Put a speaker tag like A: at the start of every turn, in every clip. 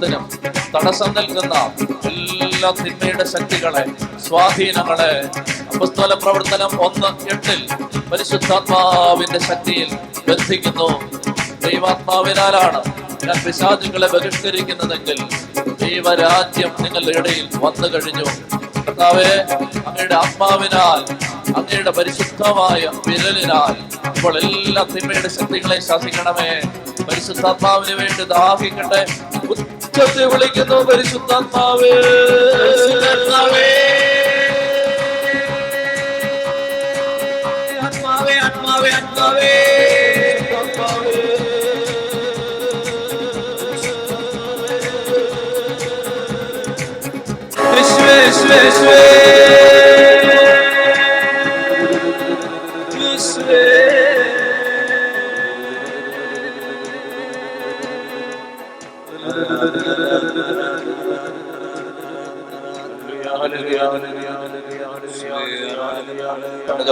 A: ദൈവവിശ്വാസത്തിനും തടസ്സം നൽകുന്ന എല്ലാ തിന്മയുടെ ശക്തികളെ സ്വാധീനങ്ങളെ. അപസ്തോല പ്രവർത്തനം ഒന്ന് എട്ടിൽ പരിശുദ്ധാത്മാവിന്റെ ശക്തിയിൽ ബന്ധിക്കുന്നു. ദൈവാത്മാവിനാലാണ് ഞാൻ പിശാചുകളെ ബഹിഷ്കരിക്കുന്നതെങ്കിൽ ദൈവരാജ്യം നിങ്ങളുടെ ഇടയിൽ വന്നു കഴിഞ്ഞു. കർത്താവേ അങ്ങയുടെ ആത്മാവിനാൽ അങ്ങയുടെ പരിശുദ്ധമായ വിരലിനാൽ ഇപ്പോൾ എല്ലാ തിന്മയുടെ ശക്തികളെ ശാസിക്കണമേ. പരിശുദ്ധാത്മാവിന് വേണ്ടി ദാഹിക്കട്ടെ. ഉച്ചത്തിൽ വിളിക്കുന്നു പരിശുദ്ധാത്മാവേ.
B: പരിശുദ്ധാത്മാവേ. ആത്മാവേ ആത്മാവേ ആത്മാവേ. ആത്മാവേ ശ്വേ ശ്വേ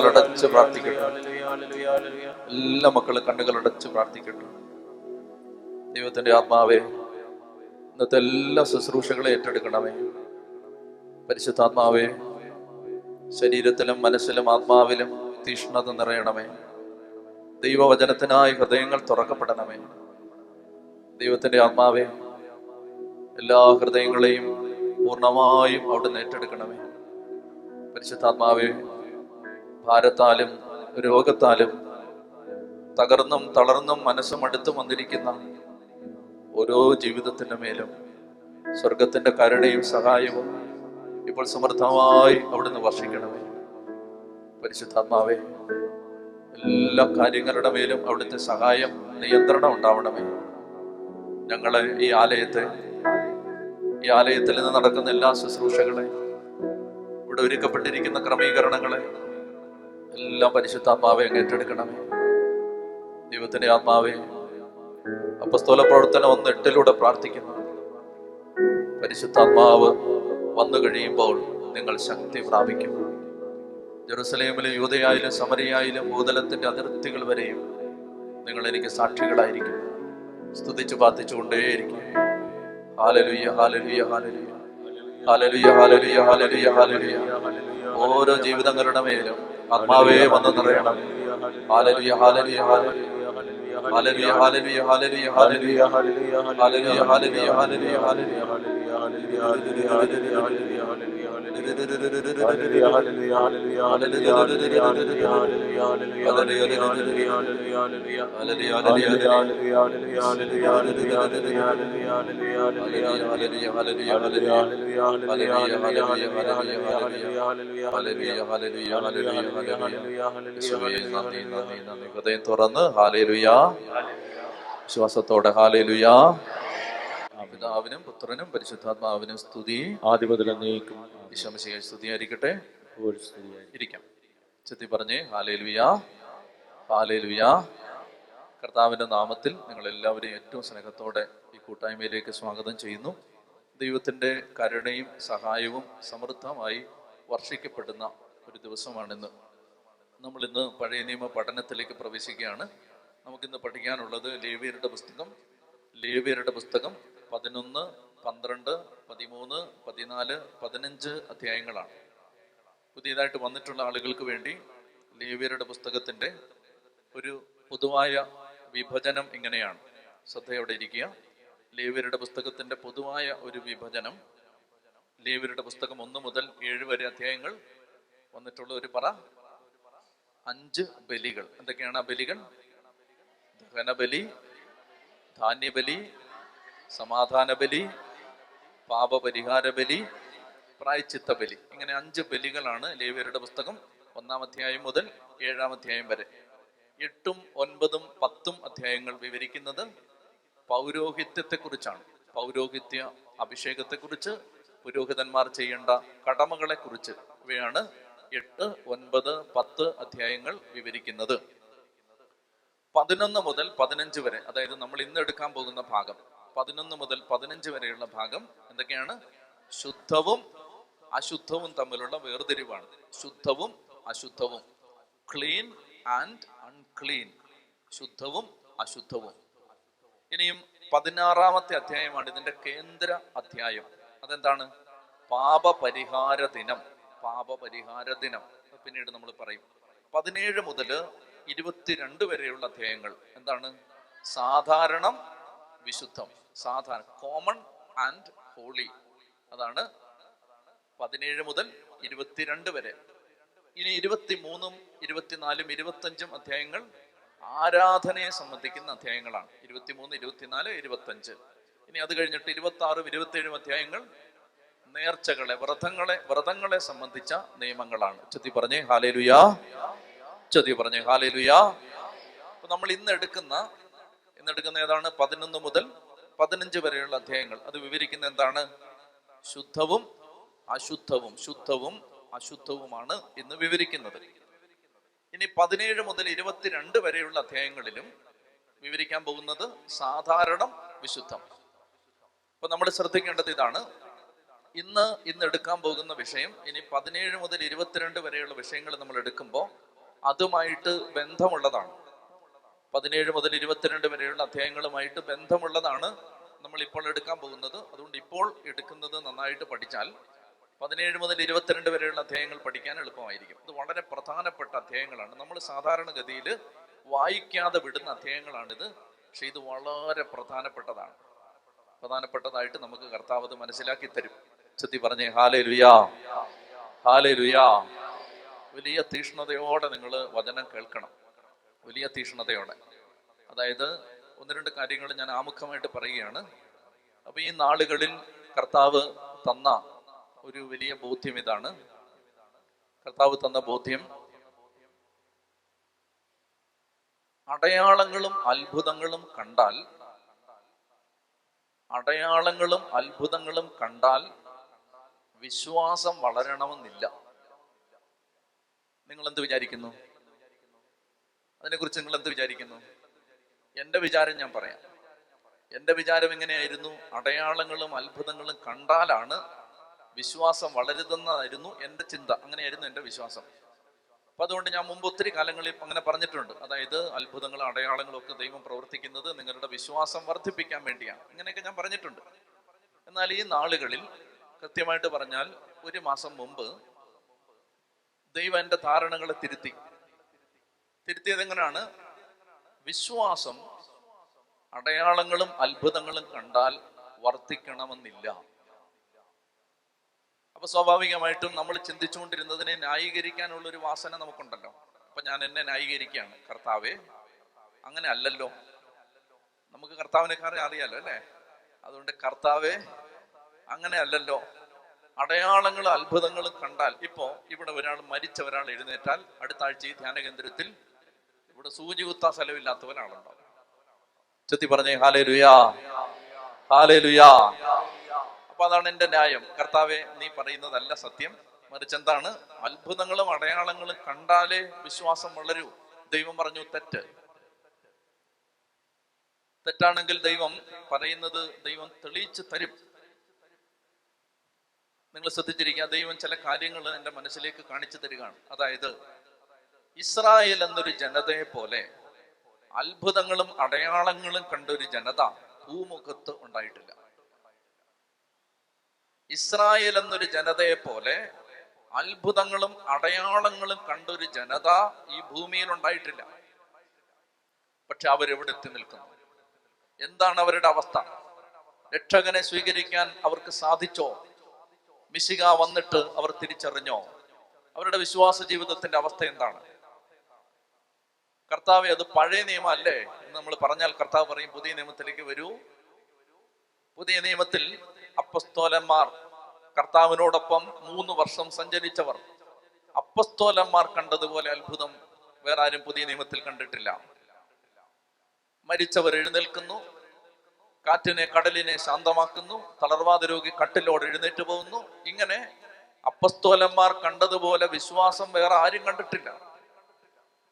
A: കണ്ണുകളടച്ച് പ്രാർത്ഥിക്കട്ടെ. എല്ലാ മക്കളും കണ്ണുകളടച്ച് പ്രാർത്ഥിക്കട്ടെ. ദൈവത്തിന്റെ ആത്മാവേ ഇന്നത്തെ എല്ലാ ശുശ്രൂഷകളെ ഏറ്റെടുക്കണമേ. പരിശുദ്ധാത്മാവേ ശരീരത്തിലും മനസ്സിലും ആത്മാവിലും തീഷ്ണത നിറയണമേ. ദൈവവചനത്തിനായി ഹൃദയങ്ങൾ തുറക്കപ്പെടണമേ. ദൈവത്തിന്റെ ആത്മാവേ എല്ലാ ഹൃദയങ്ങളെയും പൂർണമായും അവിടുന്ന് ഏറ്റെടുക്കണമേ. പരിശുദ്ധാത്മാവേ ഭാരത്താലും രോഗത്താലും തകർന്നും തളർന്നും മനസ്സും അടുത്തും വന്നിരിക്കുന്ന ഓരോ ജീവിതത്തിന്റെ മേലും സ്വർഗത്തിന്റെ കരുണയും സഹായവും ഇപ്പോൾ സമൃദ്ധമായി അവിടുന്ന് വർഷിക്കണമേ. പരിശുദ്ധാത്മാവേ എല്ലാ കാര്യങ്ങളുടെ മേലും അവിടുത്തെ സഹായം നിയന്ത്രണം ഉണ്ടാവണമേ. ഞങ്ങളെ ഈ ആലയത്തെ ഈ ആലയത്തിൽ നിന്ന് നടക്കുന്ന എല്ലാ ശുശ്രൂഷകളെ ഇവിടെ ഒരുക്കപ്പെട്ടിരിക്കുന്ന ക്രമീകരണങ്ങളെ എല്ലാം പരിശുദ്ധാത്മാവെ അങ്ങ് ഏറ്റെടുക്കണമേ. ദൈവത്തിന്റെ ആത്മാവെ അപ്പസ്തോല പ്രവർത്തനം ഒന്ന് എട്ടിലൂടെ പ്രാർത്ഥിക്കുന്നു. പരിശുദ്ധാത്മാവ് വന്നു കഴിയുമ്പോൾ നിങ്ങൾ ശക്തി പ്രാപിക്കും. ജെറുസലേമിലും യൂതയായാലും സമരയായാലും ഭൂതലത്തിന്റെ അതിർത്തികൾ വരെയും നിങ്ങൾ എനിക്ക് സാക്ഷികളായിരിക്കും. സ്തുതിച്ചു പ്രാർത്ഥിച്ചുകൊണ്ടേയിരിക്കും. കൊണ്ടേയിരിക്കും ഓരോ ജീവിതങ്ങളുടെ മേലും ആത്മാവേ വന്ന് നിറയണം ഹാലലിയ ഹാലലിയ ഹാലലിയ ഹാലലിയ ഹാലലിയ ഹാലലിയ ഹാലലിയ ഹാലലിയ ഹാലലിയ ഹാലലിയ ഹാലലിയ ഹാലലിയ ഹാലലിയ ഹാലലിയ ഹാലലിയ ഹാലലിയ ഹാലലുയ്യ ഹൃദയം തുറന്ന് ഹാലേലുയാ. വിശ്വാസത്തോടെ ഹാലേലുയാ പിതാവിനും പുത്രനും പരിശുദ്ധാത്മാവിനും സ്തുതി.
C: നീക്കും
A: വിശംസിക സ്തുതിയായിരിക്കട്ടെ. ഇരിക്കാം. ചെത്തി പറഞ്ഞേ ഹാലേലുയ ഹാലേലുയ. കർത്താവിന്റെ നാമത്തിൽ നിങ്ങൾ എല്ലാവരെയും ഏറ്റവും സ്നേഹത്തോടെ ഈ കൂട്ടായ്മയിലേക്ക് സ്വാഗതം ചെയ്യുന്നു. ദൈവത്തിന്റെ കരുണയും സഹായവും സമൃദ്ധമായി വർഷിക്കപ്പെടുന്ന ഒരു ദിവസമാണിന്ന്. നമ്മൾ ഇന്ന് പഴയ നിയമ പഠനത്തിലേക്ക് പ്രവേശിക്കുകയാണ്. നമുക്കിന്ന് പഠിക്കാനുള്ളത് ലേവിയരുടെ പുസ്തകം ലേവിയരുടെ പുസ്തകം പതിനൊന്ന് പന്ത്രണ്ട് പതിമൂന്ന് പതിനാല് പതിനഞ്ച് അധ്യായങ്ങളാണ്. പുതിയതായിട്ട് വന്നിട്ടുള്ള ആളുകൾക്ക് വേണ്ടി ലേവിയരുടെ പുസ്തകത്തിന്റെ ഒരു പൊതുവായ വിഭജനം ഇങ്ങനെയാണ്. ശ്രദ്ധയോടെ ഇരിക്കുക. ലേവിയരുടെ പുസ്തകത്തിന്റെ പൊതുവായ ഒരു വിഭജനം. ലേവിയരുടെ പുസ്തകം ഒന്ന് മുതൽ ഏഴ് വരെ അധ്യായങ്ങൾ വന്നിട്ടുള്ള ഒരു പറ. അഞ്ച് ബലികൾ. എന്തൊക്കെയാണ് ആ ബലികൾ? ദഹനബലി ധാന്യബലി സമാധാന ബലി പാപപരിഹാര ബലി പ്രായച്ചിത്ത ബലി ഇങ്ങനെ അഞ്ച് ബലികളാണ് ലേവിയരുടെ പുസ്തകം ഒന്നാം അധ്യായം മുതൽ ഏഴാം അധ്യായം വരെ. എട്ടും ഒൻപതും പത്തും അധ്യായങ്ങൾ വിവരിക്കുന്നത് പൗരോഹിത്യത്തെക്കുറിച്ചാണ്. പൗരോഹിത്യ അഭിഷേകത്തെക്കുറിച്ച് പുരോഹിതന്മാർ ചെയ്യേണ്ട കടമകളെക്കുറിച്ച് ഇവയാണ് എട്ട് ഒൻപത് പത്ത് അധ്യായങ്ങൾ വിവരിക്കുന്നത്. പതിനൊന്ന് മുതൽ പതിനഞ്ച് വരെ അതായത് നമ്മൾ ഇന്ന് എടുക്കാൻ പോകുന്ന ഭാഗം. പതിനൊന്ന് മുതൽ പതിനഞ്ച് വരെയുള്ള ഭാഗം എന്തൊക്കെയാണ്? ശുദ്ധവും അശുദ്ധവും തമ്മിലുള്ള വേർതിരിവാണ്. ശുദ്ധവും അശുദ്ധവും. Clean and unclean. ശുദ്ധവും അശുദ്ധവും. ഇനിയും പതിനാറാമത്തെ അധ്യായമാണ് ഇതിന്റെ കേന്ദ്ര അധ്യായം. അതെന്താണ്? പാപപരിഹാര ദിനം. പാപപരിഹാര ദിനം. പിന്നീട് നമ്മൾ പറയും. പതിനേഴ് മുതൽ ഇരുപത്തിരണ്ട് വരെയുള്ള അധ്യായങ്ങൾ. എന്താണ്? സാധാരണം വിശുദ്ധം. സാധാരണ കോമൺ ആൻഡ് ഹോളി അതാണ് പതിനേഴ് മുതൽ ഇരുപത്തിരണ്ട് വരെ. ഇനി ഇരുപത്തിമൂന്നും ഇരുപത്തിനാലും ഇരുപത്തഞ്ചും അധ്യായങ്ങൾ ആരാധനയെ സംബന്ധിക്കുന്ന അധ്യായങ്ങളാണ്. ഇരുപത്തിമൂന്ന് ഇരുപത്തിനാല് ഇരുപത്തഞ്ച്. ഇനി അത് കഴിഞ്ഞിട്ട് ഇരുപത്തി ആറും ഇരുപത്തിയേഴും അധ്യായങ്ങൾ നേർച്ചകളെ വ്രതങ്ങളെ വ്രതങ്ങളെ സംബന്ധിച്ച നിയമങ്ങളാണ്. ചതി പറഞ്ഞേ ഹാലേലുയാ. ചതി പറഞ്ഞേ ഹാലേലുയാ. നമ്മൾ ഇന്ന് എടുക്കുന്ന ഇന്ന് എടുക്കുന്ന ഏതാണ്? പതിനൊന്ന് മുതൽ പതിനഞ്ച് വരെയുള്ള അധ്യായങ്ങൾ. അത് വിവരിക്കുന്ന എന്താണ്? ശുദ്ധവും അശുദ്ധവും ശുദ്ധവും അശുദ്ധവുമാണ് എന്ന് വിവരിക്കുന്നത്. ഇനി പതിനേഴ് മുതൽ ഇരുപത്തിരണ്ട് വരെയുള്ള അധ്യായങ്ങളിലും വിവരിക്കാൻ പോകുന്നത് സാധാരണ വിശുദ്ധം. അപ്പൊ നമ്മൾ ശ്രദ്ധിക്കേണ്ടത് ഇതാണ്. ഇന്ന് ഇന്ന് എടുക്കാൻ പോകുന്ന വിഷയം ഇനി പതിനേഴ് മുതൽ ഇരുപത്തിരണ്ട് വരെയുള്ള വിഷയങ്ങൾ നമ്മൾ എടുക്കുമ്പോൾ അതുമായിട്ട് ബന്ധമുള്ളതാണ്. പതിനേഴ് മുതൽ ഇരുപത്തിരണ്ട് വരെയുള്ള അധ്യായങ്ങളുമായിട്ട് ബന്ധമുള്ളതാണ് നമ്മൾ ഇപ്പോൾ എടുക്കാൻ പോകുന്നത്. അതുകൊണ്ട് ഇപ്പോൾ എടുക്കുന്നത് നന്നായിട്ട് പഠിച്ചാൽ പതിനേഴ് മുതൽ ഇരുപത്തിരണ്ട് വരെയുള്ള അധ്യായങ്ങൾ പഠിക്കാൻ എളുപ്പമായിരിക്കും. ഇത് വളരെ പ്രധാനപ്പെട്ട അധ്യായങ്ങളാണ്. നമ്മൾ സാധാരണഗതിയിൽ വായിക്കാതെ വിടുന്ന അധ്യായങ്ങളാണിത്. പക്ഷെ ഇത് വളരെ പ്രധാനപ്പെട്ടതാണ്. പ്രധാനപ്പെട്ടതായിട്ട് നമുക്ക് കർത്താവ് അത് മനസ്സിലാക്കി തരും. ചെത്തി പറഞ്ഞേ ഹാലേ ലുയാ ഹാലേ ലുയാ വലിയ തീഷ്ണതയോടെ നിങ്ങൾ വചനം കേൾക്കണം. വലിയ തീഷ്ണതയോടെ. അതായത് ഒന്ന് രണ്ട് കാര്യങ്ങൾ ഞാൻ ആമുഖമായിട്ട് പറയുകയാണ്. അപ്പൊ ഈ നാളുകളിൽ കർത്താവ് തന്ന ഒരു വലിയ ബോധ്യം ഇതാണ്. കർത്താവ് തന്ന ബോധ്യം അടയാളങ്ങളും അത്ഭുതങ്ങളും കണ്ടാൽ അടയാളങ്ങളും അത്ഭുതങ്ങളും കണ്ടാൽ വിശ്വാസം വളരണമെന്നില്ല. നിങ്ങൾ എന്ത് വിചാരിക്കുന്നു? അതിനെക്കുറിച്ച് നിങ്ങൾ എന്ത് വിചാരിക്കുന്നു? എന്റെ വിചാരം ഞാൻ പറയാം. എന്റെ വിചാരം എങ്ങനെയായിരുന്നു അടയാളങ്ങളും അത്ഭുതങ്ങളും കണ്ടാലാണ് വിശ്വാസം വളരുതെന്നായിരുന്നു എന്റെ ചിന്ത. അങ്ങനെയായിരുന്നു എന്റെ വിശ്വാസം. അപ്പൊ അതുകൊണ്ട് ഞാൻ മുമ്പ് ഒത്തിരി കാലങ്ങളിൽ അങ്ങനെ പറഞ്ഞിട്ടുണ്ട്. അതായത് അത്ഭുതങ്ങളും അടയാളങ്ങളും ഒക്കെ ദൈവം പ്രവർത്തിക്കുന്നത് നിങ്ങളുടെ വിശ്വാസം വർദ്ധിപ്പിക്കാൻ വേണ്ടിയാണ്. ഇങ്ങനെയൊക്കെ ഞാൻ പറഞ്ഞിട്ടുണ്ട്. എന്നാൽ ഈ നാളുകളിൽ കൃത്യമായിട്ട് പറഞ്ഞാൽ ഒരു മാസം മുമ്പ് ദൈവം എന്റെ ധാരണകളെ തിരുത്തി. തിരുത്തിയത് എങ്ങനെയാണ് വിശ്വാസം അടയാളങ്ങളും അത്ഭുതങ്ങളും കണ്ടാൽ വർദ്ധിക്കണമെന്നില്ല അപ്പൊ സ്വാഭാവികമായിട്ടും നമ്മൾ ചിന്തിച്ചുകൊണ്ടിരുന്നതിനെ ന്യായീകരിക്കാനുള്ള ഒരു വാസന നമുക്കുണ്ടല്ലോ. അപ്പൊ ഞാൻ എന്നെ ന്യായീകരിക്കുകയാണ്. കർത്താവേ അങ്ങനെ അല്ലല്ലോ. നമുക്ക് കർത്താവിനെ കാര്യം അറിയാലോ അല്ലേ? അതുകൊണ്ട് കർത്താവേ അങ്ങനെ അല്ലല്ലോ. അടയാളങ്ങളും അത്ഭുതങ്ങളും കണ്ടാൽ ഇപ്പോ ഇവിടെ ഒരാൾ മരിച്ച ഒരാൾ എഴുന്നേറ്റാൽ അടുത്ത ആഴ്ച ഈ ധ്യാന കേന്ദ്രത്തിൽ ഇവിടെ സൂചി കുത്താൻ സ്ഥലമില്ലാത്തവനാണുണ്ടോ ചെത്തി പറഞ്ഞേ ഹാലേ ലുയാ ഹാലേ ലുയാ അപ്പൊ അതാണ് എന്റെ ന്യായം. കർത്താവെ നീ പറയുന്നതല്ല സത്യം. മറിച്ച് എന്താണ്? അത്ഭുതങ്ങളും അടയാളങ്ങളും കണ്ടാലേ വിശ്വാസം വളരൂ. ദൈവം പറഞ്ഞു തെറ്റ്. തെറ്റാണെങ്കിൽ ദൈവം പറയുന്നത് ദൈവം തെളിയിച്ചു തരും. നിങ്ങൾ ശ്രദ്ധിച്ചിരിക്കുക ദൈവം ചില കാര്യങ്ങൾ എന്റെ മനസ്സിലേക്ക് കാണിച്ചു തരികയാണ്. അതായത് ഇസ്രായേൽ എന്നൊരു ജനതയെ പോലെ അത്ഭുതങ്ങളും അടയാളങ്ങളും കണ്ടൊരു ജനത ഭൂമുഖത്ത് ഉണ്ടായിട്ടില്ല. ഇസ്രായേൽ എന്നൊരു ജനതയെ പോലെ അത്ഭുതങ്ങളും അടയാളങ്ങളും കണ്ടൊരു ജനത ഈ ഭൂമിയിൽ ഉണ്ടായിട്ടില്ല. പക്ഷെ അവരെവിടെ എത്തി നിൽക്കുന്നു? എന്താണ് അവരുടെ അവസ്ഥ? രക്ഷകനെ സ്വീകരിക്കാൻ അവർക്ക് സാധിച്ചോ? മിശിക വന്നിട്ട് അവർ തിരിച്ചറിഞ്ഞോ? അവരുടെ വിശ്വാസ ജീവിതത്തിന്റെ അവസ്ഥ എന്താണ്? കർത്താവ് അത് പഴയ നിയമം അല്ലേ എന്ന് നമ്മൾ പറഞ്ഞാൽ കർത്താവ് പറയും പുതിയ നിയമത്തിലേക്ക് വരൂ. പുതിയ നിയമത്തിൽ അപ്പസ്തോലന്മാർ കർത്താവിനോടൊപ്പം മൂന്ന് വർഷം സഞ്ചരിച്ചവർ. അപ്പസ്തോലന്മാർ കണ്ടതുപോലെ അത്ഭുതം വേറെ ആരും പുതിയ നിയമത്തിൽ കണ്ടിട്ടില്ല. മരിച്ചവർ എഴുന്നേൽക്കുന്നു കാറ്റിനെ കടലിനെ ശാന്തമാക്കുന്നു തളർവാദ രോഗി കട്ടിലോട് എഴുന്നേറ്റ് പോകുന്നു. ഇങ്ങനെ അപ്പസ്തോലന്മാർ കണ്ടതുപോലെ വിശ്വാസം വേറെ ആരും കണ്ടിട്ടില്ല.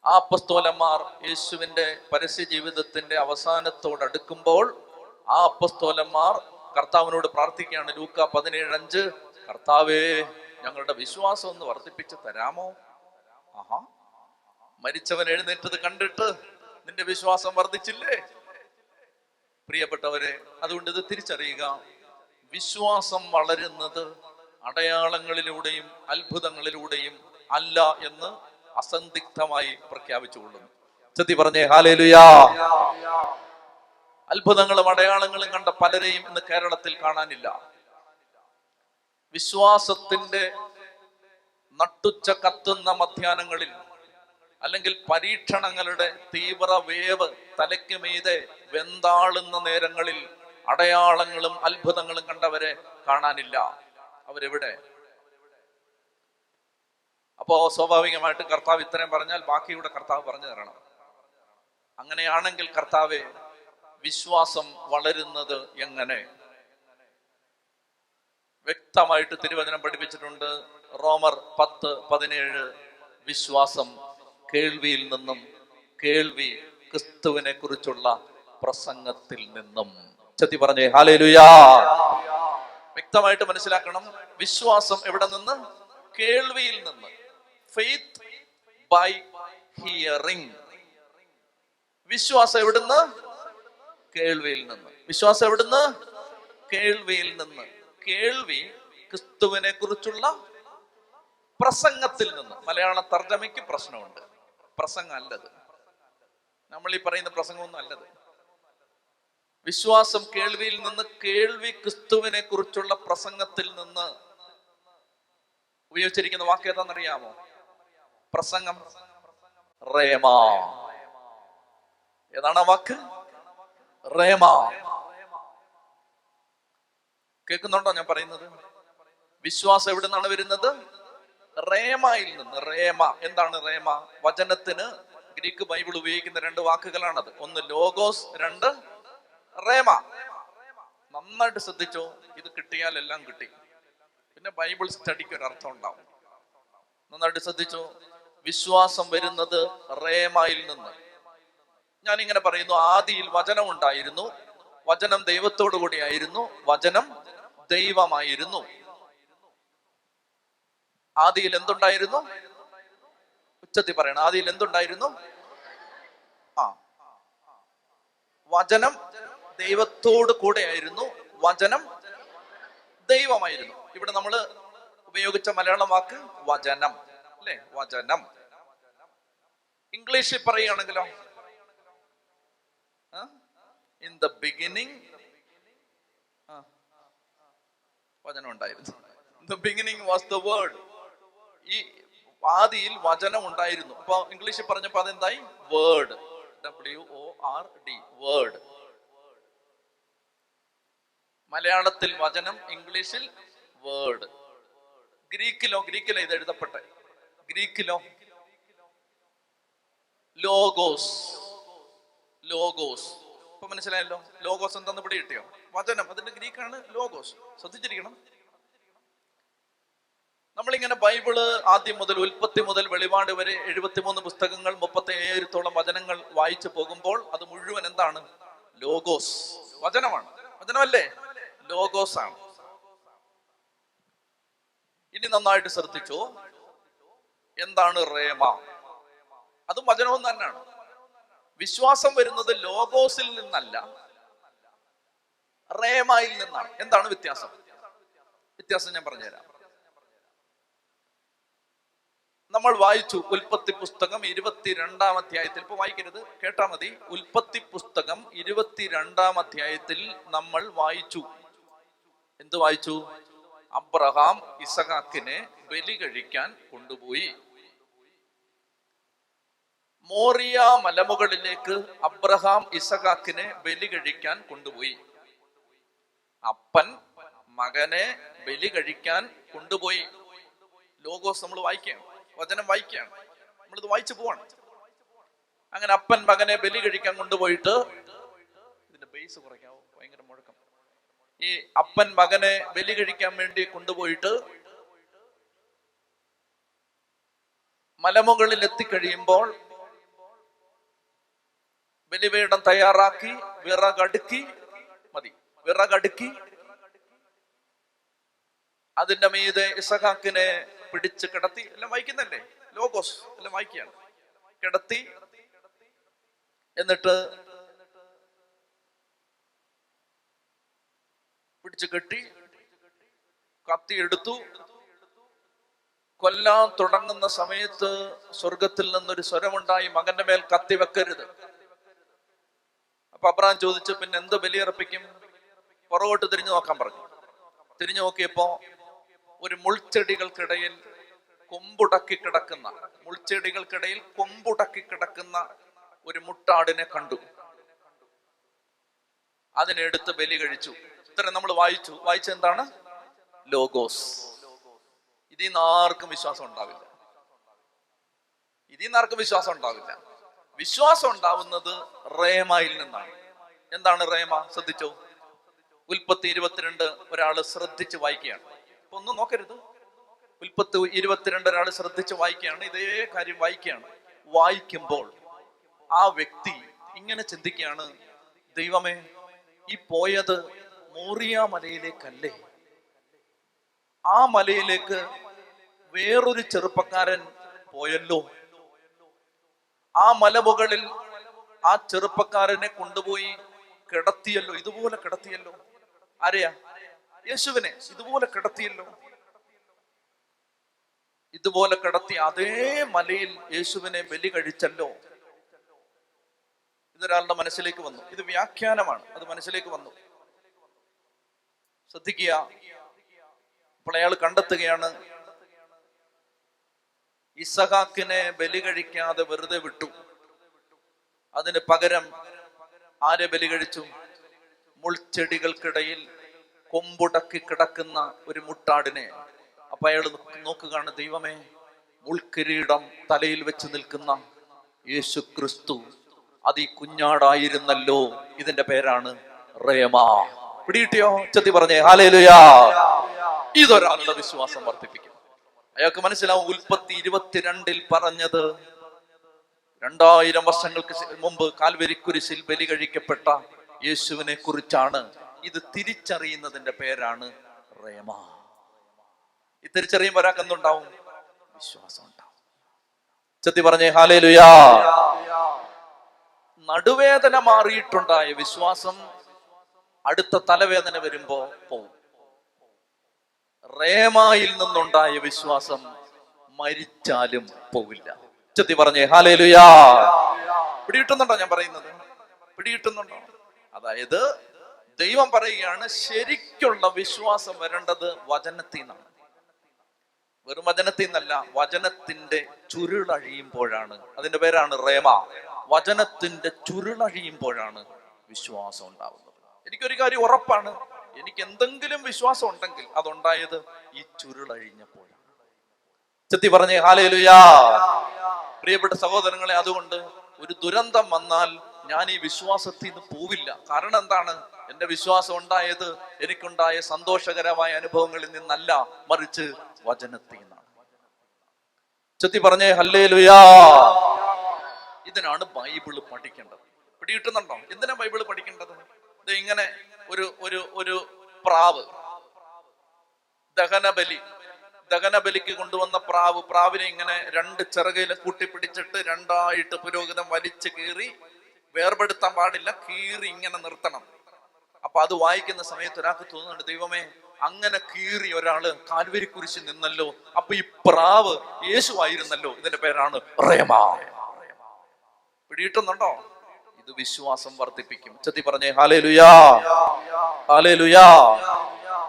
A: ആ അപ്പസ്തോലന്മാർ യേശുവിന്റെ പരസ്യ ജീവിതത്തിന്റെ അവസാനത്തോടടുക്കുമ്പോൾ ആ അപ്പസ്തോലന്മാർ കർത്താവിനോട് പ്രാർത്ഥിക്കുകയാണ്. ലൂക്ക പതിനേഴ് അഞ്ച് കർത്താവേ ഞങ്ങളുടെ വിശ്വാസം ഒന്ന് വർദ്ധിപ്പിച്ച് തരാമോ? ആഹാ. മരിച്ചവൻ എഴുന്നേറ്റത് കണ്ടിട്ട് നിന്റെ വിശ്വാസം വർദ്ധിച്ചില്ലേ? പ്രിയപ്പെട്ടവരെ അതുകൊണ്ട് ഇത് തിരിച്ചറിയുക. വിശ്വാസം വളരുന്നത് അടയാളങ്ങളിലൂടെയും അത്ഭുതങ്ങളിലൂടെയും അല്ല എന്ന് അസന്ദിഗ്ധമായി പ്രഖ്യാപിച്ചുകൊള്ളുന്നു. ചെത്തി പറഞ്ഞേ ഹാലേലുയാ. അത്ഭുതങ്ങളും അടയാളങ്ങളും കണ്ട പലരെയും ഇന്ന് കേരളത്തിൽ കാണാനില്ല. വിശ്വാസത്തിന്റെ നട്ടുച്ച കത്തുന്ന മധ്യാനങ്ങളിൽ അല്ലെങ്കിൽ പരീക്ഷണങ്ങളുടെ തീവ്ര വേവ് തലയ്ക്ക് മീതെ വെന്താളുന്ന നേരങ്ങളിൽ അടയാളങ്ങളും അത്ഭുതങ്ങളും കണ്ടവരെ കാണാനില്ല. അവരെവിടെ? അപ്പോ സ്വാഭാവികമായിട്ടും കർത്താവ് ഇത്രയും പറഞ്ഞാൽ ബാക്കിയുടെ കർത്താവ് പറഞ്ഞു തരണം. അങ്ങനെയാണെങ്കിൽ കർത്താവെ വിശ്വാസം വളരുന്നത് എങ്ങനെ? വ്യക്തമായിട്ട് തിരുവചനം പഠിപ്പിച്ചിട്ടുണ്ട്. റോമർ പത്ത് പതിനേഴ് വിശ്വാസം കേൾവിയിൽ നിന്നും കേൾവി ക്രിസ്തുവിനെ കുറിച്ചുള്ള പ്രസംഗത്തിൽ നിന്നും. ചത്തി പറഞ്ഞേ ഹാലേലുയാ വ്യക്തമായിട്ട് മനസ്സിലാക്കണം വിശ്വാസം എവിടെ നിന്ന്? കേൾവിയിൽ നിന്ന്. ഫെയ്ത്ത് ബൈ ഹിയറിംഗ് വിശ്വാസം എവിടുന്ന്? കേൾവിയിൽ നിന്ന്. വിശ്വാസം എവിടുന്ന്? കേൾവിയിൽ നിന്ന്. കേൾവി ക്രിസ്തുവിനെ കുറിച്ചുള്ള പ്രസംഗത്തിൽ നിന്ന്. മലയാള തർജമയ്ക്ക് പ്രശ്നമുണ്ട്. പ്രസംഗം അല്ലത് നമ്മൾ ഈ പറയുന്ന പ്രസംഗമൊന്നും അല്ലത്. വിശ്വാസം കേൾവിയിൽ നിന്ന് കേൾവി ക്രിസ്തുവിനെ കുറിച്ചുള്ള പ്രസംഗത്തിൽ നിന്ന് ഉപയോഗിച്ചിരിക്കുന്ന വാക്ക് ഏതാണെന്നറിയാമോ? പ്രസംഗം. റേമ. ഏതാണ് വാക്ക്? റേമ. കേൾക്കുന്നുണ്ടോ ഞാൻ പറയുന്നത്? വിശ്വാസം എവിടെ നിന്നാണ് വരുന്നത്? റേമയിൽ നിന്ന്. റേമ. എന്താണ് റേമ? വചനത്തിന് ഗ്രീക്ക് ബൈബിൾ ഉപയോഗിക്കുന്ന രണ്ട് വാക്കുകളാണത്. ഒന്ന് ലോഗോസ് രണ്ട് റേമ. നന്നായിട്ട് ശ്രദ്ധിച്ചോ. ഇത് കിട്ടിയാൽ എല്ലാം കിട്ടി. പിന്നെ ബൈബിൾ സ്റ്റഡിക്ക് ഒരു അർത്ഥം ഉണ്ടാവും. നന്നായിട്ട് ശ്രദ്ധിച്ചോ. വിശ്വാസം വരുന്നത് റേമായിൽ നിന്ന്. ഞാൻ ഇങ്ങനെ പറയുന്നു ആദിയിൽ വചനം ഉണ്ടായിരുന്നു വചനം ദൈവത്തോടു കൂടിയായിരുന്നു. വചനം ദൈവമായിരുന്നു. ആദിയിൽ എന്തുണ്ടായിരുന്നു? ഉച്ചത്തിൽ പറയണം. ആദിയിൽ എന്തുണ്ടായിരുന്നു? ആ. വചനം ദൈവത്തോട് കൂടെയായിരുന്നു. വചനം ദൈവമായിരുന്നു. ഇവിടെ നമ്മൾ ഉപയോഗിച്ച മലയാളം വാക്ക് വചനം. അല്ലേ? വചനം. ഇംഗ്ലീഷിൽ പറയുകയാണെങ്കിലോ? ഇൻ ദ ബിഗിനിങ് വചനം ഉണ്ടായിരുന്നു. The beginning was the word ഈ ആദിയിൽ വചനം ഉണ്ടായിരുന്നു. അപ്പൊ ഇംഗ്ലീഷിൽ പറഞ്ഞപ്പോ അതെന്തായി? Word W O R D word മലയാളത്തിൽ വചനം ഇംഗ്ലീഷിൽ വേർഡ് ഗ്രീക്കിലോ ഗ്രീക്കിലോ ഇത് എഴുതപ്പെട്ടെ? ഗ്രീക്കിലോ. ലോഗോസ്. ലോഗോസ്. ഇപ്പൊ മനസ്സിലായല്ലോ? ലോഗോസ് എന്താന്ന് പിടി കിട്ടിയോ? വചനം. അതിന്റെ ഗ്രീക്കാണ് ലോഗോസ്. ശ്രദ്ധിച്ചിരിക്കണം. നമ്മളിങ്ങനെ ബൈബിൾ ആദ്യം മുതൽ ഉൽപ്പത്തി മുതൽ വെളിപാട് വരെ എഴുപത്തിമൂന്ന് പുസ്തകങ്ങൾ മുപ്പത്തി ഏഴത്തോളം വചനങ്ങൾ വായിച്ചു പോകുമ്പോൾ അത് മുഴുവൻ എന്താണ്? ലോഗോസ്. വചനമാണ്. വചനമല്ലേ? ലോഗോസ് ആണ് ഇനി നന്നായിട്ട് ശ്രദ്ധിച്ചു? എന്താണ് റേമ? അതും വചനവും തന്നെയാണ്. വിശ്വാസം വരുന്നത് ലോഗോസിൽ നിന്നല്ല റേമായിൽ നിന്നാണ്. എന്താണ് വ്യത്യാസം? വ്യത്യാസം ഞാൻ പറഞ്ഞുതരാം. നമ്മൾ വായിച്ചു ഉൽപ്പത്തി പുസ്തകം ഇരുപത്തിരണ്ടാം അധ്യായത്തിൽ. ഇപ്പൊ വായിക്കരുത് കേട്ടാ മതി. ഉൽപ്പത്തി പുസ്തകം ഇരുപത്തിരണ്ടാം അധ്യായത്തിൽ നമ്മൾ വായിച്ചു. എന്ത് വായിച്ചു? അബ്രഹാം ഇസഹാക്കിനെ ബലി കഴിക്കാൻ കൊണ്ടുപോയി. മോറിയ മലമുകളിലേക്ക് അബ്രഹാം ഇസഹാക്കിനെ ബലി കഴിക്കാൻ കൊണ്ടുപോയി. അപ്പൻ മകനെ ബലി കഴിക്കാൻ കൊണ്ടുപോയി. ലോഗോസ് നമ്മൾ വായിക്കാം വചനം വായിക്കുകയാണ് നമ്മളിത് വായിച്ചു പോവാണ്. അങ്ങനെ അപ്പൻ മകനെ ബലി കഴിക്കാൻ കൊണ്ടുപോയിട്ട് ഇതിന്റെ ബേസ് കുറയ്ക്കാവോ ഭയങ്കര മുഴക്കം. ഈ അപ്പൻ മകനെ ബലി കഴിക്കാൻ വേണ്ടി കൊണ്ടുപോയിട്ട് മലമുകളിൽ എത്തിക്കഴിയുമ്പോൾ ബലിപീഠം തയ്യാറാക്കി വിറകടുക്കി മതി വിറകടുക്കി. അതിന്റെ മീതെ ഇസഹാക്കിനെ പിടിച്ച് കിടത്തി എല്ലാം വായിക്കുന്നല്ലേ? ലോഗോസ് എല്ലാം വായിക്കുകയാണ്. കിടത്തി എന്നിട്ട് പിടിച്ചു കെട്ടി കത്തി എടുത്തു. കൊല്ലാൻ തുടങ്ങുന്ന സമയത്ത് സ്വർഗത്തിൽ നിന്നൊരു സ്വരമുണ്ടായി മകന്റെ മേൽ കത്തി വെക്കരുത്. അപ്പൊ ചോദിച്ചു പിന്നെ എന്ത് ബലിയർപ്പിക്കും? പുറകോട്ട് തിരിഞ്ഞു നോക്കാൻ പറഞ്ഞു. തിരിഞ്ഞു നോക്കിയപ്പോ ഒരു മുൾച്ചെടികൾക്കിടയിൽ കൊമ്പുടക്കി കിടക്കുന്ന മുൾച്ചെടികൾക്കിടയിൽ കൊമ്പുടക്കി കിടക്കുന്ന ഒരു മുട്ടാടിനെ കണ്ടു. അതിനെടുത്ത് ബലി കഴിച്ചു. ഇത്ര നമ്മൾ വായിച്ചു. വായിച്ച എന്താണ്? ലോഗോസ്. ഇതിൽ നിന്ന് ആർക്കും വിശ്വാസം ഉണ്ടാവില്ല. ഇതിൽ നിന്ന് ആർക്കും വിശ്വാസം ഉണ്ടാവില്ല. വിശ്വാസം ഉണ്ടാവുന്നത് റേമയിൽ നിന്നാണ്. എന്താണ് റേമ? ശ്രദ്ധിച്ചോ? ഉൽപ്പത്തി ഇരുപത്തിരണ്ട് ഒരാൾ ശ്രദ്ധിച്ച് വായിക്കുകയാണ്. അപ്പൊ ഒന്നും നോക്കരുത്. ഉൽപ്പത്തി ഇരുപത്തിരണ്ട് ഒരാൾ ശ്രദ്ധിച്ച് വായിക്കുകയാണ്. ഇതേ കാര്യം വായിക്കുകയാണ്. വായിക്കുമ്പോൾ ആ വ്യക്തി ഇങ്ങനെ ചിന്തിക്കുകയാണ് ദൈവമേ ഈ പോയത് മോറിയ മലയിലേക്കല്ലേ? ആ മലയിലേക്ക് വേറൊരു ചെറുപ്പക്കാരൻ പോയല്ലോ? ആ മലമുകളിൽ ആ ചെറുപ്പക്കാരനെ കൊണ്ടുപോയി കിടത്തിയല്ലോ ഇതുപോലെ കിടത്തിയല്ലോ. ആരെയാ? യേശുവിനെ ഇതുപോലെ കിടത്തിയല്ലോ. ഇതുപോലെ കിടത്തി അതേ മലയിൽ യേശുവിനെ ബലി കഴിച്ചല്ലോ. ഇതൊരാളുടെ മനസ്സിലേക്ക് വന്നു. ഇത് വ്യാഖ്യാനമാണ്. അത് മനസ്സിലേക്ക് വന്നു. ശ്രദ്ധിക്കുക. അപ്പോൾ അയാൾ കണ്ടെത്തുകയാണ് ഇസഹാക്കിനെ ബലി കഴിക്കാതെ വെറുതെ വിട്ടു. അതിന് പകരം ആരെ ബലി കഴിച്ചു? മുൾച്ചെടികൾക്കിടയിൽ കൊമ്പുടക്കി കിടക്കുന്ന ഒരു മുട്ടാടിനെ. അപ്പൊ അയാൾ നോക്കുകയാണ് ദൈവമേ മുൾക്കിരീടം തലയിൽ വെച്ച് നിൽക്കുന്ന യേശു ക്രിസ്തു അത് ഈ കുഞ്ഞാടായിരുന്നല്ലോ. ഇതിന്റെ പേരാണ് റേമ. പിടിയിട്ടിയോ ചെത്തി പറഞ്ഞേ ഹാലേലുയാ. ഇതൊരാളുടെ വിശ്വാസം വർദ്ധിപ്പിക്കും. അയാൾക്ക് മനസ്സിലാവും ഉൽപ്പത്തി ഇരുപത്തിരണ്ടിൽ പറഞ്ഞത് രണ്ടായിരം വർഷങ്ങൾക്ക് മുമ്പ് കാൽവരിക്കുരിശിൽ ബലി കഴിക്കപ്പെട്ട യേശുവിനെ കുറിച്ചാണ് ഇത് തിരിച്ചറിയുന്നതിന്റെ പേരാണ് റേമ. ഈ തിരിച്ചറിയുമ്പോൾ ഒരാൾക്ക് എന്തുണ്ടാവും? വിശ്വാസം ഉണ്ടാവും. ചെത്തി പറഞ്ഞേ ഹാലേ ലുയാ നടുവേദന മാറിയിട്ടുണ്ടായ വിശ്വാസം അടുത്ത തലവേദന വരുമ്പോ പോവും. റേമായിൽ നിന്നുണ്ടായ വിശ്വാസം മരിച്ചാലും പോവില്ല. ചെത്തി പറഞ്ഞേ ഹാലേലുയാ പിടികിട്ടുന്നുണ്ടോ ഞാൻ പറയുന്നത്? പിടികിട്ടുന്നുണ്ടോ? അതായത് ദൈവം പറയുകയാണ് ശരിക്കുള്ള വിശ്വാസം വരേണ്ടത് വചനത്തിൽ നിന്നാണ്. വെറും വചനത്തിൽ നിന്നല്ല വചനത്തിന്റെ ചുരുളഴിയുമ്പോഴാണ് അതിന്റെ പേരാണ് റേമ. വചനത്തിന്റെ ചുരുളഴിയുമ്പോഴാണ് വിശ്വാസം ഉണ്ടാവുന്നത്. എനിക്കൊരു കാര്യം ഉറപ്പാണ്. എനിക്ക് എന്തെങ്കിലും വിശ്വാസം ഉണ്ടെങ്കിൽ അതുണ്ടായത് ഈ ചുരുളഴിഞ്ഞപ്പോഴാണ്. ചെത്തി പറഞ്ഞേ ഹാലയിലുയാ പ്രിയപ്പെട്ട സഹോദരങ്ങളെ അതുകൊണ്ട് ഒരു ദുരന്തം വന്നാൽ ഞാൻ ഈ വിശ്വാസത്തിൽ നിന്ന് പോവില്ല. കാരണം എന്താണ്? എന്റെ വിശ്വാസം ഉണ്ടായത് എനിക്കുണ്ടായ സന്തോഷകരമായ അനുഭവങ്ങളിൽ നിന്നല്ല മറിച്ച് വചനത്തിൽ നിന്നാണ്. ചെത്തി പറഞ്ഞേ ഹല്ലേലുയാ. ഇതിനാണ് ബൈബിൾ പഠിക്കേണ്ടത്. പിടികിട്ടുന്നുണ്ടോ? എന്തിനാ ബൈബിൾ പഠിക്കേണ്ടത്? ഇങ്ങനെ ഒരു ഒരു ഒരു പ്രാവ്. ദഹനബലി ദഹനബലിക്ക് കൊണ്ടുവന്ന പ്രാവ്. പ്രാവിനെ ഇങ്ങനെ രണ്ട് ചിറകയിൽ കൂട്ടിപ്പിടിച്ചിട്ട് രണ്ടായിട്ട് പുരോഹിതം വലിച്ചു കീറി വേർപെടുത്താൻ പാടില്ല. കീറി ഇങ്ങനെ നിർത്തണം. അപ്പൊ അത് വായിക്കുന്ന സമയത്ത് ഒരാൾക്ക് തോന്നുന്നുണ്ട് ദൈവമേ അങ്ങനെ കീറി ഒരാൾ കാൽവരി കുരിശിൽ നിന്നല്ലോ. അപ്പൊ ഈ പ്രാവ് യേശു ആയിരുന്നല്ലോ ഇതിന്റെ പേരാണ് റേമ. പിടിയിട്ടുന്നുണ്ടോ ഇത് വിശ്വാസം വർദ്ധിപ്പിക്കും? ചെത്തി പറഞ്ഞേ ഹാലേ ലുയാ ഹാലേ ലുയാ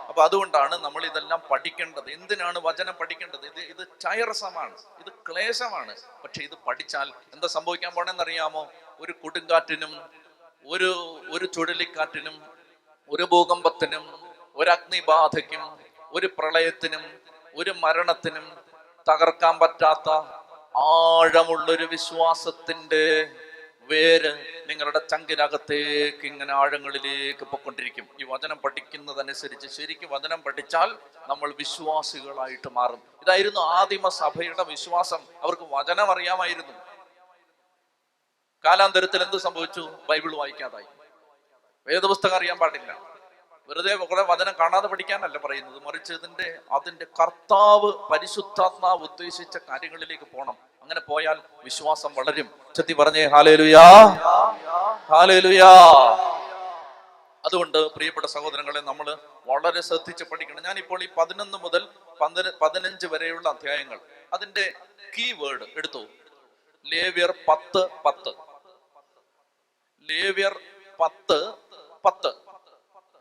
A: അപ്പൊ അതുകൊണ്ടാണ് നമ്മൾ ഇതെല്ലാം പഠിക്കേണ്ടത്. എന്തിനാണ് വചനം പഠിക്കേണ്ടത്? ഇത് ഇത് ചൈറസമാണ്. ഇത് ക്ലേശമാണ്. പക്ഷെ ഇത് പഠിച്ചാൽ എന്താ സംഭവിക്കാൻ പോണെന്നറിയാമോ? ഒരു കൊടുങ്കാറ്റിനും ഒരു ഒരു ചുഴലിക്കാറ്റിനും ഒരു ഭൂകമ്പത്തിനും ഒരു അഗ്നിബാധയ്ക്കും ഒരു പ്രളയത്തിനും ഒരു മരണത്തിനും തകർക്കാൻ പറ്റാത്ത ആഴമുള്ളൊരു വിശ്വാസത്തിന്റെ വേര് നിങ്ങളുടെ ചങ്കിനകത്തേക്ക് ഇങ്ങനെ ആഴങ്ങളിലേക്ക് പൊക്കൊണ്ടിരിക്കും. ഈ വചനം പഠിക്കുന്നതനുസരിച്ച് ശരിക്കും വചനം പഠിച്ചാൽ നമ്മൾ വിശ്വാസികളായിട്ട് മാറും. ഇതായിരുന്നു ആദിമ സഭയുടെ വിശ്വാസം. അവർക്ക് വചനം അറിയാമായിരുന്നു. കാലാന്തരത്തിൽ എന്ത് സംഭവിച്ചു? ബൈബിൾ വായിക്കാതായി. വേദപുസ്തകം അറിയാൻ പാടില്ല. വെറുതെ കുറെ വചനം കാണാതെ പഠിക്കാനല്ല പറയുന്നത്. മറിച്ച് ഇതിന്റെ അതിന്റെ കർത്താവ് പരിശുദ്ധാത്മാവ് ഉദ്ദേശിച്ച കാര്യങ്ങളിലേക്ക് പോകണം അങ്ങനെ പോയാൽ വിശ്വാസം വളരും. ചെത്തി പറഞ്ഞേ ഹാലേലുയാ. അതുകൊണ്ട് പ്രിയപ്പെട്ട സഹോദരങ്ങളെ നമ്മൾ വളരെ ശ്രദ്ധിച്ച് പഠിക്കണം. ഞാനിപ്പോൾ ഈ പതിനൊന്ന് മുതൽ പതിനഞ്ച് വരെയുള്ള അധ്യായങ്ങൾ അതിന്റെ കീ വേർഡ് എടുത്തു. ലേവ്യർ പത്ത് പത്ത്. ലേവ്യർ പത്ത് പത്ത്.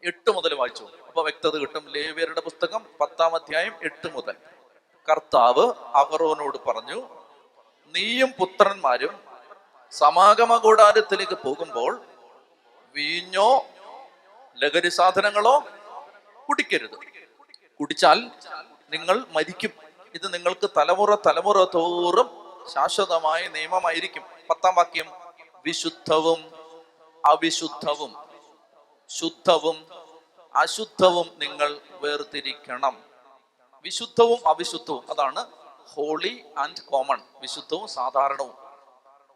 A: എട്ട് മുതൽ വായിച്ചു. അപ്പൊ വ്യക്തത കിട്ടും. ലേവ്യരുടെ പുസ്തകം പത്താം അധ്യായം എട്ട് മുതൽ. കർത്താവ് അഹറോനോട് പറഞ്ഞു നീയും പുത്രന്മാരും സമാഗമ കൂടാരത്തിലേക്ക് പോകുമ്പോൾ വീഞ്ഞോ ലഹരി സാധനങ്ങളോ കുടിക്കരുത്. കുടിച്ചാൽ നിങ്ങൾ മരിക്കും. ഇത് നിങ്ങൾക്ക് തലമുറ തലമുറ തോറും ശാശ്വതമായ നിയമമായിരിക്കും. പത്താം വാക്യം വിശുദ്ധവും അവിശുദ്ധവും ശുദ്ധവും അശുദ്ധവും നിങ്ങൾ വേർതിരിക്കണം. വിശുദ്ധവും അവിശുദ്ധവും അതാണ് ഹോളി ആൻഡ് കോമൺ വിശുദ്ധവും സാധാരണവും.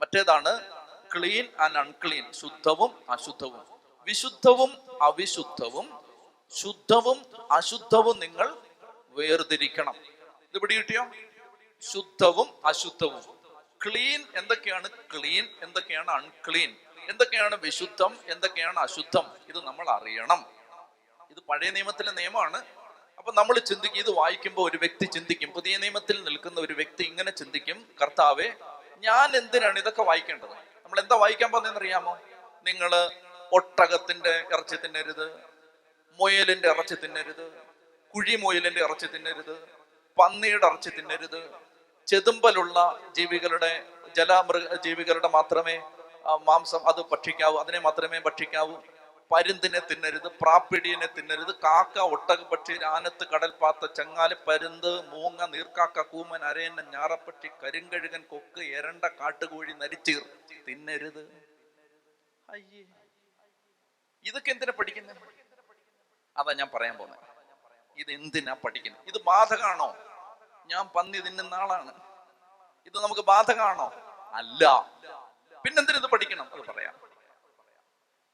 A: മറ്റേതാണ് ക്ലീൻ ആൻഡ് അൺക്ലീൻ ശുദ്ധവും അശുദ്ധവും. വിശുദ്ധവും അവിശുദ്ധവും ശുദ്ധവും അശുദ്ധവും നിങ്ങൾ വേർതിരിക്കണം. ഇത് പിടി കിട്ടിയോ? ശുദ്ധവും അശുദ്ധവും. ക്ലീൻ എന്തൊക്കെയാണ്? ക്ലീൻ എന്തൊക്കെയാണ്? അൺക്ലീൻ. എന്തൊക്കെയാണ് വിശുദ്ധം? എന്തൊക്കെയാണ് അശുദ്ധം? ഇത് നമ്മൾ അറിയണം. ഇത് പഴയ നിയമത്തിലെ നിയമമാണ്. അപ്പൊ നമ്മൾ ചിന്തിക്കും ഇത് വായിക്കുമ്പോൾ ഒരു വ്യക്തി ചിന്തിക്കും. പുതിയ നിയമത്തിൽ നിൽക്കുന്ന ഒരു വ്യക്തി ഇങ്ങനെ ചിന്തിക്കും കർത്താവെ ഞാൻ എന്തിനാണ് ഇതൊക്കെ വായിക്കേണ്ടത്? നമ്മൾ എന്താ വായിക്കാൻ പോകുന്നതെന്നറിയാമോ? നിങ്ങൾ ഒട്ടകത്തിന്റെ ഇറച്ചി തിന്നരുത് മുയലിന്റെ ഇറച്ചി തിന്നരുത് കുഴിമുയലിന്റെ ഇറച്ചി തിന്നരുത് പന്നിയുടെ ഇറച്ചി തിന്നരുത് ചെതുമ്പലുള്ള ജീവികളുടെ ജലമൃഗ ജീവികളുടെ മാത്രമേ മാംസം അത് ഭക്ഷിക്കാവൂ അതിനെ മാത്രമേ ഭക്ഷിക്കാവൂ. പരുന്തിനെ തിന്നരുത് പ്രാപ്പിടിയനെ തിന്നരുത് കാക്ക ഒട്ടകപ്പക്ഷി ആനത്ത് കടൽപ്പാത്ത ചങ്ങാൽ പരുന്ത് മൂങ്ങ നീർക്കാക്ക കൂമൻ അരയന്നൻ ഞാറപ്പക്ഷി കരിങ്കഴുകൻ കൊക്ക് എരണ്ട കാട്ടുകോഴി നരിച്ചീർ. തിന്നരുത്. അയ്യേ. ഇതൊക്കെ എന്തിനാ പഠിക്കുന്നത് അതാ ഞാൻ പറയാൻ പോകുന്നത് ഇത് എന്തിനാ പഠിക്കുന്നത് ഇത് ബാധകാണോ? ഞാൻ പന്നി തിന്നുന്ന ആളാണ്. ഇത് നമുക്ക് ബാധകാണോ? അല്ല. പിന്നെന്തിനു പഠിക്കണം? അത് പറയാം.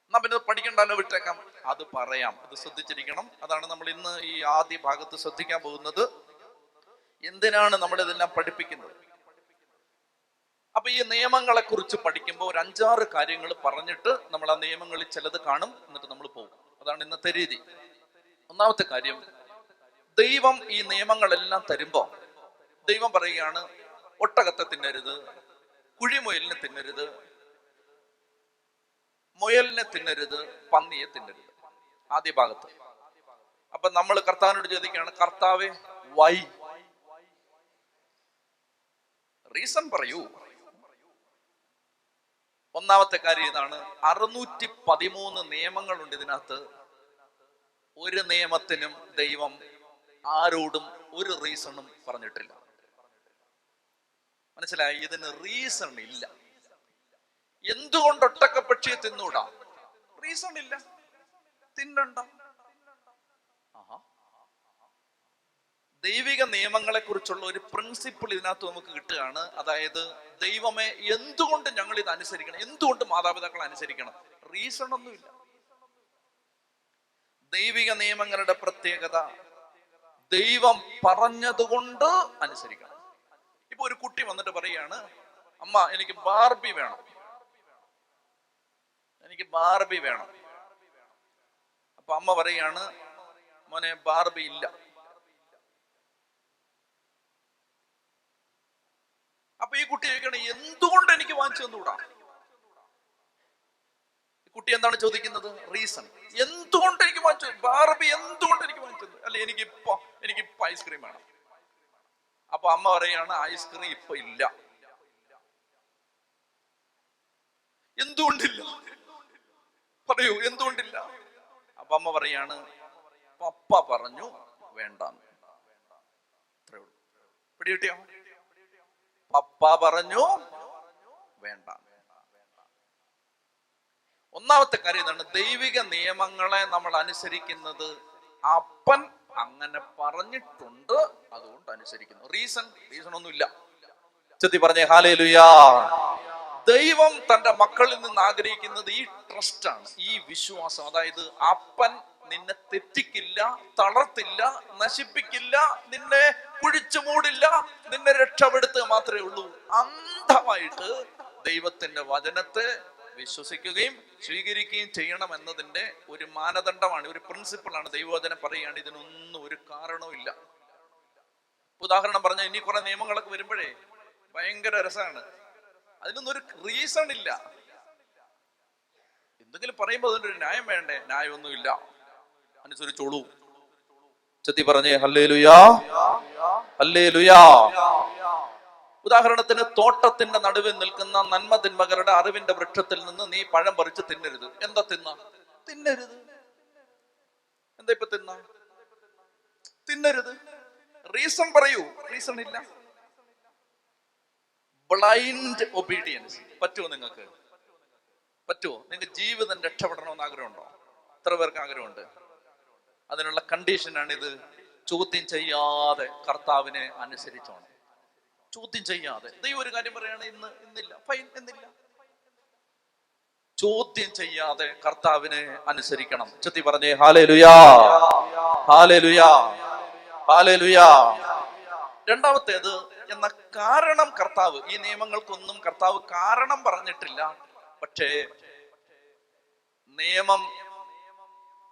A: എന്നാ പിന്നെ പഠിക്കണ്ടല്ലോ വിട്ടേക്കാം. അത് പറയാം. അത് ശ്രദ്ധിച്ചിരിക്കണം. അതാണ് നമ്മൾ ഇന്ന് ഈ ആദ്യ ഭാഗത്ത് ശ്രദ്ധിക്കാൻ പോകുന്നത്. എന്തിനാണ് നമ്മൾ ഇതെല്ലാം പഠിപ്പിക്കുന്നത്? അപ്പൊ ഈ നിയമങ്ങളെ കുറിച്ച് പഠിക്കുമ്പോൾ ഒരു അഞ്ചാറ് കാര്യങ്ങൾ പറഞ്ഞിട്ട് നമ്മൾ ആ നിയമങ്ങളിൽ ചിലത് കാണും. എന്നിട്ട് നമ്മൾ പോകും. അതാണ് ഇന്നത്തെ രീതി. ഒന്നാമത്തെ കാര്യം ദൈവം ഈ നിയമങ്ങളെല്ലാം തരുമ്പോ ദൈവം പറയുകയാണ് ഒട്ടകത്തെ തിന്നരുത് കുഴിമുയലിനെ തിന്നരുത് മുയലിനെ തിന്നരുത് പന്നിയെ തിന്നരുത്. ആദ്യ ഭാഗത്ത്. അപ്പൊ നമ്മൾ കർത്താവിനോട് ചോദിക്കുകയാണ് കർത്താവെ വൈ റീസൺ പറയൂ. ഒന്നാമത്തെ കാര്യം ഇതാണ് അറുന്നൂറ്റി പതിമൂന്ന് നിയമങ്ങളുണ്ട് ഇതിനകത്ത്. ഒരു നിയമത്തിനും ദൈവം ആരോടും ഒരു റീസണും പറഞ്ഞിട്ടില്ല. മനസ്സിലായി? ഇതിന് റീസൺ ഇല്ല. എന്തുകൊണ്ട് ഒട്ടക്കപ്പക്ഷിയെ തിന്നൂടാ? റീസൺ ഇല്ല. തിന്നണ്ട. ദൈവിക നിയമങ്ങളെ കുറിച്ചുള്ള ഒരു പ്രിൻസിപ്പിൾ ഇതിനകത്ത് നമുക്ക് കിട്ടുകയാണ്. അതായത് ദൈവമേ എന്തുകൊണ്ട് ഞങ്ങൾ ഇത് അനുസരിക്കണം? എന്തുകൊണ്ട് മാതാപിതാക്കൾ അനുസരിക്കണം? റീസൺ ഒന്നുമില്ല ദൈവിക നിയമങ്ങളുടെ പ്രത്യേകത ദൈവം പറഞ്ഞതുകൊണ്ട് അനുസരിക്കണം. ഇപ്പൊ ഒരു കുട്ടി വന്നിട്ട് പറയാണ് അമ്മ എനിക്ക് ബാർബി വേണം. എനിക്ക് ബാർബി വേണം. അപ്പൊ അമ്മ പറയാണ് മോനെ ബാർബി ഇല്ല. അപ്പൊ ഈ കുട്ടി ചോദിക്കണം എന്തുകൊണ്ട് എനിക്ക് വാങ്ങിച്ചു തന്നുകൂടാ കുട്ടി എന്താണ് ചോദിക്കുന്നത്? റീസൺ എന്തുകൊണ്ട് എനിക്ക് വാങ്ങിച്ചു ബാർബി എന്തുകൊണ്ട് എനിക്ക് വാങ്ങിച്ചു? അല്ല എനിക്ക് ഇപ്പൊ എനിക്ക് ഇപ്പൊ ഐസ്ക്രീം വേണം. അപ്പൊ അമ്മ പറയാണ് ഐസ്ക്രീം ഇപ്പൊ ഇല്ല. എന്തുകൊണ്ടില്ല പറയൂ എന്തുകൊണ്ടില്ല? അപ്പൊ അമ്മ പറയാണ് പപ്പ പറഞ്ഞു വേണ്ട പിടികിട്ടിയോ? പപ്പ പറഞ്ഞു വേണ്ട ഒന്നാമത്തെ കാര്യം ഇതാണ് ദൈവിക നിയമങ്ങളെ നമ്മൾ അനുസരിക്കുന്നത് അപ്പൻ അങ്ങനെ പറഞ്ഞിട്ടുണ്ട് അതുകൊണ്ട് അനുസരിക്കുന്നു. റീസൺ റീസൺ ഒന്നുമില്ല ചെത്തി പറഞ്ഞേ ഹാലേ ലുയാ ദൈവം തന്റെ മക്കളിൽ നിന്ന് ആഗ്രഹിക്കുന്നത് ഈ ട്രസ്റ്റ് ആണ് ഈ വിശ്വാസം. അതായത് അപ്പൻ നിന്നെ തെറ്റിക്കില്ല തളർത്തില്ല നശിപ്പിക്കില്ല നിന്നെ കുഴിച്ചു മൂടില്ല നിന്നെ രക്ഷപ്പെടുത്തുക മാത്രമേ ഉള്ളൂ. അന്ധമായിട്ട് ദൈവത്തിന്റെ വചനത്തെ വിശ്വസിക്കുകയും സ്വീകരിക്കുകയും ചെയ്യണം എന്നതിന്റെ ഒരു മാനദണ്ഡമാണ് ഒരു പ്രിൻസിപ്പിളാണ് ദൈവവചനം പറയുകയാണ്. ഇതിനൊന്നും ഒരു കാരണവുമില്ല ഉദാഹരണം പറഞ്ഞാൽ ഇനി കുറെ നിയമങ്ങളൊക്കെ വരുമ്പോഴേ ഭയങ്കര രസമാണ്. അതിനൊന്നും ഒരു റീസൺ ഇല്ല. എന്തെങ്കിലും പറയുമ്പോൾ അതിന്റെ ഒരു ന്യായം വേണ്ടേ? ന്യായമൊന്നുമില്ല. അനുസരിച്ചോളൂ ചെത്തി പറഞ്ഞേ ഹല്ലേ ലുയാ ഹല്ലേ ലുയാ ഉദാഹരണത്തിന് തോട്ടത്തിന്റെ നടുവിൽ നിൽക്കുന്ന നന്മ തിന്മകളുടെ അറിവിന്റെ വൃക്ഷത്തിൽ നിന്ന് നീ പഴം പറിച്ച് തിന്നരുത്. എന്താ തിന്ന? തിന്നരുത്. എന്താ ഇപ്പൊ തിന്ന? തിന്നരുത്. റീസൺ പറയൂ. റീസൺ ഇല്ല. ബ്ലൈൻഡ് ഒബീഡിയൻസ് പറ്റുമോ നിങ്ങൾക്ക്? പറ്റുമോ നിങ്ങൾക്ക് ജീവിതം രക്ഷപ്പെടണമെന്ന് ആഗ്രഹമുണ്ടോ? എത്ര പേർക്ക് ആഗ്രഹമുണ്ട്? അതിനുള്ള കണ്ടീഷനാണ് ഇത് ചോദ്യം ചെയ്യാതെ കർത്താവിനെ അനുസരിച്ചോണം. ചോദ്യം ചെയ്യാതെ. ദൈവം ഒരു കാര്യം പറയാണ് ഇന്ന് ഇന്നില്ല. ഫൈൻ എന്നില്ല ചോദ്യം ചെയ്യാതെ കർത്താവിനെ അനുസരിക്കണം. ചെത്തി പറഞ്ഞേ ഹാലേ ലുയാ ഹാലേ ലുയാ ഹാലേ ലുയാ രണ്ടാമത്തേത് എന്ന കാരണം കർത്താവ്. ഈ നിയമങ്ങൾക്കൊന്നും കർത്താവ് കാരണം പറഞ്ഞിട്ടില്ല. പക്ഷേ നിയമം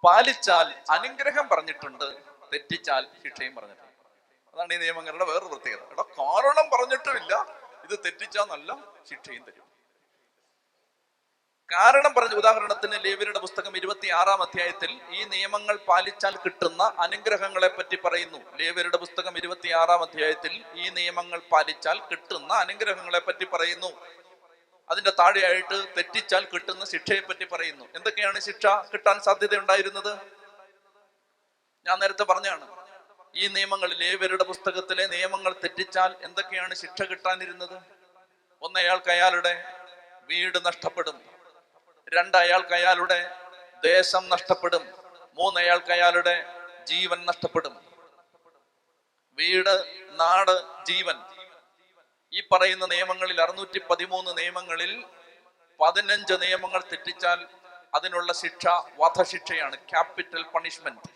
A: പാലിച്ചാൽ അനുഗ്രഹം പറഞ്ഞിട്ടുണ്ട്. തെറ്റിച്ചാൽ ശിക്ഷയും പറഞ്ഞിട്ടുണ്ട്. അതാണ് ഈ നിയമങ്ങളുടെ വേറൊരു പ്രത്യേകത. എടാ കാരണം പറഞ്ഞിട്ടുമില്ല. ഇത് തെറ്റിച്ചാൽ നല്ല ശിക്ഷയും തരും. കാരണം പറഞ്ഞു ഉദാഹരണത്തിന് ലേവ്യരുടെ പുസ്തകം ഇരുപത്തി ആറാം അധ്യായത്തിൽ ഈ നിയമങ്ങൾ പാലിച്ചാൽ കിട്ടുന്ന അനുഗ്രഹങ്ങളെ പറ്റി പറയുന്നു. ലേവ്യരുടെ പുസ്തകം ഇരുപത്തി ആറാം അധ്യായത്തിൽ ഈ നിയമങ്ങൾ പാലിച്ചാൽ കിട്ടുന്ന അനുഗ്രഹങ്ങളെ പറ്റി പറയുന്നു. അതിന്റെ താഴെയായിട്ട് തെറ്റിച്ചാൽ കിട്ടുന്ന ശിക്ഷയെ പറ്റി പറയുന്നു. എന്തൊക്കെയാണ് ശിക്ഷ? കിട്ടാൻ സാധ്യത ഉണ്ടായിരുന്നത് ഞാൻ നേരത്തെ പറഞ്ഞാണ്. ഈ നിയമങ്ങൾ ലേവ്യരുടെ പുസ്തകത്തിലെ നിയമങ്ങൾ തെറ്റിച്ചാൽ എന്തൊക്കെയാണ് ശിക്ഷ കിട്ടാനിരുന്നത്? ഒന്ന് അയാൾക്ക് അയാളുടെ വീട് നഷ്ടപ്പെടും രണ്ട് അയാൾക്ക് അയാളുടെ ദേശം നഷ്ടപ്പെടും. മൂന്ന് അയാൾക്ക് അയാളുടെ ജീവൻ നഷ്ടപ്പെടും. വീട് നാട് ജീവൻ. ഈ പറയുന്ന നിയമങ്ങളിൽ അറുന്നൂറ്റി പതിമൂന്ന് നിയമങ്ങളിൽ പതിനഞ്ച് നിയമങ്ങൾ തെറ്റിച്ചാൽ അതിനുള്ള ശിക്ഷ വധശിക്ഷയാണ് ക്യാപിറ്റൽ പണിഷ്മെന്റ്.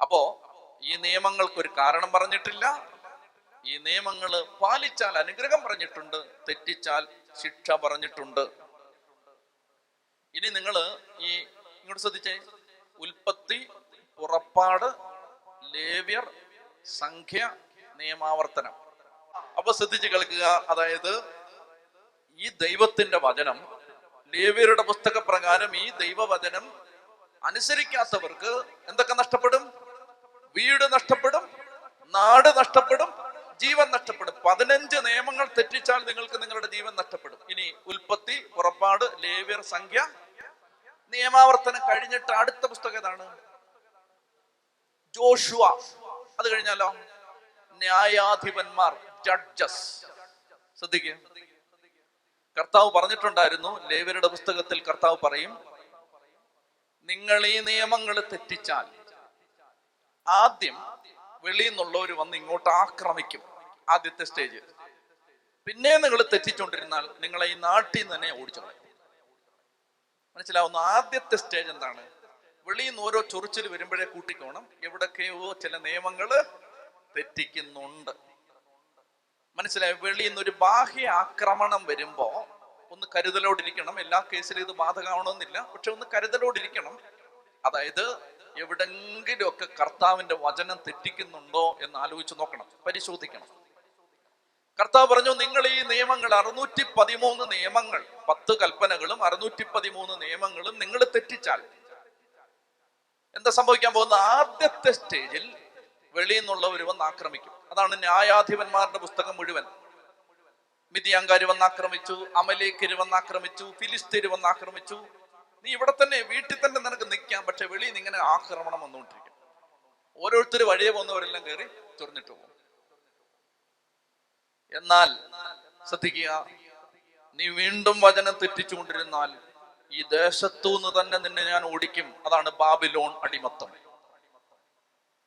A: അപ്പോ ഈ നിയമങ്ങൾക്ക് ഒരു കാരണം പറഞ്ഞിട്ടില്ല. ഈ നിയമങ്ങൾ പാലിച്ചാൽ അനുഗ്രഹം പറഞ്ഞിട്ടുണ്ട് തെറ്റിച്ചാൽ ശിക്ഷ പറഞ്ഞിട്ടുണ്ട്. ഇനി നിങ്ങൾ ഈ ഇങ്ങോട്ട് ശ്രദ്ധിച്ചേ. ഉൽപ്പത്തി പുറപ്പാട് ലേവ്യർ സംഖ്യ നിയമാവർത്തനം. അപ്പൊ ശ്രദ്ധിച്ച് കേൾക്കുക. അതായത് ഈ ദൈവത്തിന്റെ വചനം ലേവ്യരുടെ പുസ്തക പ്രകാരം ഈ ദൈവവചനം അനുസരിക്കാത്തവർക്ക് എന്തൊക്കെ നഷ്ടപ്പെടും? വീട് നഷ്ടപ്പെടും നാട് നഷ്ടപ്പെടും ജീവൻ നഷ്ടപ്പെടും. പതിനഞ്ച് നിയമങ്ങൾ തെറ്റിച്ചാൽ നിങ്ങൾക്ക് നിങ്ങളുടെ ജീവൻ നഷ്ടപ്പെടും. ഇനി ഉൽപ്പത്തി പുറപ്പാട് ലേവ്യർ സംഖ്യ നിയമാവർത്തനം കഴിഞ്ഞിട്ട് അടുത്ത പുസ്തകം ഏതാണ്? ജോഷുവ. അത് കഴിഞ്ഞാലോ? ന്യായാധിപന്മാർ ജഡ്ജസ്. ശ്രദ്ധിക്കുക കർത്താവ് പറഞ്ഞിട്ടുണ്ടായിരുന്നു ലേവരുടെ പുസ്തകത്തിൽ കർത്താവ് പറയും നിങ്ങൾ ഈ നിയമങ്ങൾ തെറ്റിച്ചാൽ ആദ്യം വെളിയിൽ നിന്നുള്ളവർ വന്ന് ഇങ്ങോട്ട് ആക്രമിക്കും ആദ്യത്തെ സ്റ്റേജ് പിന്നെ നിങ്ങൾ തെറ്റിച്ചുകൊണ്ടിരുന്നാൽ നിങ്ങളെ ഈ നാട്ടിൽ നിന്ന് തന്നെ ഓടിച്ചു മനസ്സിലാവുന്ന ആദ്യത്തെ സ്റ്റേജ് എന്താണ്? വെളിയിൽ നിന്ന് ഓരോ ചൊറിച്ചിൽ വരുമ്പോഴേ കൂട്ടിക്കോണം. എവിടൊക്കെയോ ചില നിയമങ്ങൾ തെറ്റിക്കുന്നുണ്ട്. മനസ്സിലായി? വെളിയിൽ നിന്ന് ഒരു ബാഹ്യ ആക്രമണം വരുമ്പോ ഒന്ന് കരുതലോടിരിക്കണം. എല്ലാ കേസിലും ഇത് ബാധകമാവണമെന്നില്ല. പക്ഷെ ഒന്ന് കരുതലോടിരിക്കണം. അതായത് എവിടെങ്കിലുമൊക്കെ കർത്താവിന്റെ വചനം തെറ്റിക്കുന്നുണ്ടോ എന്ന് ആലോചിച്ച് നോക്കണം. പരിശോധിക്കണം. കർത്താവ് പറഞ്ഞു നിങ്ങൾ ഈ നിയമങ്ങൾ അറുന്നൂറ്റി പതിമൂന്ന് നിയമങ്ങൾ പത്ത് കൽപ്പനകളും അറുന്നൂറ്റി പതിമൂന്ന് നിയമങ്ങളും നിങ്ങൾ തെറ്റിച്ചാൽ എന്താ സംഭവിക്കാൻ പോകുന്ന ആദ്യത്തെ സ്റ്റേജിൽ വെളിയിൽ നിന്നുള്ളവർ വന്ന് ആക്രമിക്കും. അതാണ് ന്യായാധിപന്മാരുടെ പുസ്തകം മുഴുവൻ. മിതിയാങ്കാരി വന്ന് വന്നാക്രമിച്ചു അമലേക്കര് വന്നാക്രമിച്ചു ഫിലിസ്തീര് വന്നാക്രമിച്ചു നീ ഇവിടെ തന്നെ വീട്ടിൽ തന്നെ നിനക്ക് നിൽക്കാം പക്ഷെ വെളിയിൽ നിന്ന് ഇങ്ങനെ ആക്രമണം വന്നുകൊണ്ടിരിക്കും. ഓരോരുത്തർ വഴിയെ പോകുന്നവരെല്ലാം കയറി ചൊറിഞ്ഞിട്ട് പോകും. എന്നാൽ ശ്രദ്ധിക്കുക നീ വീണ്ടും വചനം തെറ്റിച്ചുകൊണ്ടിരുന്നാൽ ഈ ദേശത്തു നിന്ന് തന്നെ നിന്നെ ഞാൻ ഓടിക്കും. അതാണ് ബാബിലോൺ അടിമത്തം.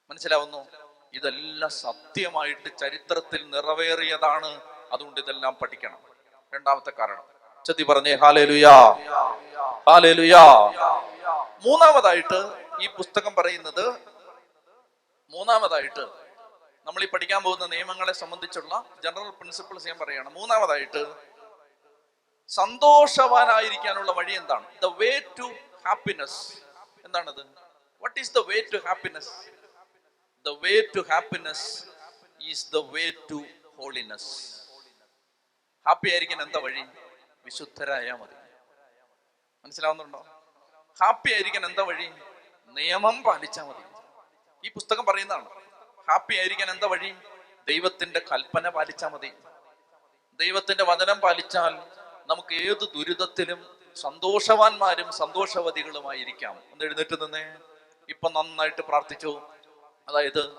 A: മനസ്സിലാവുന്നു? ഇതെല്ലാം സത്യമായിട്ട് ചരിത്രത്തിൽ നിറവേറിയതാണ്. അതുകൊണ്ട് ഇതെല്ലാം പഠിക്കണം. രണ്ടാമത്തെ കാരണം. ചെത്തി പറഞ്ഞേ ഹാലേലുയാ ഹാലേലുയാ. മൂന്നാമതായിട്ട് ഈ പുസ്തകം പറയുന്നത് മൂന്നാമതായിട്ട് നമ്മൾ ഈ പഠിക്കാൻ പോകുന്ന നിയമങ്ങളെ സംബന്ധിച്ചുള്ള ജനറൽ പ്രിൻസിപ്പിൾസ് ഞാൻ പറയാണ് മൂന്നാമതായിട്ട് സന്തോഷവാനായിരിക്കാനുള്ള വഴി എന്താണ്? ദ വേ ടു ഹാപ്പിനെസ് എന്താണത്? What is the way to happiness the way to happiness is the way to holiness happy ആയിരിക്കാൻ എന്താ വഴി? വിശുദ്ധരായാ മതി. മനസ്സിലാവുന്നുണ്ടോ? ഹാപ്പി ആയിരിക്കാൻ എന്താ വഴി? നിയമം പാലിച്ചാൽ മതി. ഈ പുസ്തകം പറയുന്നതാണ്. ഹാപ്പി ആയിരിക്കാൻ എന്താ വഴി? ദൈവത്തിന്റെ കൽപ്പന പാലിച്ചാൽ മതി. ദൈവത്തിന്റെ വചനം പാലിച്ചാൽ നമുക്ക് ഏത് ദുരിതത്തിലും സന്തോഷവാന്മാരും സന്തോഷവതികളുമായിരിക്കാം. ഒന്ന് എഴുന്നേറ്റ് നിന്നേ. ഇപ്പൊ നന്നായിട്ട് പ്രാർത്ഥിച്ചു. അതായത്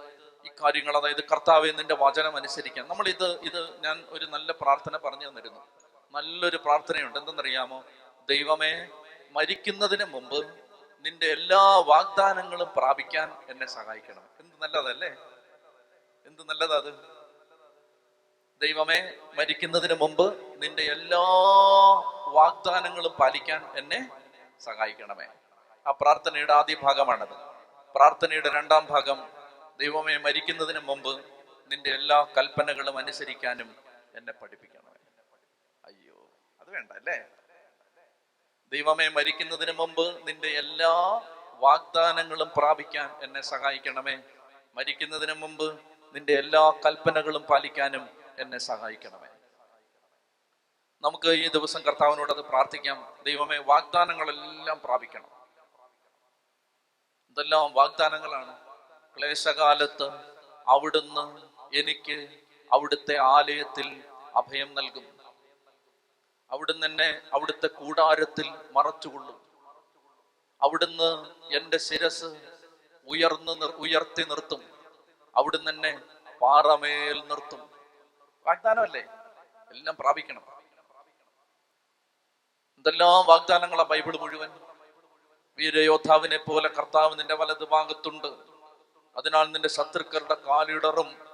A: ഈ കാര്യങ്ങൾ അതായത് കർത്താവ് നിന്റെ വചനം അനുസരിക്കാൻ. നമ്മൾ ഇത് ഇത് ഞാൻ ഒരു നല്ല പ്രാർത്ഥന പറഞ്ഞു തന്നിരുന്നു. നല്ലൊരു പ്രാർത്ഥനയുണ്ട്. എന്തെന്നറിയാമോ? ദൈവമേ മരിക്കുന്നതിന് മുമ്പ് നിന്റെ എല്ലാ വാഗ്ദാനങ്ങളും പ്രാപിക്കാൻ എന്നെ സഹായിക്കണം. എന്ത് നല്ലതല്ലേ? എന്ത് നല്ലതാ അത്? ദൈവമേ മരിക്കുന്നതിന് മുമ്പ് നിന്റെ എല്ലാ വാഗ്ദാനങ്ങളും പാലിക്കാൻ എന്നെ സഹായിക്കണമേ. ആ പ്രാർത്ഥനയുടെ ആദ്യ ഭാഗമാണത്. പ്രാർത്ഥനയുടെ രണ്ടാം ഭാഗം ദൈവമേ മരിക്കുന്നതിന് മുമ്പ് നിന്റെ എല്ലാ കൽപ്പനകളും അനുസരിക്കാനും എന്നെ പഠിപ്പിക്കണമേ. അയ്യോ അത് വേണ്ട അല്ലേ? ദൈവമേ മരിക്കുന്നതിന് മുമ്പ് നിന്റെ എല്ലാ വാഗ്ദാനങ്ങളും പ്രാപിക്കാൻ എന്നെ സഹായിക്കണമേ. മരിക്കുന്നതിന് മുമ്പ് നിന്റെ എല്ലാ കൽപ്പനകളും പാലിക്കാനും എന്നെ സഹായിക്കണമേ. നമുക്ക് ഈ ദിവസം കർത്താവിനോട് അത് പ്രാർത്ഥിക്കാം. ദൈവമേ വാഗ്ദാനങ്ങളെല്ലാം പ്രാപിക്കണം. ഇതെല്ലാം വാഗ്ദാനങ്ങളാണ്. ക്ലേശകാലത്ത് അവിടുന്ന് എനിക്ക് അവിടുത്തെ ആലയത്തിൽ അഭയം നൽകും. അവിടുന്ന് എന്നെ അവിടുത്തെ കൂടാരത്തിൽ മറച്ചുകൊള്ളും. അവിടുന്ന് എന്റെ ശിരസ് ഉയർന്ന് ഉയർത്തി നിർത്തും. അവിടുന്ന് തന്നെ പാറമേൽ നിർത്തും. വാഗ്ദാനമല്ലേ? എല്ലാം പ്രാപിക്കണം. എന്തെല്ലാം വാഗ്ദാനങ്ങളാ ബൈബിൾ മുഴുവൻ? വീരയോദ്ധാവിനെ പോലെ കർത്താവ് നിന്റെ വലത് ഭാഗത്തുണ്ട്. അതിനാൽ നിന്റെ ശത്രുക്കളുടെ കാലിടറും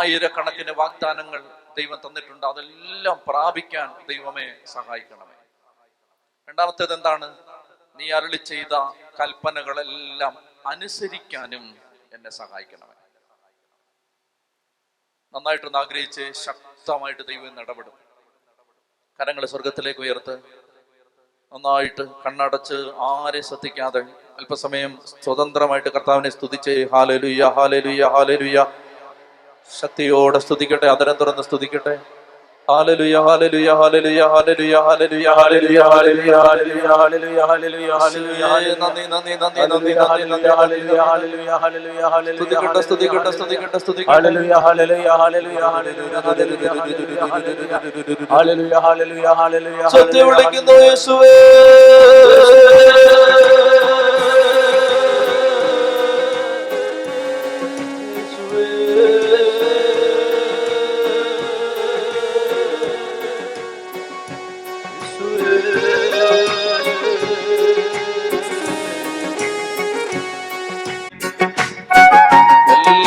A: ആയിരക്കണക്കിന് വാഗ്ദാനങ്ങൾ ദൈവം തന്നിട്ടുണ്ട്. അതെല്ലാം പ്രാപിക്കാൻ ദൈവമേ സഹായിക്കണമേ. രണ്ടാമത്തേത് എന്താണ് നീ അരളി ചെയ്ത കൽപ്പനകളെല്ലാം അനുസരിക്കാനും എന്നെ സഹായിക്കണമേ. നന്നായിട്ടൊന്ന് ആഗ്രഹിച്ച് ശക്തമായിട്ട് ദൈവം ഇടപെടും. കരങ്ങൾ സ്വർഗത്തിലേക്ക് ഉയർത്ത് നന്നായിട്ട് കണ്ണടച്ച് ആരെ ശ്രദ്ധിക്കാതെ അല്പസമയം സ്വതന്ത്രമായിട്ട് കർത്താവിനെ സ്തുതിച്ച് ഹാലലുയ്യ ഹാലലുയ്യ ഹാലലുയ്യ ശക്തിയോടെ സ്തുതിക്കട്ടെ അതരം തുറന്ന് സ്തുതിക്കട്ടെ. ഹാലലുയ്യ ഹാലലുയ്യ ഹാലലുയ്യ ഹാലലുയ്യ ഹാലലുയ്യ ഹാലലുയ്യ ഹാലലുയ്യ നന്ദി നന്ദി നന്ദി നന്ദി ഹല്ലേലൂയ ഹല്ലേലൂയ ഹല്ലേലൂയ സ്തുതിക്കട്ടെ സ്തുതിക്കട്ടെ സ്തുതിക്കട്ടെ സ്തുതിക്കട്ടെ സത്യം വിളിക്കുന്നു യേശുവേ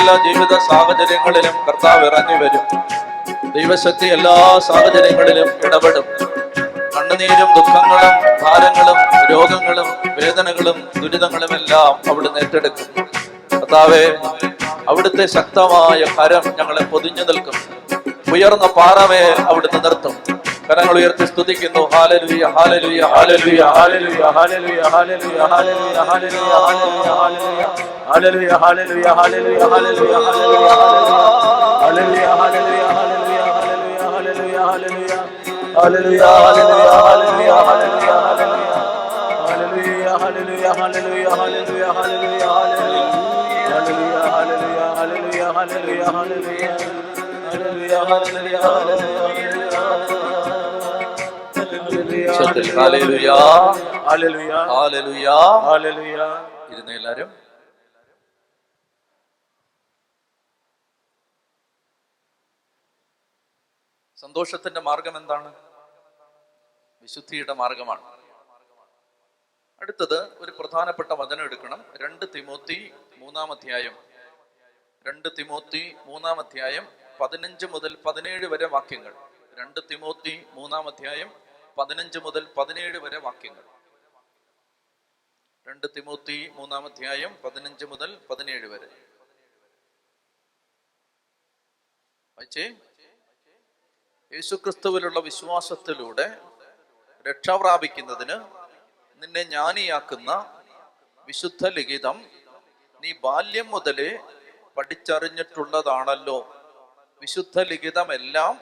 A: എല്ലാ ജീവിത സാഹചര്യങ്ങളിലും കർത്താവ് ഇറങ്ങി വരും. ദൈവശക്തി എല്ലാ സാഹചര്യങ്ങളിലും ഇടപെടും. കണ്ണുനീരും ദുഃഖങ്ങളും ഭാരങ്ങളും രോഗങ്ങളും വേദനകളും ദുരിതങ്ങളും എല്ലാം അവിടെ ഏറ്റെടുക്കും. കർത്താവെ അവിടുത്തെ ശക്തമായ കരം ഞങ്ങളെ പൊതിഞ്ഞു നിൽക്കും. ഉയർന്ന പാറമേ അവിടുന്ന് നിർത്തും. കരങ്ങൾ ഉയർത്തി സ്തുതിക്കുന്നു ഹാലലുയ ഹാലലുയ ഹാലലുയ ഹാലലുയ ഹാലലുയ ഹാലലുയ ഹാലലുയ ഹാലലുയ ഹാലലുയ ഉച്ചത്തിൽ ഹാലലുയ ഹാലലുയ ഇരുന്ന എല്ലാരും? സന്തോഷത്തിന്റെ മാർഗം എന്താണ്? വിശുദ്ധിയുടെ മാർഗമാണ്. അടുത്തത് ഒരു പ്രധാനപ്പെട്ട വചനം എടുക്കണം. രണ്ട് തിമോത്തി മൂന്നാം അധ്യായം. രണ്ട് തിമോത്തി മൂന്നാം അധ്യായം പതിനഞ്ച് മുതൽ പതിനേഴ് വരെ വാക്യങ്ങൾ. രണ്ട് തിമോത്തി മൂന്നാം അധ്യായം പതിനഞ്ച് മുതൽ പതിനേഴ് വരെ വാക്യങ്ങൾ. രണ്ട് തിമൂത്തി മൂന്നാം അധ്യായം പതിനഞ്ച് മുതൽ പതിനേഴ് വരെ. വായിച്ചേ? യേശുക്രിസ്തുവിലുള്ള വിശ്വാസത്തിലൂടെ രക്ഷ പ്രാപിക്കുന്നതിന് നിന്നെ ജ്ഞാനിയാക്കുന്ന വിശുദ്ധ ലിഖിതം നീ ബാല്യം മുതലേ പഠിച്ചറിഞ്ഞിട്ടുള്ളതാണല്ലോ. വിശുദ്ധ ലിഖിതമെല്ലാം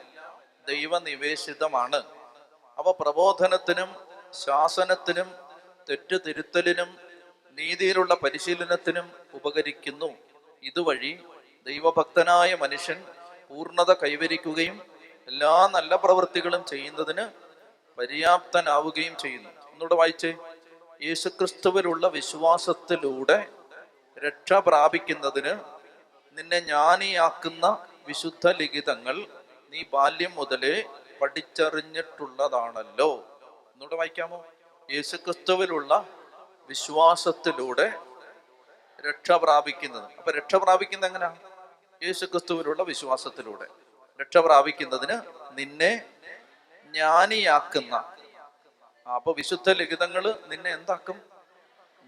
A: ദൈവനിവേശിതമാണ്. അവ പ്രബോധനത്തിനും ശാസനത്തിനും തെറ്റുതിരുത്തലിനും നീതിയിലുള്ള പരിശീലനത്തിനും ഉപകരിക്കുന്നു. ഇതുവഴി ദൈവഭക്തനായ മനുഷ്യൻ പൂർണത കൈവരിക്കുകയും എല്ലാ നല്ല പ്രവൃത്തികളും ചെയ്യുന്നതിന് പര്യാപ്തനാവുകയും ചെയ്യുന്നു. ഒന്നുകൂടെ വായിച്ചേ. യേശുക്രിസ്തുവിലുള്ള വിശ്വാസത്തിലൂടെ രക്ഷ പ്രാപിക്കുന്നതിന് നിന്നെ ജ്ഞാനിയാക്കുന്ന വിശുദ്ധ ലിഖിതങ്ങൾ നീ ബാല്യം മുതലേ പഠിച്ചറിഞ്ഞിട്ടുള്ളതാണല്ലോ. ഒന്നുകൂടെ വായിക്കാമോ? യേശുക്രിസ്തുവിലുള്ള വിശ്വാസത്തിലൂടെ രക്ഷ പ്രാപിക്കുന്നത്. അപ്പൊ രക്ഷ പ്രാപിക്കുന്നത് എങ്ങനെയാണ് യേശുക്രിസ്തുവിലുള്ള വിശ്വാസത്തിലൂടെ. രക്ഷ പ്രാപിക്കുന്നതിന് നിന്നെ ജ്ഞാനിയാക്കുന്ന. അപ്പൊ വിശുദ്ധ ലിഖിതങ്ങൾ നിന്നെ എന്താക്കും?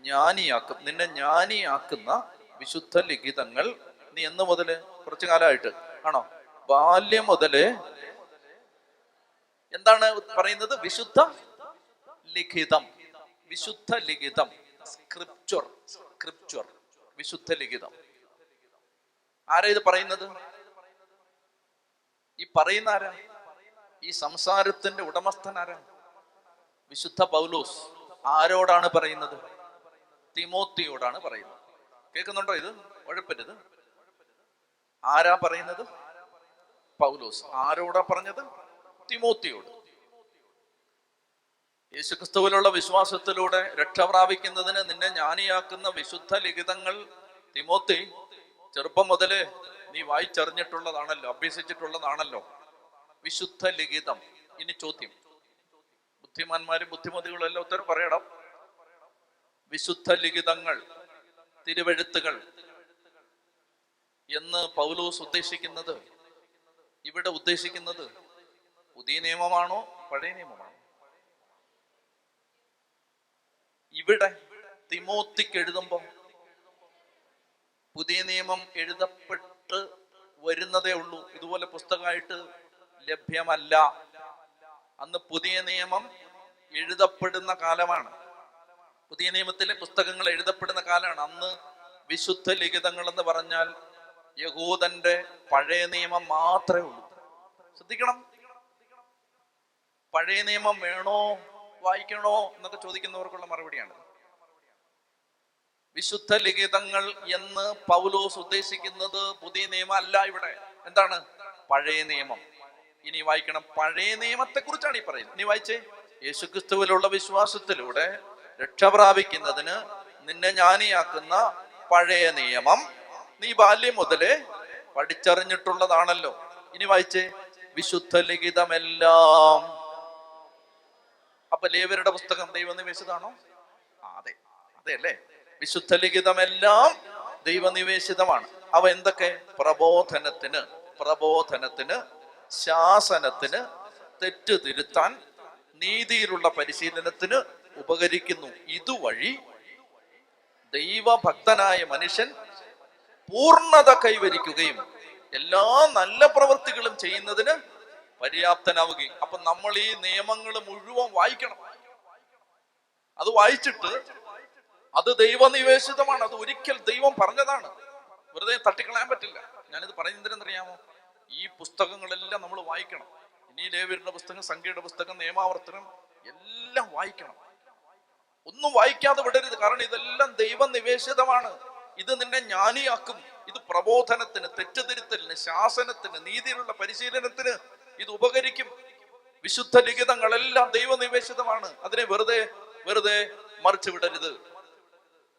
A: ജ്ഞാനിയാക്കും. നിന്നെ ജ്ഞാനിയാക്കുന്ന വിശുദ്ധ ലിഖിതങ്ങൾ നീ എന്ന് മുതൽ കുറച്ചു കാലമായിട്ട്. ആണോ? ബാല്യം മുതൽ എന്താണ് പറയുന്നത്? വിശുദ്ധ ലിഖിതം. വിശുദ്ധ ലിഖിതം. സ്ക്രിപ്ചർ സ്ക്രിപ്ചർ വിശുദ്ധ ലിഖിതം. ആരാ ഇത് പറയുന്നത്? ഈ പറയുന്ന ആരാ? ഈ സംസാരത്തിന്റെ ഉടമസ്ഥൻ ആരാ? വിശുദ്ധ പൗലോസ്. ആരോടാണ് പറയുന്നത്? തിമോത്തിയോടാണ് പറയുന്നത്. കേൾക്കുന്നുണ്ടോ ഇത്? ഉഴപ്പരുത് ആരാ പറയുന്നത്? പൗലോസ്. ആരോടാ പറഞ്ഞത്? തിമോത്തിയോട്. യേശുക്രിസ്തുവിലുള്ള വിശ്വാസത്തിലൂടെ രക്ഷ പ്രാപിക്കുന്നതിന് നിന്നെ ജ്ഞാനിയാക്കുന്ന വിശുദ്ധ ലിഖിതങ്ങൾ തിമോത്തി ചെറുപ്പം മുതലേ നീ വായിച്ചറിഞ്ഞിട്ടുള്ളതാണല്ലോ അഭ്യസിച്ചിട്ടുള്ളതാണല്ലോ. വിശുദ്ധ ലിഖിതം. ഇനി ചോദ്യം. ബുദ്ധിമാന്മാരും ബുദ്ധിമതികളെല്ലാം ഉത്തരം പറയണം. വിശുദ്ധ ലിഖിതങ്ങൾ തിരുവെഴുത്തുകൾ എന്ന് പൗലോസ് ഉദ്ദേശിക്കുന്നത് ഇവിടെ ഉദ്ദേശിക്കുന്നത് പുതിയ നിയമമാണോ പഴയ നിയമമാണോ? ഇവിടെ തിമോത്തിക്ക് എഴുതുമ്പോൾ പുതിയ നിയമം എഴുതപ്പെട്ട് വരുന്നതേ ഉള്ളൂ. ഇതുപോലെ പുസ്തകമായിട്ട് ലഭ്യമല്ല. അന്ന് പുതിയ നിയമം എഴുതപ്പെടുന്ന കാലമാണ്. പുതിയ നിയമത്തിലെ പുസ്തകങ്ങൾ എഴുതപ്പെടുന്ന കാലമാണ്. അന്ന് വിശുദ്ധ ലിഖിതങ്ങൾ എന്ന് പറഞ്ഞാൽ യഹൂദന്റെ പഴയ നിയമം മാത്രമേ ഉള്ളൂ. ശ്രദ്ധിക്കണം. പഴയ നിയമം വേണോ വായിക്കണോ എന്നൊക്കെ ചോദിക്കുന്നവർക്കുള്ള മറുപടിയാണ്. വിശുദ്ധ ലിഖിതങ്ങൾ എന്ന് പൗലോസ് ഉദ്ദേശിക്കുന്നത് പുതിയ നിയമം അല്ല ഇവിടെ. എന്താണ്? പഴയ നിയമം. ഇനി വായിക്കണം. പഴയ നിയമത്തെ കുറിച്ചാണ് ഈ പറയുന്നത്. ഇനി വായിച്ചേ. യേശുക്രിസ്തുവിലുള്ള വിശ്വാസത്തിലൂടെ രക്ഷ പ്രാപിക്കുന്നതിന് നിന്നെ ജ്ഞാനിയാക്കുന്ന പഴയ നിയമം നീ ബാല്യം മുതലേ പഠിച്ചറിഞ്ഞിട്ടുള്ളതാണല്ലോ. ഇനി വായിച്ചേ. വിശുദ്ധ ലിഖിതമെല്ലാം അപ്പൊ ലേവരുടെ പുസ്തകം ആ അതെ. അതെ അല്ലേ? വിശുദ്ധ ലിഖിതമെല്ലാം ദൈവനിവേശിതമാണ്. അവ എന്തൊക്കെ? പ്രബോധനത്തിന് പ്രബോധനത്തിന് ശാസനത്തിന് തെറ്റ് തിരുത്താൻ നീതിയിലുള്ള പരിശീലനത്തിന് ഉപകരിക്കുന്നു. ഇതുവഴി ദൈവഭക്തനായ മനുഷ്യൻ പൂർണത കൈവരിക്കുകയും എല്ലാ നല്ല പ്രവൃത്തികളും ചെയ്യുന്നതിന് പര്യാപ്തനാവുകയും. അപ്പൊ നമ്മൾ ഈ നിയമങ്ങൾ മുഴുവൻ വായിക്കണം. അത് വായിച്ചിട്ട് അത് ദൈവനിവേശിതമാണ്. അത് ഒരിക്കൽ ദൈവം പറഞ്ഞതാണ്. വെറുതെ തട്ടിക്കളയാൻ പറ്റില്ല. ഞാനിത് പറയുന്നതിനെന്തറിയാമോ ഈ പുസ്തകങ്ങളെല്ലാം നമ്മൾ വായിക്കണം. ഇനി ലേവരുടെ പുസ്തകം സംഖ്യയുടെ പുസ്തകം നിയമാവർത്തനം എല്ലാം വായിക്കണം. ഒന്നും വായിക്കാതെ വിടരുത്. കാരണം ഇതെല്ലാം ദൈവനിവേശിതമാണ്. ഇത് നിന്നെ ജ്ഞാനിയാക്കും. ഇത് പ്രബോധനത്തിന് തെറ്റുതിരുത്തലിന് ശാസനത്തിന് നീതിയിലുള്ള പരിശീലനത്തിന് ഇത് ഉപകരിക്കും. വിശുദ്ധ ലിഖിതങ്ങളെല്ലാം ദൈവനിവേശിതമാണ്. അതിനെ വെറുതെ വെറുതെ മറിച്ചു വിടരുത്.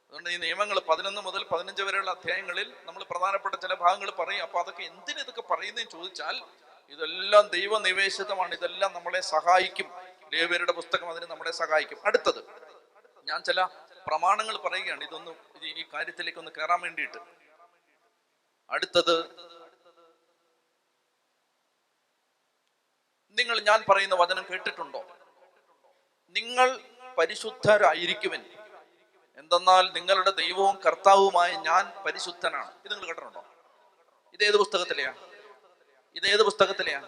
A: അതുകൊണ്ട് ഈ നിയമങ്ങൾ പതിനൊന്ന് മുതൽ പതിനഞ്ച് വരെയുള്ള അധ്യായങ്ങളിൽ നമ്മൾ പ്രധാനപ്പെട്ട ചില ഭാഗങ്ങൾ പറയും. അപ്പൊ അതൊക്കെ എന്തിനു ഇതൊക്കെ പറയുന്നതെന്ന് ചോദിച്ചാൽ ഇതെല്ലാം ദൈവനിവേശിതമാണ്. ഇതെല്ലാം നമ്മളെ സഹായിക്കും. ദേവരുടെ പുസ്തകം അതിന് നമ്മളെ സഹായിക്കും. അടുത്തത് ഞാൻ ചില പ്രമാണങ്ങൾ പറയുകയാണ്. ഇതൊന്നും ഇത് ഈ കാര്യത്തിലേക്ക് ഒന്ന് കയറാൻ വേണ്ടിയിട്ട്. അടുത്തത് നിങ്ങൾ ഞാൻ പറയുന്ന വചനം കേട്ടിട്ടുണ്ടോ? നിങ്ങൾ പരിശുദ്ധരായിരിക്കുമെൻ എന്തെന്നാൽ നിങ്ങളുടെ ദൈവവും കർത്താവുമായ ഞാൻ പരിശുദ്ധനാണ്. ഇത് നിങ്ങൾ കേട്ടിട്ടുണ്ടോ? ഇതേത് പുസ്തകത്തിലെയാ? ഇതേത് പുസ്തകത്തിലെയാ?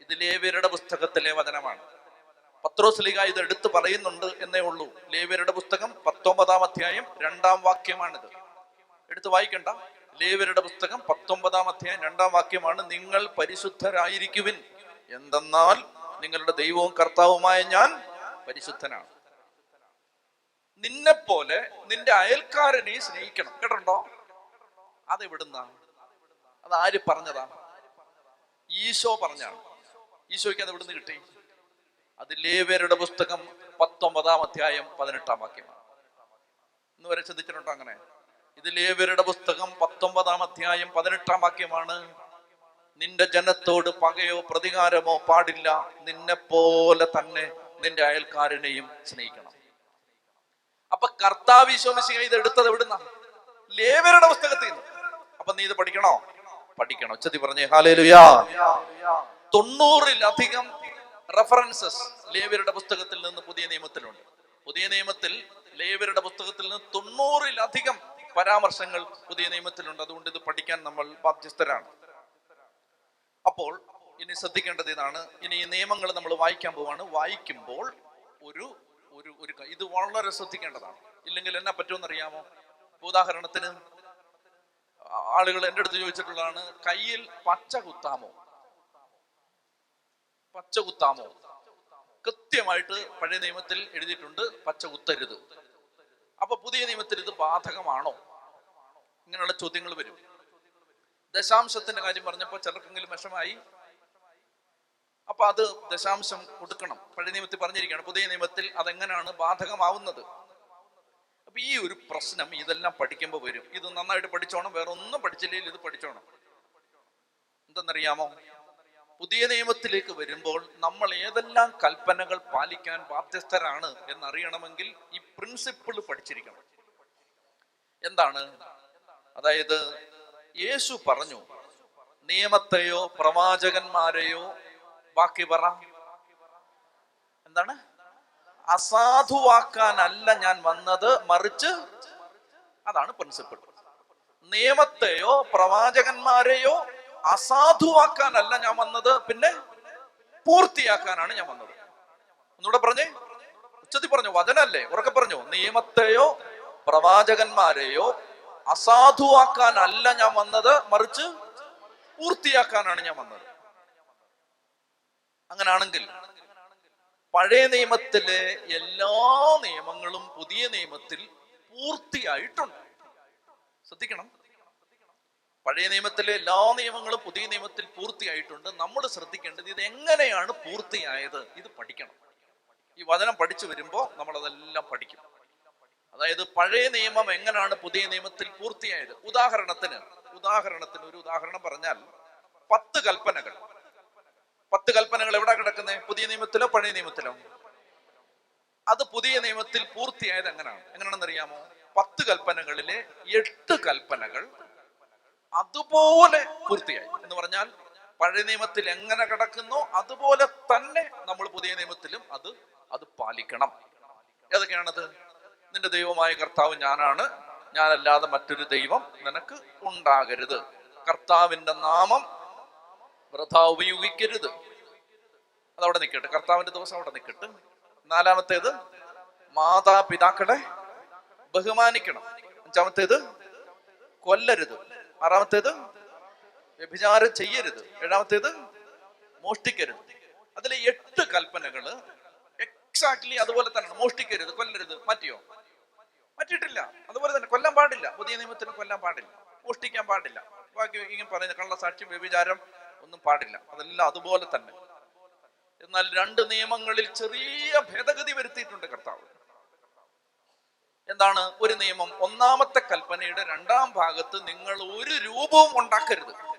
A: ഇത് ലേവ്യരുടെ പുസ്തകത്തിലെ വചനമാണ്. പത്രോസ്ലിക ഇത് എടുത്തു പറയുന്നുണ്ട് എന്നേ ഉള്ളൂ. ലേവ്യരുടെ പുസ്തകം പത്തൊമ്പതാം അധ്യായം രണ്ടാം വാക്യമാണിത്. എടുത്ത് വായിക്കണ്ട. ലേവ്യരുടെ പുസ്തകം പത്തൊമ്പതാം അധ്യായം രണ്ടാം വാക്യമാണ്. നിങ്ങൾ പരിശുദ്ധരായിരിക്കുവിൻ. എന്തെന്നാൽ നിങ്ങളുടെ ദൈവവും കർത്താവുമായ ഞാൻ പരിശുദ്ധനാണ്. നിന്നെപ്പോലെ നിന്റെ അയൽക്കാരനെ സ്നേഹിക്കണം. കേട്ടോ എവിടുന്നാണ്? അത് ആര് പറഞ്ഞതാണ് ഈശോ പറഞ്ഞാണ് ഈശോയ്ക്ക് അത് എവിടുന്ന് കിട്ടി? അത് ലേവ്യരുടെ പുസ്തകം പത്തൊമ്പതാം അധ്യായം പതിനെട്ടാം വാക്യമാണ്. ഇന്ന് വരെ ചിന്തിച്ചിട്ടുണ്ടോ അങ്ങനെ? ഇത് ലേവ്യരുടെ പുസ്തകം പത്തൊമ്പതാം അധ്യായം പതിനെട്ടാം വാക്യമാണ്. നിന്റെ ജനത്തോട് പകയോ പ്രതികാരമോ പാടില്ല. നിന്നെ പോലെ തന്നെ നിന്റെ അയൽക്കാരനെയും സ്നേഹിക്കണം. അപ്പൊ കർത്താവ് ഈശോമിശിഹ ഇത് എടുത്തത് എവിടുന്ന? ലേവരുടെ പുസ്തകത്തിൽ അപ്പൊ നീ ഇത് പഠിക്കണോ? പഠിക്കണം. ഉച്ചത്തി പറഞ്ഞേ ഹാലേലുയാ തൊണ്ണൂറിലധികം റെഫറൻസസ് ലേവരുടെ പുസ്തകത്തിൽ നിന്ന് പുതിയ നിയമത്തിലുണ്ട്. പുതിയ നിയമത്തിൽ ലേവരുടെ പുസ്തകത്തിൽ നിന്ന് തൊണ്ണൂറിലധികം പരാമർശങ്ങൾ പുതിയ നിയമത്തിലുണ്ട്. അതുകൊണ്ട് ഇത് പഠിക്കാൻ നമ്മൾ ബാധ്യസ്ഥരാണ്. അപ്പോൾ ഇനി ശ്രദ്ധിക്കേണ്ടത് ഇതാണ്. ഇനി ഈ നിയമങ്ങൾ നമ്മൾ വായിക്കാൻ പോവാണ്. വായിക്കുമ്പോൾ ഒരു ഒരു ഒരു ഇത് വളരെ ശ്രദ്ധിക്കേണ്ടതാണ്. ഇല്ലെങ്കിൽ എന്നെ പറ്റുമെന്ന് അറിയാമോ ഉദാഹരണത്തിന് ആളുകൾ എന്റെ അടുത്ത് ചോദിച്ചിട്ടുള്ളതാണ് കയ്യിൽ പച്ച കുത്താമോ? പച്ച കുത്താമോ? കൃത്യമായിട്ട് പഴയ നിയമത്തിൽ എഴുതിയിട്ടുണ്ട് പച്ച കുത്തരുത്. അപ്പൊ പുതിയ നിയമത്തിൽ ഇത് ബാധകമാണോ? ഇങ്ങനെയുള്ള ചോദ്യങ്ങൾ വരും. ദശാംശത്തിന്റെ കാര്യം പറഞ്ഞപ്പോൾ ചിലർക്കെങ്കിലും വിഷമായി അപ്പൊ അത് ദശാംശം കൊടുക്കണം. പഴയ നിയമത്തിൽ പറഞ്ഞിരിക്കുകയാണ് പുതിയ നിയമത്തിൽ അതെങ്ങനെയാണ് ബാധകമാവുന്നത്? അപ്പൊ ഈ ഒരു പ്രശ്നം ഇതെല്ലാം പഠിക്കുമ്പോൾ വരും. ഇത് നന്നായിട്ട് പഠിച്ചോണം വേറെ ഒന്നും പഠിച്ചില്ലെങ്കിൽ ഇത് പഠിച്ചോണം. എന്തെന്നറിയാമോ? പുതിയ നിയമത്തിലേക്ക് വരുമ്പോൾ നമ്മൾ ഏതെല്ലാം കൽപ്പനകൾ പാലിക്കാൻ ബാധ്യസ്ഥരാണ് എന്നറിയണമെങ്കിൽ ഈ പ്രിൻസിപ്പിൾ പഠിച്ചിരിക്കണം. എന്താണ്? അതായത് യേശു പറഞ്ഞു നിയമത്തെയോ പ്രവാചകന്മാരെയോ ബാക്കി പറ. എന്താണ്? അസാധുവാക്കാനല്ല ഞാൻ വന്നത് മറിച്ച് അതാണ് പ്രിൻസിപ്പിൾ നിയമത്തെയോ പ്രവാചകന്മാരെയോ അസാധുവാക്കാനല്ല ഞാൻ വന്നത് പിന്നെ പൂർത്തിയാക്കാനാണ് ഞാൻ വന്നത്. ഒന്നുകൂടെ പറഞ്ഞേ. ഉച്ചത്തി പറഞ്ഞു വചനല്ലേ ഉറക്കെ പറഞ്ഞു. നിയമത്തെയോ പ്രവാചകന്മാരെയോ അസാധുവാക്കാനല്ല ഞാൻ വന്നത് മറിച്ച് പൂർത്തിയാക്കാനാണ് ഞാൻ വന്നത്. അങ്ങനാണെങ്കിൽ പഴയ നിയമത്തിലെ എല്ലാ നിയമങ്ങളും പുതിയ നിയമത്തിൽ പൂർത്തിയായിട്ടുണ്ട്. ശ്രദ്ധിക്കണം. പഴയ നിയമത്തിലെ എല്ലാ നിയമങ്ങളും പുതിയ നിയമത്തിൽ പൂർത്തിയായിട്ടുണ്ട്. നമ്മൾ ശ്രദ്ധിക്കേണ്ടത് ഇത് എങ്ങനെയാണ് പൂർത്തിയായത്? ഇത് പഠിക്കണം. ഈ വചനം പഠിച്ചു വരുമ്പോൾ നമ്മൾ അതെല്ലാം പഠിക്കും. അതായത് പഴയ നിയമം എങ്ങനെയാണ് പുതിയ നിയമത്തിൽ പൂർത്തിയായത്? ഉദാഹരണത്തിന് ഉദാഹരണത്തിന് ഒരു ഉദാഹരണം പറഞ്ഞാൽ പത്ത് കൽപ്പനകൾ. പത്ത് കൽപ്പനകൾ എവിടെ കിടക്കുന്നത് പുതിയ നിയമത്തിലോ പഴയ നിയമത്തിലോ? അത് പുതിയ നിയമത്തിൽ പൂർത്തിയായത് എങ്ങനെയാണ്? അറിയാമോ പത്ത് കൽപ്പനകളിലെ എട്ട് കൽപ്പനകൾ അതുപോലെ പൂർത്തിയായി. എന്ന് പറഞ്ഞാൽ പഴയ നിയമത്തിൽ എങ്ങനെ കിടക്കുന്നു അതുപോലെ തന്നെ നമ്മൾ പുതിയ നിയമത്തിലും അത് അത് പാലിക്കണം. ഏതൊക്കെയാണത്? നിന്റെ ദൈവമായ കർത്താവ് ഞാനാണ്. ഞാനല്ലാതെ മറ്റൊരു ദൈവം നിനക്ക് ഉണ്ടാകരുത്. കർത്താവിന്റെ നാമം വൃഥ ഉപയോഗിക്കരുത്. അതവിടെ നിൽക്കട്ടെ. കർത്താവിന്റെ ദിവസം അവിടെ നിൽക്കട്ടെ. നാലാമത്തേത് മാതാപിതാക്കളെ ബഹുമാനിക്കണം. അഞ്ചാമത്തേത് കൊല്ലരുത്. ആറാമത്തേത് വ്യഭിചാരം ചെയ്യരുത്. ഏഴാമത്തേത് മോഷ്ടിക്കരുത്. അതിലെ എട്ട് കൽപ്പനകൾ എക്സാക്ട്ലി അതുപോലെ തന്നെ മോഷ്ടിക്കരുത് കൊല്ലരുത്. മാറ്റിയോ മാറ്റിയിട്ടില്ല അതുപോലെ തന്നെ കൊല്ലാൻ പാടില്ല. പുതിയ നിയമത്തിന് കൊല്ലാൻ പാടില്ല. മോഷ്ടിക്കാൻ പാടില്ല. ബാക്കി ഇങ്ങനെ പറയുന്ന കള്ളസാക്ഷ്യം വ്യഭിചാരം ഒന്നും പാടില്ല. അതെല്ലാം അതുപോലെ തന്നെ. എന്നാൽ രണ്ട് നിയമങ്ങളിൽ ചെറിയ ഭേദഗതി വരുത്തിയിട്ടുണ്ട് കർത്താവ്. എന്താണ്? ഒരു നിയമം ഒന്നാമത്തെ കൽപ്പനയുടെ രണ്ടാം ഭാഗത്ത് നിങ്ങൾ ഒരു രൂപവും ഉണ്ടാക്കരുത്.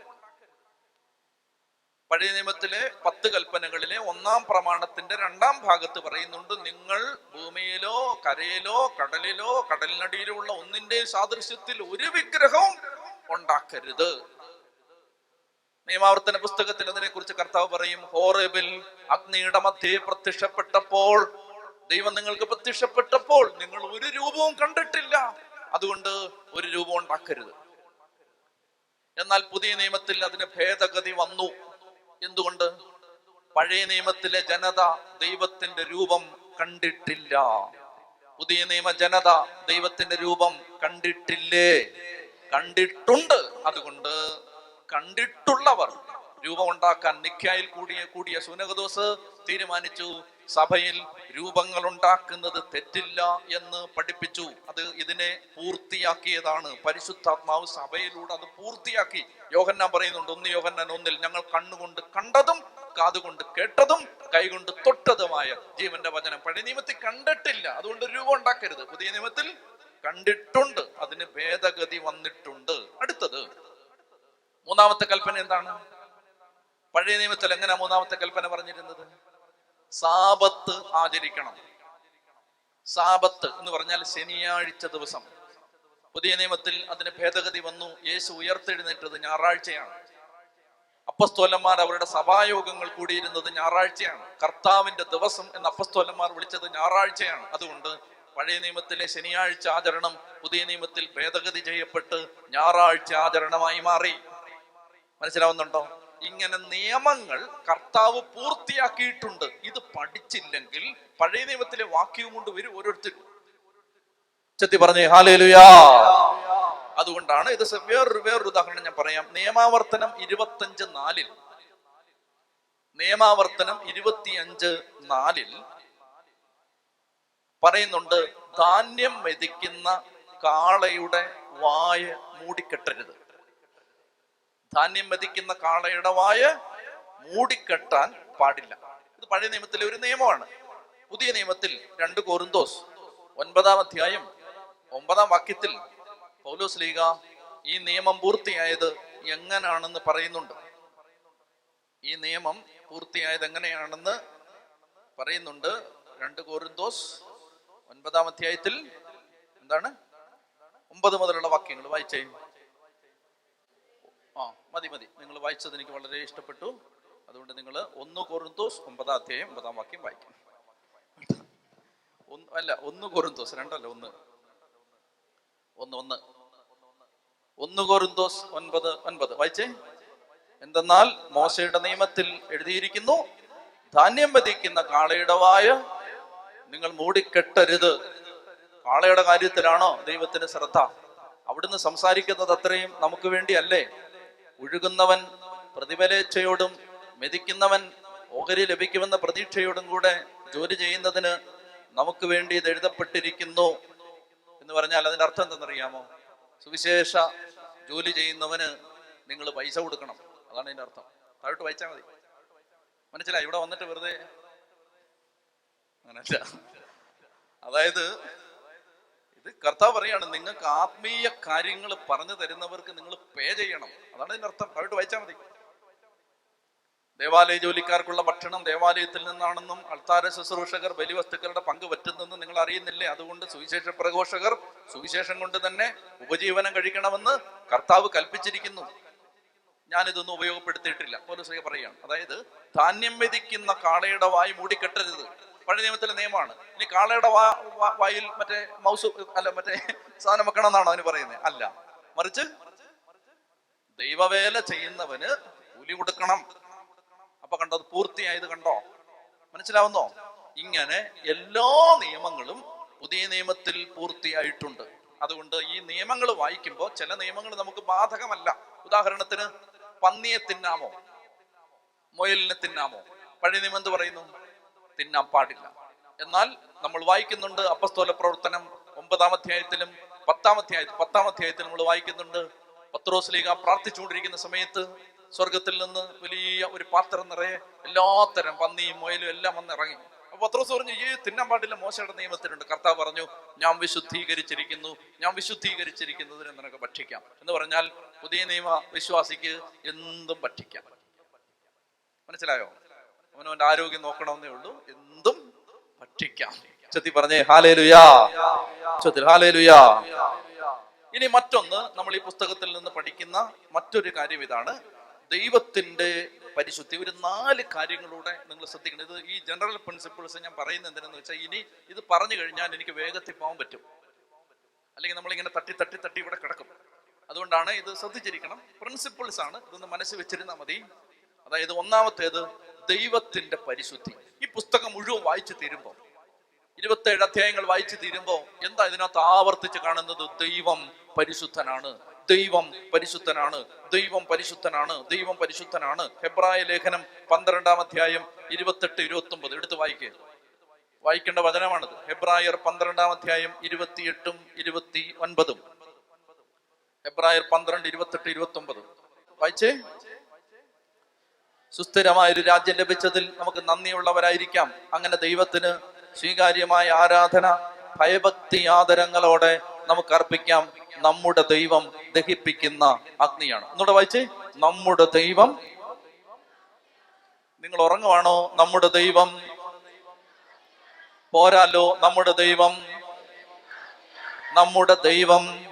A: പഴയ നിയമത്തിലെ പത്ത് കൽപ്പനകളിലെ ഒന്നാം പ്രമാണത്തിന്റെ രണ്ടാം ഭാഗത്ത് പറയുന്നുണ്ട് നിങ്ങൾ ഭൂമിയിലോ കരയിലോ കടലിലോ കടലിനടിയിലോ ഉള്ള ഒന്നിന്റെ സാദൃശ്യത്തിൽ ഒരു വിഗ്രഹവും ഉണ്ടാക്കരുത്. നിയമാവർത്തന പുസ്തകത്തിൽ അതിനെ കുറിച്ച് കർത്താവ് പറയും ഹോറേബിൽ അഗ്നിയുടെ മധ്യേ പ്രത്യക്ഷപ്പെട്ടപ്പോൾ ദൈവം നിങ്ങൾക്ക് പ്രത്യക്ഷപ്പെട്ടപ്പോൾ നിങ്ങൾ ഒരു രൂപവും കണ്ടിട്ടില്ല. അതുകൊണ്ട് ഒരു രൂപം ഉണ്ടാക്കരുത്. എന്നാൽ പുതിയ നിയമത്തിൽ അതിന് ഭേദഗതി വന്നു. എന്തുകൊണ്ട്? പഴയ നിയമത്തിലെ ജനത ദൈവത്തിന്റെ രൂപം കണ്ടിട്ടില്ല. പുതിയ നിയമ ജനത ദൈവത്തിന്റെ രൂപം കണ്ടിട്ടില്ലേ? കണ്ടിട്ടുണ്ട്. അതുകൊണ്ട് കണ്ടിട്ടുള്ളവർ രൂപമുണ്ടാക്കാൻ നിക്കായിൽ കൂടിയ കൂടിയ സുനകദോസ് തീരുമാനിച്ചു. സഭയിൽ രൂപങ്ങൾ ഉണ്ടാക്കുന്നത് തെറ്റില്ല എന്ന് പഠിപ്പിച്ചു. അത് ഇതിനെ പൂർത്തിയാക്കിയതാണ്. പരിശുദ്ധാത്മാവ് സഭയിലൂടെ അത് പൂർത്തിയാക്കി. യോഹന്നാൻ പറയുന്നുണ്ട് ഒന്ന് യോഹന്നാൻ ഒന്നിൽ ഞങ്ങൾ കണ്ണുകൊണ്ട് കണ്ടതും കാതുകൊണ്ട് കേട്ടതും കൈകൊണ്ട് തൊട്ടതുമായ ജീവന്റെ വചനം. പഴയ നിയമത്തിൽ കണ്ടിട്ടില്ല. അതുകൊണ്ട് രൂപം ഉണ്ടാക്കരുത്. പുതിയ നിയമത്തിൽ കണ്ടിട്ടുണ്ട്. അതിന് ഭേദഗതി വന്നിട്ടുണ്ട്. അടുത്തത് മൂന്നാമത്തെ കൽപ്പന എന്താണ്? പഴയ നിയമത്തിൽ എങ്ങനെ മൂന്നാമത്തെ കൽപ്പന പറഞ്ഞിരുന്നത്? സാപത്ത് ആചരിക്കണം. സാപത്ത് എന്ന് പറഞ്ഞാൽ ശനിയാഴ്ച ദിവസം. പുതിയ നിയമത്തിൽ അതിന് ഭേദഗതി വന്നു. യേശു ഉയർത്തെഴുന്നേറ്റത് ഞായറാഴ്ചയാണ്. അപ്പസ്തോലന്മാർ അവരുടെ സഭായോഗങ്ങൾ കൂടിയിരുന്നത് ഞായറാഴ്ചയാണ്. കർത്താവിന്റെ ദിവസം എന്ന് അപ്പസ്തോലന്മാർ വിളിച്ചത് ഞായറാഴ്ചയാണ്. അതുകൊണ്ട് പഴയ നിയമത്തിലെ ശനിയാഴ്ച ആചരണം പുതിയ നിയമത്തിൽ ഭേദഗതി ചെയ്യപ്പെട്ട് ഞായറാഴ്ച ആചരണമായി മാറി. മനസ്സിലാവുന്നുണ്ടോ? ഇങ്ങനെ നിയമങ്ങൾ കർത്താവ് പൂർത്തിയാക്കിയിട്ടുണ്ട്. ഇത് പഠിച്ചില്ലെങ്കിൽ പഴയ നിയമത്തിലെ വാക്യവും കൊണ്ട് വരും ഓരോരുത്തരും. ചെത്തി പറഞ്ഞേ ഹാലേലുയാ. അതുകൊണ്ടാണ് ഇത് വേറൊരു വേറൊരു ഉദാഹരണം ഞാൻ പറയാം. നിയമാവർത്തനം ഇരുപത്തഞ്ച് നാലിൽ. നിയമാവർത്തനം ഇരുപത്തിയഞ്ച് നാലിൽ പറയുന്നുണ്ട് ധാന്യം മെതിക്കുന്ന കാളയുടെ വായ മൂടിക്കെട്ടരുത്. ധാന്യം വധിക്കുന്ന കാളയുടെ വായ മൂടിക്കെട്ടാൻ പാടില്ല. ഇത് പഴയ നിയമത്തിലെ ഒരു നിയമമാണ്. പുതിയ നിയമത്തിൽ രണ്ട് കോറിന്തോസ് ഒൻപതാം അധ്യായം ഒമ്പതാം വാക്യത്തിൽ പൗലോസ് ലീഗ ഈ നിയമം പൂർത്തിയായത് എങ്ങനാണെന്ന് പറയുന്നുണ്ട്. ഈ നിയമം പൂർത്തിയായത് എങ്ങനെയാണെന്ന് പറയുന്നുണ്ട്. രണ്ട് കോറിന്തോസ് ഒൻപതാം അധ്യായത്തിൽ എന്താണ്? ഒമ്പത് മുതലുള്ള വാക്യങ്ങൾ വായിച്ചു. മതി മതി. നിങ്ങൾ വായിച്ചത് എനിക്ക് വളരെ ഇഷ്ടപ്പെട്ടു. അതുകൊണ്ട് നിങ്ങൾ ഒന്ന് കൊറുന്തോസ് ഒമ്പതാം അധ്യായം ഒമ്പതാം വാക്യം വായിക്കും. ഒന്ന് അല്ല ഒന്ന് കൊറുന്തോസ് രണ്ടല്ല ഒന്ന്. ഒന്ന് ഒന്ന്. ഒന്ന് കൊറുന്തോസ് ഒൻപത് ഒൻപത്. വായിച്ചേ? എന്തെന്നാൽ മോശയുടെ നിയമത്തിൽ എഴുതിയിരിക്കുന്നു ധാന്യം വധിക്കുന്ന കാളയുടെ വായ നിങ്ങൾ മൂടിക്കെട്ടരുത്. കാളയുടെ കാര്യത്തിലാണോ ദൈവത്തിന് ശ്രദ്ധ? അവിടുന്ന് സംസാരിക്കുന്നത് അത്രയും നമുക്ക് വേണ്ടിയല്ലേ? ഒഴുകുന്നവൻ പ്രതിഫലേച്ഛയോടും മെതിക്കുന്നവൻ ഓഹരി ലഭിക്കുമെന്ന പ്രതീക്ഷയോടും കൂടെ ജോലി ചെയ്യുന്നതിന് നമുക്ക് വേണ്ടി ഇത് എഴുതപ്പെട്ടിരിക്കുന്നു എന്ന് പറഞ്ഞാൽ അതിന്റെ അർത്ഥം എന്തെന്നറിയാമോ? സുവിശേഷ ജോലി ചെയ്യുന്നവന് നിങ്ങൾ പൈസ കൊടുക്കണം. അതാണ് അതിന്റെ അർത്ഥം. താഴോട്ട് വായിച്ചാൽ മതി. മനസ്സിലായി? ഇവിടെ വന്നിട്ട് വെറുതെ അങ്ങനല്ല. അതായത് ഇത് കർത്താവ് പറയാണ് നിങ്ങൾക്ക് ആത്മീയ കാര്യങ്ങൾ പറഞ്ഞു തരുന്നവർക്ക് നിങ്ങൾ പേ ചെയ്യണം. അതാണ് ഇതിന്റെ അർത്ഥം. താഴോട്ട് വായിച്ചാൽ മതി. ദേവാലയ ജോലിക്കാർക്കുള്ള ഭക്ഷണം ദേവാലയത്തിൽ നിന്നാണെന്നും അൾത്താര ശുശ്രൂഷകർ ബലിവസ്തുക്കളുടെ പങ്ക് പറ്റുന്നെന്നും നിങ്ങൾ അറിയുന്നില്ലേ? അതുകൊണ്ട് സുവിശേഷ പ്രഘോഷകർ സുവിശേഷം കൊണ്ട് തന്നെ ഉപജീവനം കഴിക്കണമെന്ന് കർത്താവ് കൽപ്പിച്ചിരിക്കുന്നു. ഞാനിതൊന്നും ഉപയോഗപ്പെടുത്തിയിട്ടില്ല. പോലീസ് പറയുകയാണ് അതായത് ധാന്യം മെതിക്കുന്ന കാളയുടെ വായി മൂടിക്കെട്ടരുത്. പഴയ നിയമത്തിലെ നിയമമാണ്. ഇനി കാളയുടെ വാ വായിൽ മറ്റേ മൗസ് അല്ല മറ്റേ സാധനം വെക്കണം എന്നാണോ അവന് പറയുന്നത് അല്ല. മറിച്ച് ദൈവവേല ചെയ്യുന്നവന് കൂലി കൊടുക്കണം. അപ്പൊ കണ്ടോ അത് പൂർത്തിയായത് കണ്ടോ? മനസ്സിലാവുന്നോ? ഇങ്ങനെ എല്ലാ നിയമങ്ങളും പുതിയ നിയമത്തിൽ പൂർത്തിയായിട്ടുണ്ട്. അതുകൊണ്ട് ഈ നിയമങ്ങൾ വായിക്കുമ്പോൾ ചില നിയമങ്ങൾ നമുക്ക് ബാധകമല്ല. ഉദാഹരണത്തിന് പന്നിയെ തിന്നാമോ? മുയലിനെ തിന്നാമോ? പഴയ നിയമം എന്ത് പറയുന്നു? തിന്നാൻ പാടില്ല. എന്നാൽ നമ്മൾ വായിക്കുന്നുണ്ട് അപ്പസ്തോല പ്രവർത്തനം ഒമ്പതാം അധ്യായത്തിലും പത്താം അധ്യായത്തിൽ പത്താം അധ്യായത്തിൽ നമ്മൾ വായിക്കുന്നുണ്ട്. പത്രോസ് ലീഗ പ്രാർത്ഥിച്ചുകൊണ്ടിരിക്കുന്ന സമയത്ത് സ്വർഗത്തിൽ നിന്ന് വലിയ ഒരു പാത്രം നിറയെ എല്ലാത്തരം പന്നിയും മുയലും എല്ലാം വന്ന് ഇറങ്ങി. പത്രോസ് പറഞ്ഞു ഈ തിന്നാൻ പാടില്ല മോശയുടെ നിയമത്തിലുണ്ട്. കർത്താവ് പറഞ്ഞു ഞാൻ വിശുദ്ധീകരിച്ചിരിക്കുന്നു ഞാൻ വിശുദ്ധീകരിച്ചിരിക്കുന്നതിന് നിനക്ക് ഭക്ഷിക്കാം. എന്ന് പറഞ്ഞാൽ പുതിയ നിയമ വിശ്വാസിക്ക് എന്തും ഭക്ഷിക്കാം. മനസ്സിലായോ? അവനവന്റെ ആരോഗ്യം നോക്കണമെന്നേ ഉള്ളൂ. എന്തും ഭക്ഷിക്കാം. ചെത്തി പറഞ്ഞേ ചെത്തിൽ ഹാലേലുയാ. ഇനി മറ്റൊന്ന് നമ്മൾ ഈ പുസ്തകത്തിൽ നിന്ന് പഠിക്കുന്ന മറ്റൊരു കാര്യം ഇതാണ്. ദൈവത്തിന്റെ പരിശുദ്ധി. ഒരു നാല് കാര്യങ്ങളൂടെ നിങ്ങൾ ശ്രദ്ധിക്കണം. ഇത് ഈ ജനറൽ പ്രിൻസിപ്പിൾസ് ഞാൻ പറയുന്നത് എന്തിനാന്ന് വെച്ചാൽ ഇനി ഇത് പറഞ്ഞു കഴിഞ്ഞാൽ എനിക്ക് വേഗത്തിൽ പോകാൻ പറ്റും. അല്ലെങ്കിൽ നമ്മളിങ്ങനെ തട്ടി തട്ടി തട്ടി ഇവിടെ കിടക്കും. അതുകൊണ്ടാണ് ഇത് ശ്രദ്ധിച്ചിരിക്കണം. പ്രിൻസിപ്പിൾസ് ആണ്. ഇതൊന്ന് മനസ്സിൽ വെച്ചിരുന്നാൽ മതി. അതായത് ഒന്നാമത്തേത് ദൈവത്തിന്റെ പരിശുദ്ധി. ഈ പുസ്തകം മുഴുവൻ വായിച്ചു തീരുമ്പോ ഇരുപത്തേഴ് അധ്യായങ്ങൾ വായിച്ചു തീരുമ്പോ എന്താ ഇതിനകത്ത് ആവർത്തിച്ച് കാണുന്നത്? ദൈവം പരിശുദ്ധനാണ്. ദൈവം പരിശുദ്ധനാണ്. ദൈവം പരിശുദ്ധനാണ്. ദൈവം പരിശുദ്ധനാണ്. ഹെബ്രായ ലേഖനം പന്ത്രണ്ടാം അധ്യായം ഇരുപത്തെട്ട് ഇരുപത്തി ഒമ്പത് എടുത്ത് വായിക്കേ. വായിക്കേണ്ട വചനമാണത്. ഹെബ്രായർ പന്ത്രണ്ടാം അധ്യായം ഇരുപത്തിയെട്ടും ഇരുപത്തി ഒൻപതും ഹെബ്രായർ പന്ത്രണ്ട് ഇരുപത്തെട്ട് ഇരുപത്തി ഒമ്പത് വായിച്ചേ? സുസ്ഥിരമായ ഒരു രാജ്യം ലഭിച്ചതിൽ നമുക്ക് നന്ദിയുള്ളവരായിരിക്കാം. അങ്ങനെ ദൈവത്തിന് സ്വീകാര്യമായ ആരാധന ഭയഭക്തി ആദരങ്ങളോടെ നമുക്ക് അർപ്പിക്കാം. നമ്മുടെ ദൈവം ദഹിപ്പിക്കുന്ന അഗ്നിയാണ്. ഒന്നുകൂടെ വായിച്ചേ. നമ്മുടെ ദൈവം. നിങ്ങൾ ഉറങ്ങുവാണോ? നമ്മുടെ ദൈവം. പോരാലോ? നമ്മുടെ ദൈവം. നമ്മുടെ ദൈവം.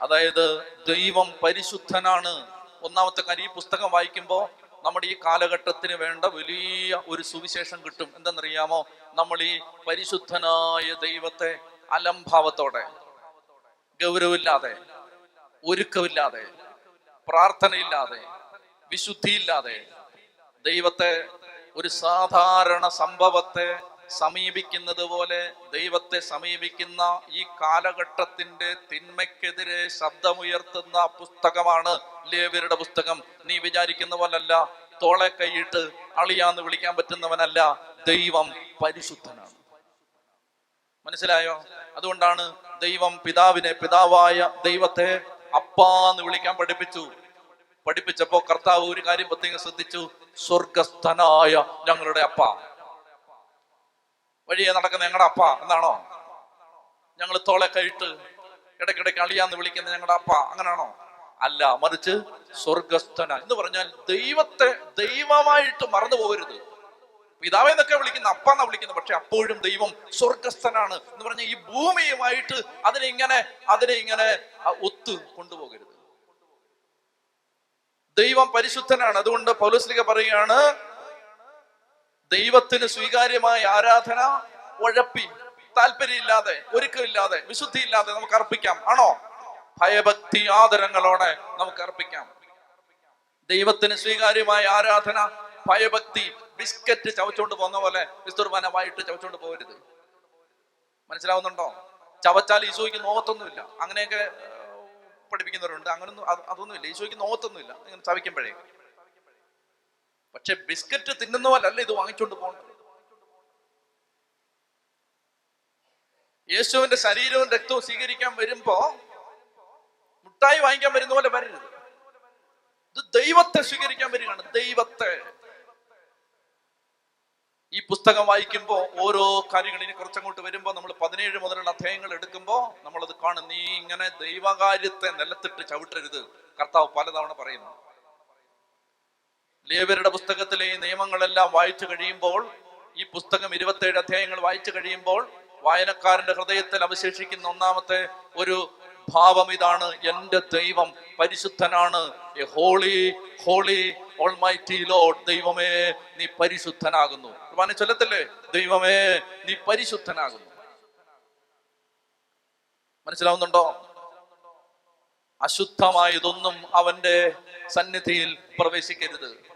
A: അതായത് ദൈവം പരിശുദ്ധനാണ്. ഒന്നാമത്തെ കാര്യം ഈ പുസ്തകം വായിക്കുമ്പോൾ നമ്മുടെ ഈ കാലഘട്ടത്തിന് വേണ്ട വലിയ ഒരു സുവിശേഷം കിട്ടും. എന്തെന്നറിയാമോ? നമ്മൾ ഈ പരിശുദ്ധനായ ദൈവത്തെ അലംഭാവത്തോടെ ഗൗരവില്ലാതെ ഒരുക്കമില്ലാതെ പ്രാർത്ഥനയില്ലാതെ വിശുദ്ധിയില്ലാതെ ദൈവത്തെ ഒരു സാധാരണ സംഭവത്തെ സമീപിക്കുന്നത് പോലെ ദൈവത്തെ സമീപിക്കുന്ന ഈ കാലഘട്ടത്തിന്റെ തിന്മയ്ക്കെതിരെ ശബ്ദമുയർത്തുന്ന പുസ്തകമാണ് ലേവ്യരുടെ പുസ്തകം. നീ വിചാരിക്കുന്ന പോലല്ല തോളെ കൈയിട്ട് അളിയാന്ന് വിളിക്കാൻ പറ്റുന്നവനല്ല ദൈവം പരിശുദ്ധനാണ്. മനസ്സിലായോ? അതുകൊണ്ടാണ് ദൈവം പിതാവിനെ പിതാവായ ദൈവത്തെ അപ്പാന്ന് വിളിക്കാൻ പഠിപ്പിച്ചു. പഠിപ്പിച്ചപ്പോ കർത്താവ് ഒരു കാര്യം പ്രത്യേകം ശ്രദ്ധിച്ചു സ്വർഗസ്ഥനായ ഞങ്ങളുടെ അപ്പ. വഴിയെ നടക്കുന്ന ഞങ്ങളുടെ അപ്പ. എന്നാണോ ഞങ്ങൾ തോളെ കഴിട്ട് ഇടയ്ക്കിടയ്ക്ക് അളിയാന്ന് വിളിക്കുന്ന ഞങ്ങളുടെ അപ്പ. അങ്ങനാണോ? അല്ല മറിച്ച് സ്വർഗസ്ഥന എന്ന് പറഞ്ഞാൽ ദൈവത്തെ ദൈവമായിട്ട് മറന്നു പോകരുത് പിതാവെ എന്നൊക്കെ വിളിക്കുന്ന അപ്പ എന്നാ വിളിക്കുന്നത്. പക്ഷെ അപ്പോഴും ദൈവം സ്വർഗസ്ഥനാണ് എന്ന് പറഞ്ഞ ഈ ഭൂമിയുമായിട്ട് അതിനെ ഇങ്ങനെ അതിനെ ഇങ്ങനെ ഒത്തു കൊണ്ടുപോകരുത്. ദൈവം പരിശുദ്ധനാണ്. അതുകൊണ്ട് പൗലസ്ലിക പറയുകയാണ് ദൈവത്തിന് സ്വീകാര്യമായ ആരാധന ഉഴപ്പി താല്പര്യമില്ലാതെ ഒരുക്കമില്ലാതെ വിശുദ്ധിയില്ലാതെ നമുക്ക് അർപ്പിക്കാം. ആണോ? ഭയഭക്തി ആദരങ്ങളോടെ നമുക്ക് അർപ്പിക്കാം. ദൈവത്തിന് സ്വീകാര്യമായ ആരാധന ഭയഭക്തി ബിസ്ക്കറ്റ് ചവച്ചോണ്ട് പോകുന്ന പോലെ വിസ്തുർബാനമായിട്ട് ചവച്ചോണ്ട് പോകരുത്. മനസ്സിലാവുന്നുണ്ടോ? ചവച്ചാൽ ഈശോയ്ക്ക് നോത്തൊന്നുമില്ല അങ്ങനെയൊക്കെ പഠിപ്പിക്കുന്നവരുണ്ട്. അങ്ങനൊന്നും അത് അതൊന്നുമില്ല. ഈശോയ്ക്ക് നോത്തൊന്നുമില്ല ഇങ്ങനെ ചവയ്ക്കുമ്പോഴേ. പക്ഷെ ബിസ്ക്കറ്റ് തിന്നുന്ന പോലല്ല ഇത് വാങ്ങിച്ചുകൊണ്ട് പോകേണ്ടത് യേശുവിന്റെ ശരീരവും രക്തവും സ്വീകരിക്കാൻ വരുമ്പോ മുട്ടായി വാങ്ങിക്കാൻ വരുന്ന പോലെ വരരുത്. ഇത് ദൈവത്തെ സ്വീകരിക്കാൻ വരികയാണ്. ദൈവത്തെ. ഈ പുസ്തകം വായിക്കുമ്പോൾ ഓരോ കാര്യങ്ങൾ ഇനി കുറച്ചങ്ങോട്ട് വരുമ്പോൾ നമ്മൾ പതിനേഴ് മുതലുള്ള അധ്യായങ്ങൾ എടുക്കുമ്പോ നമ്മളത് കാണും. നീ ഇങ്ങനെ ദൈവകാര്യത്തെ നിലത്തിട്ട് ചവിട്ടരുത്. കർത്താവ് പലതവണ പറയുന്നു. ലേവരുടെ പുസ്തകത്തിലെ ഈ നിയമങ്ങളെല്ലാം വായിച്ചു കഴിയുമ്പോൾ ഈ പുസ്തകം ഇരുപത്തേഴ് അധ്യായങ്ങൾ വായിച്ചു കഴിയുമ്പോൾ വായനക്കാരന്റെ ഹൃദയത്തിൽ അവശേഷിക്കുന്ന ഒന്നാമത്തെ ഒരു ഭാവം ഇതാണ് എന്റെ ദൈവം പരിശുദ്ധനാണ്. Holy holy almighty lord. ദൈവമേ നീ പരിശുദ്ധനാകുന്നു. കുർബാന ചൊല്ലത്തില്ലേ? ദൈവമേ നീ പരിശുദ്ധനാകുന്നു. മനസ്സിലാവുന്നുണ്ടോ? അശുദ്ധമായതൊന്നും അവന്റെ സന്നിധിയിൽ പ്രവേശിക്കരുത്.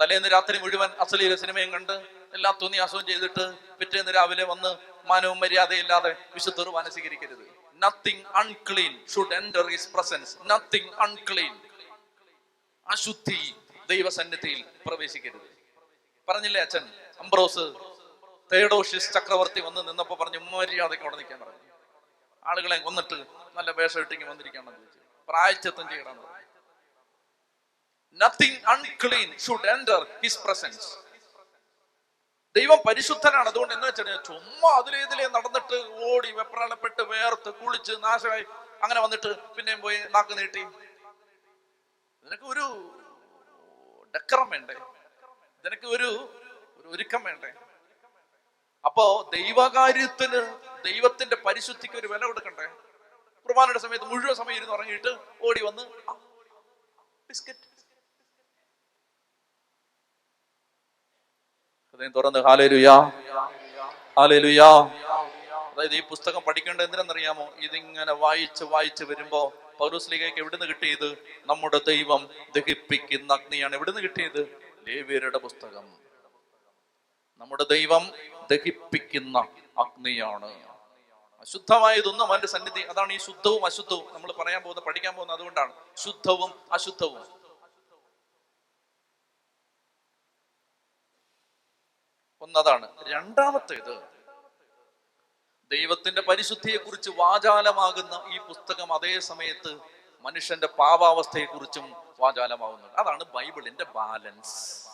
A: തലേന്ന് രാത്രി മുഴുവൻ അശ്ലീല സിനിമയും കണ്ട് എല്ലാ തുന്നിയാസവും ചെയ്തിട്ട് പിറ്റേന്ന് രാവിലെ വന്ന് മാനവും മര്യാദയില്ലാതെ വിശുദ്ധ കുർബാന nothing unclean should enter his presence nothing unclean അശുദ്ധി ദൈവസന്നിധിയിൽ പ്രവേശിക്കരുത്. പറഞ്ഞില്ലേ അച്ഛൻ? അംബ്രോസ് തേഡോഷിസ് ചക്രവർത്തി വന്ന് നിന്നപ്പോ പറഞ്ഞു മര്യാദയ്ക്ക് അവിടെ നിൽക്കാൻ പറഞ്ഞു. ആളുകളെ കൊന്നിട്ട് നല്ല വേഷം ഇട്ടിങ്ങി വന്നിരിക്കണം ചോദിച്ചു. പ്രായച്ചത്വം ചെയ്യണം എന്ന് പറഞ്ഞു. Nothing unclean should enter his presence ദൈവം പരിശുദ്ധനാണ്. അതുകൊണ്ട് എന്ന് വെച്ചാൽ ചുമ്മാ അതിലേതിലേ നടന്നിട്ട് ഓടി വെപ്രാളപ്പെട്ട് വേർത്ത് കുളിച്ച് നാശമായി അങ്ങനെ വന്നിട്ട് പിന്നെയും പോയി നാക്ക് നീട്ടി. നിനക്ക് ഒരു ഡക്കറം വേണ്ടേ? ഇതിനൊക്കെ ഒരു ഒരു ഒരുക്കം വേണ്ടേ? അപ്പോ ദൈവകാര്യത്തിന് ദൈവത്തിന്റെ പരിശുദ്ധിക്ക് ഒരു വില കൊടുക്കണ്ടേ? കുർബാനയുടെ സമയത്ത് മുഴുവൻ സമയം ഇരുന്ന് ഉറങ്ങിയിട്ട് ഓടി വന്ന് ബിസ്ക്കറ്റ്. ഹൃദയം തുറന്ന് ഹാലേലുയാ ഹാലേലുയാ. അതായത് ഈ പുസ്തകം പഠിക്കേണ്ടത് എന്തിനെന്നറിയാമോ? ഇതിങ്ങനെ വായിച്ച് വായിച്ച് വരുമ്പോ പൗരസ്ലികയ്ക്ക് എവിടുന്ന് കിട്ടിയത്? നമ്മുടെ ദൈവം ദഹിപ്പിക്കുന്ന അഗ്നിയാണ് എവിടുന്ന് കിട്ടിയത്? ലേവ്യരുടെ പുസ്തകം. നമ്മുടെ ദൈവം ദഹിപ്പിക്കുന്ന അഗ്നിയാണ്. അശുദ്ധമായതൊന്നും അവന്റെ സന്നിധി അതാണ് ഈ ശുദ്ധവും അശുദ്ധവും. നമ്മൾ പറയാൻ പോകുന്ന പഠിക്കാൻ പോകുന്നത് അതുകൊണ്ടാണ്. ശുദ്ധവും അശുദ്ധവും. ഒന്നതാണ്. രണ്ടാമത്തേത് ദൈവത്തിന്റെ പരിശുദ്ധിയെ കുറിച്ച് വാചാലമാകുന്ന ഈ പുസ്തകം അതേ സമയത്ത് മനുഷ്യന്റെ പാപാവസ്ഥയെ കുറിച്ചും വാചാലമാകുന്നുണ്ട്. അതാണ് ബൈബിളിന്റെ ബാലൻസ്.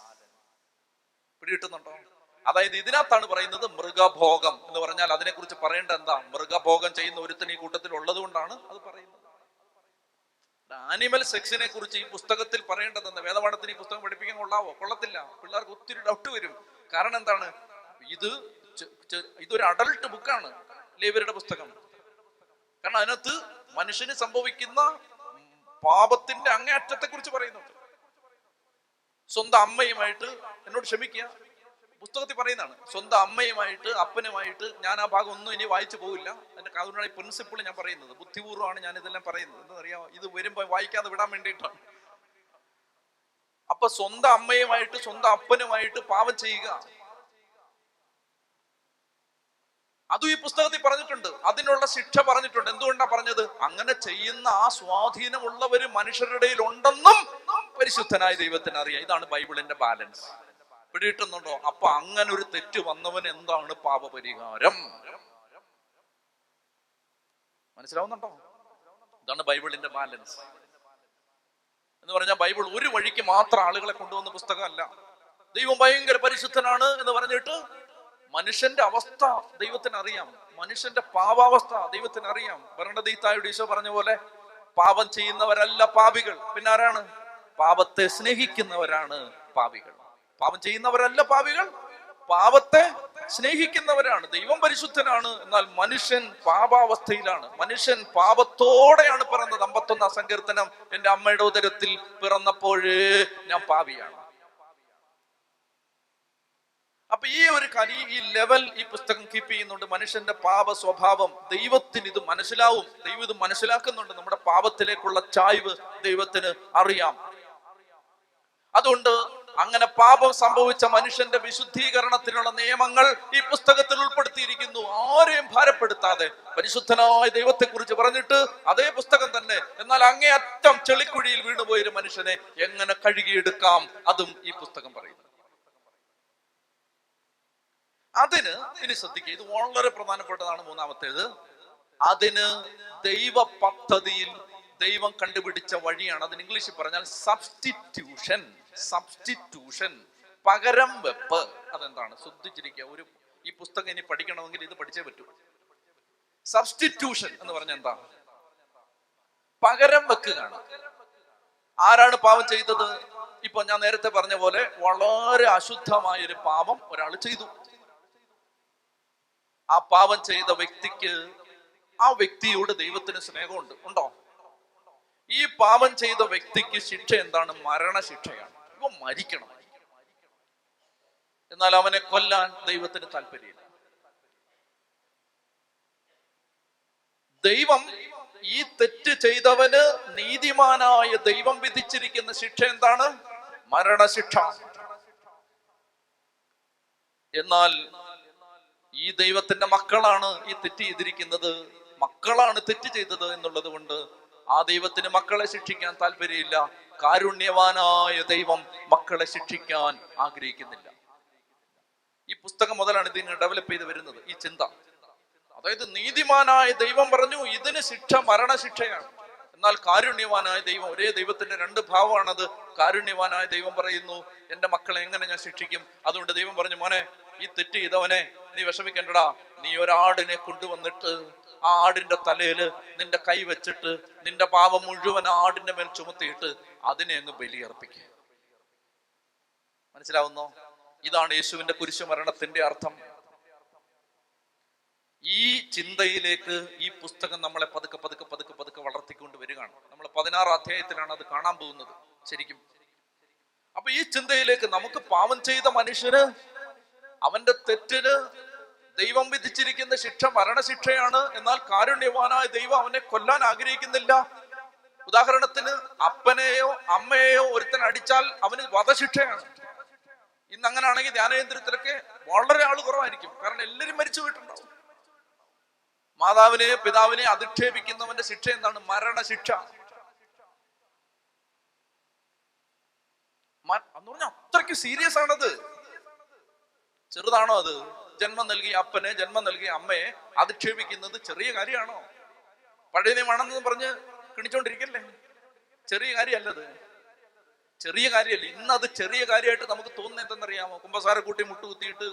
A: പിടികിട്ടുന്നുണ്ടോ? അതായത് ഇതിനകത്താണ് പറയുന്നത് മൃഗഭോഗം എന്ന് പറഞ്ഞാൽ അതിനെക്കുറിച്ച് പറയേണ്ട എന്താ? മൃഗഭോഗം ചെയ്യുന്ന ഒരുത്തൻ ഈ കൂട്ടത്തിൽ ഉള്ളത് കൊണ്ടാണ് അത് പറയുന്നത്. ആനിമൽ സെക്സിനെ കുറിച്ച് ഈ പുസ്തകത്തിൽ പറയേണ്ടതെന്ന് വേദപാഠത്തിന് ഈ പുസ്തകം പഠിപ്പിക്കാൻ കൊള്ളാവോ? കൊള്ളത്തില്ല. പിള്ളേർക്ക് ഒത്തിരി ഡൗട്ട് വരും. കാരണം എന്താണ്? ഇത് ഇതൊരു അഡൽട്ട് ബുക്കാണ് ലേവരുടെ പുസ്തകം. കാരണം അതിനകത്ത് മനുഷ്യന് സംഭവിക്കുന്ന പാപത്തിന്റെ അങ്ങേയറ്റത്തെ കുറിച്ച് പറയുന്നുണ്ട്. സ്വന്തം അമ്മയുമായിട്ട് എന്നോട് ക്ഷമിക്കുക. പുസ്തകത്തിൽ പറയുന്നതാണ് സ്വന്തം അമ്മയുമായിട്ട് അപ്പനുമായിട്ട് ഞാൻ ആ ഭാഗം ഒന്നും ഇനി വായിച്ചു പോകില്ല എന്റെ കാതുകൊണ്ടാണ് ഈ പ്രിൻസിപ്പിൾ ഞാൻ പറയുന്നത്. ബുദ്ധിപൂർവമാണ് ഞാൻ ഇതെല്ലാം പറയുന്നത്. എന്താ അറിയാമോ ഇത് വരുമ്പോ വായിക്കാതെ വിടാൻ വേണ്ടിയിട്ടാണ്. അപ്പൊ സ്വന്തം അമ്മയുമായിട്ട് സ്വന്തം അപ്പനുമായിട്ട് പാപം ചെയ്യുക. അതും ഈ പുസ്തകത്തിൽ പറഞ്ഞിട്ടുണ്ട്. അതിനുള്ള ശിക്ഷ പറഞ്ഞിട്ടുണ്ട്. എന്തുകൊണ്ടാ പറഞ്ഞത്? അങ്ങനെ ചെയ്യുന്ന ആ സ്വാധീനമുള്ളവര് മനുഷ്യരുടെ ഉണ്ടെന്നും പരിശുദ്ധനായ ദൈവത്തിന് അറിയാം. ഇതാണ് ബൈബിളിന്റെ ബാലൻസ്. പിടിയിട്ടുന്നുണ്ടോ അപ്പൊ അങ്ങനെ ഒരു തെറ്റ് വന്നവന് എന്താണ് പാപപരിഹാരം? മനസ്സിലാവുന്നുണ്ടോ? ഇതാണ് ബൈബിളിന്റെ ബാലൻസ്. എന്ന് പറഞ്ഞാൽ ബൈബിൾ ഒരു വഴിക്ക് മാത്രം ആളുകളെ കൊണ്ടുവന്ന പുസ്തകമല്ല. ദൈവം ഭയങ്കര പരിശുദ്ധനാണ് എന്ന് പറഞ്ഞിട്ട് മനുഷ്യന്റെ അവസ്ഥ ദൈവത്തിന് അറിയാം മനുഷ്യന്റെ പാവാവസ്ഥ ദൈവത്തിന് അറിയാം ഭരണദീത്തായുടെ ഈശോ പറഞ്ഞ പോലെ പാപം ചെയ്യുന്നവരല്ല പാപികൾ. പിന്നെ ആരാണ് പാപത്തെ സ്നേഹിക്കുന്നവരാണ് പാപികൾ. പാപം ചെയ്യുന്നവരല്ല പാപികൾ. പാപത്തെ സ്നേഹിക്കുന്നവരാണ് ദൈവം പരിശുദ്ധനാണ് എന്നാൽ മനുഷ്യൻ പാപാവസ്ഥയിലാണ്. മനുഷ്യൻ പാപത്തോടെയാണ് പിറന്നത്. അമ്പത്തൊന്നാം സങ്കീർത്തനം എന്റെ അമ്മയുടെ ഉദരത്തിൽ പിറന്നപ്പോഴേ ഞാൻ പാവിയാണ് അപ്പൊ ഈ ഒരു കരി ഈ ലെവൽ ഈ പുസ്തകം കീപ്പ് ചെയ്യുന്നുണ്ട്. മനുഷ്യന്റെ പാപ സ്വഭാവം ദൈവത്തിന് ഇത് മനസ്സിലാവും. ദൈവം ഇത് മനസ്സിലാക്കുന്നുണ്ട്. നമ്മുടെ പാപത്തിലേക്കുള്ള ചായ്വ് ദൈവത്തിന് അറിയാം. അതുകൊണ്ട് അങ്ങനെ പാപം സംഭവിച്ച മനുഷ്യന്റെ വിശുദ്ധീകരണത്തിനുള്ള നിയമങ്ങൾ ഈ പുസ്തകത്തിൽ ഉൾപ്പെടുത്തിയിരിക്കുന്നു. ആരെയും ഭാരപ്പെടുത്താതെ പരിശുദ്ധനായ ദൈവത്തെക്കുറിച്ച് പറഞ്ഞിട്ട് അതേ പുസ്തകം തന്നെ. എന്നാൽ അങ്ങേയറ്റം ചെളിക്കുഴിയിൽ വീണുപോയൊരു മനുഷ്യനെ എങ്ങനെ കഴുകിയെടുക്കാം? അതും ഈ പുസ്തകം പറയുന്നു. അതിന് ഇനി ശ്രദ്ധിക്കുക. ഇത് വളരെ പ്രധാനപ്പെട്ടതാണ് മൂന്നാമത്തേത്. അതിന് ദൈവ പദ്ധതിയിൽ ദൈവം കണ്ടുപിടിച്ച വഴിയാണ്. അതിന് ഇംഗ്ലീഷിൽ പറഞ്ഞാൽ സബ്സ്റ്റിറ്റ്യൂഷൻ സബ്സ്റ്റിറ്റ്യൂഷൻ പകരം വെപ്പ്. അതെന്താണ്? ശ്രദ്ധിച്ചിരിക്കുക. ഒരു ഈ പുസ്തകം ഇനി പഠിക്കണമെങ്കിൽ ഇത് പഠിച്ചേ പറ്റൂ. സബ്സ്റ്റിറ്റ്യൂഷൻ എന്ന് പറഞ്ഞ എന്താ? പകരം വെക്കുകയാണ്. ആരാണ് പാവം ചെയ്തത്? ഇപ്പൊ ഞാൻ നേരത്തെ പറഞ്ഞ പോലെ വളരെ അശുദ്ധമായ ഒരു പാപം ഒരാൾ ചെയ്തു. ആ പാപം ചെയ്ത വ്യക്തിക്ക് ആ വ്യക്തിയോട് ദൈവത്തിന് സ്നേഹമുണ്ട്. ഉണ്ടോ? ഈ പാപം ചെയ്ത വ്യക്തിക്ക് ശിക്ഷ എന്താണ്? മരണശിക്ഷയാണ്. ഇവ മരിക്കണം. എന്നാൽ അവനെ കൊല്ലാൻ ദൈവത്തിന് താല്പര്യമില്ല. ദൈവം ഈ തെറ്റ് ചെയ്തവന് നീതിമാനായ ദൈവം വിധിച്ചിരിക്കുന്ന ശിക്ഷ എന്താണ്? മരണശിക്ഷ. എന്നാൽ ഈ ദൈവത്തിന്റെ മക്കളാണ് ഈ തെറ്റ് ചെയ്തിരിക്കുന്നത്. മക്കളാണ് തെറ്റ് ചെയ്തത് എന്നുള്ളത് കൊണ്ട് ആ ദൈവത്തിന് മക്കളെ ശിക്ഷിക്കാൻ താല്പര്യമില്ല. കാരുണ്യവാനായ ദൈവം മക്കളെ ശിക്ഷിക്കാൻ ആഗ്രഹിക്കുന്നില്ല. ഈ പുസ്തകം മുതലാണ് ഇതിങ്ങനെ ഡെവലപ്പ് ചെയ്ത് വരുന്നത്. ഈ ചിന്ത. അതായത് നീതിമാനായ ദൈവം പറഞ്ഞു ഇതിന് ശിക്ഷ മരണശിക്ഷയാണ്. എന്നാൽ കാരുണ്യവാനായ ദൈവം ഒരേ ദൈവത്തിന്റെ രണ്ട് ഭാവമാണത്. കാരുണ്യവാനായ ദൈവം പറയുന്നു എന്റെ മക്കളെ എങ്ങനെ ഞാൻ ശിക്ഷിക്കും? അതുകൊണ്ട് ദൈവം പറഞ്ഞു മോനെ ഈ തെറ്റ് ചെയ്തവനെ നീ വിഷമിക്കണ്ടടാ. നീ ഒരാടിനെ കൊണ്ടുവന്നിട്ട് ആ ആടിന്റെ തലയിൽ നിന്റെ കൈ വെച്ചിട്ട് നിന്റെ പാവം മുഴുവൻ ആടിന്റെ മേൽ ചുമത്തിയിട്ട് അതിനെ അങ്ങ് ബലിയർപ്പിക്കുക മനസ്സിലാവുന്നോ? ഇതാണ് യേശുവിന്റെ കുരിശുമരണത്തിന്റെ അർത്ഥം. ഈ ചിന്തയിലേക്ക് ഈ പുസ്തകം നമ്മളെ പതുക്കെ പതുക്കെ പതുക്കെ പതുക്കെ വളർത്തിക്കൊണ്ട് വരികയാണ്. നമ്മൾ പതിനാറ് അധ്യായത്തിലാണ് അത് കാണാൻ പോകുന്നത്. ശരിക്കും. അപ്പൊ ഈ ചിന്തയിലേക്ക് നമുക്ക് പാവം ചെയ്ത മനുഷ്യന് അവന്റെ തെറ്റിന് ദൈവം വിധിച്ചിരിക്കുന്ന ശിക്ഷ മരണശിക്ഷയാണ്. എന്നാൽ കാരുണ്യവാനായ ദൈവം അവനെ കൊല്ലാൻ ആഗ്രഹിക്കുന്നില്ല. ഉദാഹരണത്തിന് അപ്പനെയോ അമ്മയെയോ ഒരുത്തൻ അടിച്ചാൽ അവന് വധശിക്ഷയാണ്. ഇന്ന് അങ്ങനെയാണെങ്കിൽ ധ്യാനകേന്ദ്രത്തിലൊക്കെ വളരെ ആൾ കുറവായിരിക്കും. കാരണം എല്ലാവരും മരിച്ചു പോയിട്ടുണ്ടാവും. മാതാവിനെ പിതാവിനെ അധിക്ഷേപിക്കുന്നവന്റെ ശിക്ഷ എന്താണ്? മരണശിക്ഷ. എന്ന് അത്രയ്ക്ക് സീരിയസ് ആണത്. ചെറുതാണോ അത്? ജന്മം നൽകിയ അപ്പനെ ജന്മം നൽകിയ അമ്മയെ അധിക്ഷേപിക്കുന്നത് ചെറിയ കാര്യമാണോ? പഴയ നിയമാണെന്ന് പറഞ്ഞ് കിണിച്ചോണ്ടിരിക്കല്ലേ? ചെറിയ കാര്യമല്ലത്. ചെറിയ കാര്യമല്ല. ഇന്ന് അത് ചെറിയ കാര്യമായിട്ട് നമുക്ക് തോന്നുന്നത് എന്തെന്നറിയാമോ? കുമ്പസാര കൂട്ടി മുട്ടുകുത്തിയിട്ട്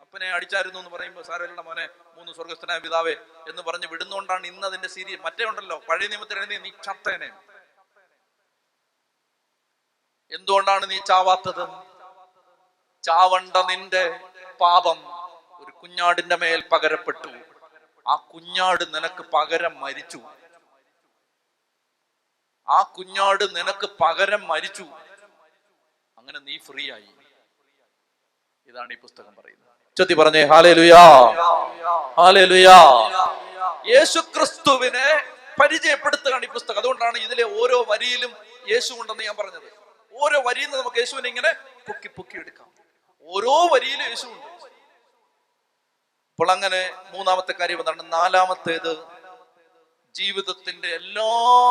A: അപ്പനെ അടിച്ചായിരുന്നു എന്ന് പറയുമ്പോൾ സാരല്ല മോനെ മൂന്ന് സ്വർഗസ്ഥനായ പിതാവേ എന്ന് പറഞ്ഞ് വിടുന്നോണ്ടാണ് ഇന്ന് അതിന്റെ സീരിയൽ മറ്റേ ഉണ്ടല്ലോ പഴയ നിയമത്തിൽ എഴുതി നീ ചത്തേനെ. എന്തുകൊണ്ടാണ് നീ ചാവാത്തത്? ചാവണ്ട നിന്റെ പാപം. കുഞ്ഞാടിന്റെ മേൽ പകരപ്പെട്ടു. ആ കുഞ്ഞാട് നിനക്ക് പകരം മരിച്ചു. ആ കുഞ്ഞാട് നിനക്ക് പകരം മരിച്ചു. അങ്ങനെ നീ ഫ്രീ ആയി ഇതാണ് ഈ പുസ്തകം പറയുന്നത്. ചൊത്തി പറഞ്ഞേ ഹാലേ ലുയാ ഹാലേ ലുയാ യേശു ക്രിസ്തുവിനെ പരിചയപ്പെടുത്തുകയാണ് ഈ പുസ്തകം. അതുകൊണ്ടാണ് ഇതിലെ ഓരോ വരിയിലും യേശു ഉണ്ടെന്ന് ഞാൻ പറഞ്ഞത്. ഓരോ വരിയിൽ നിന്ന് നമുക്ക് യേശുവിനെ ഇങ്ങനെ പൊക്കി പൊക്കി എടുക്കാം. ഓരോ വരിയിലും യേശു ഉണ്ട്. അപ്പോൾ അങ്ങനെ മൂന്നാമത്തെ കാര്യം എന്താണ്? നാലാമത്തേത് ജീവിതത്തിന്റെ എല്ലാ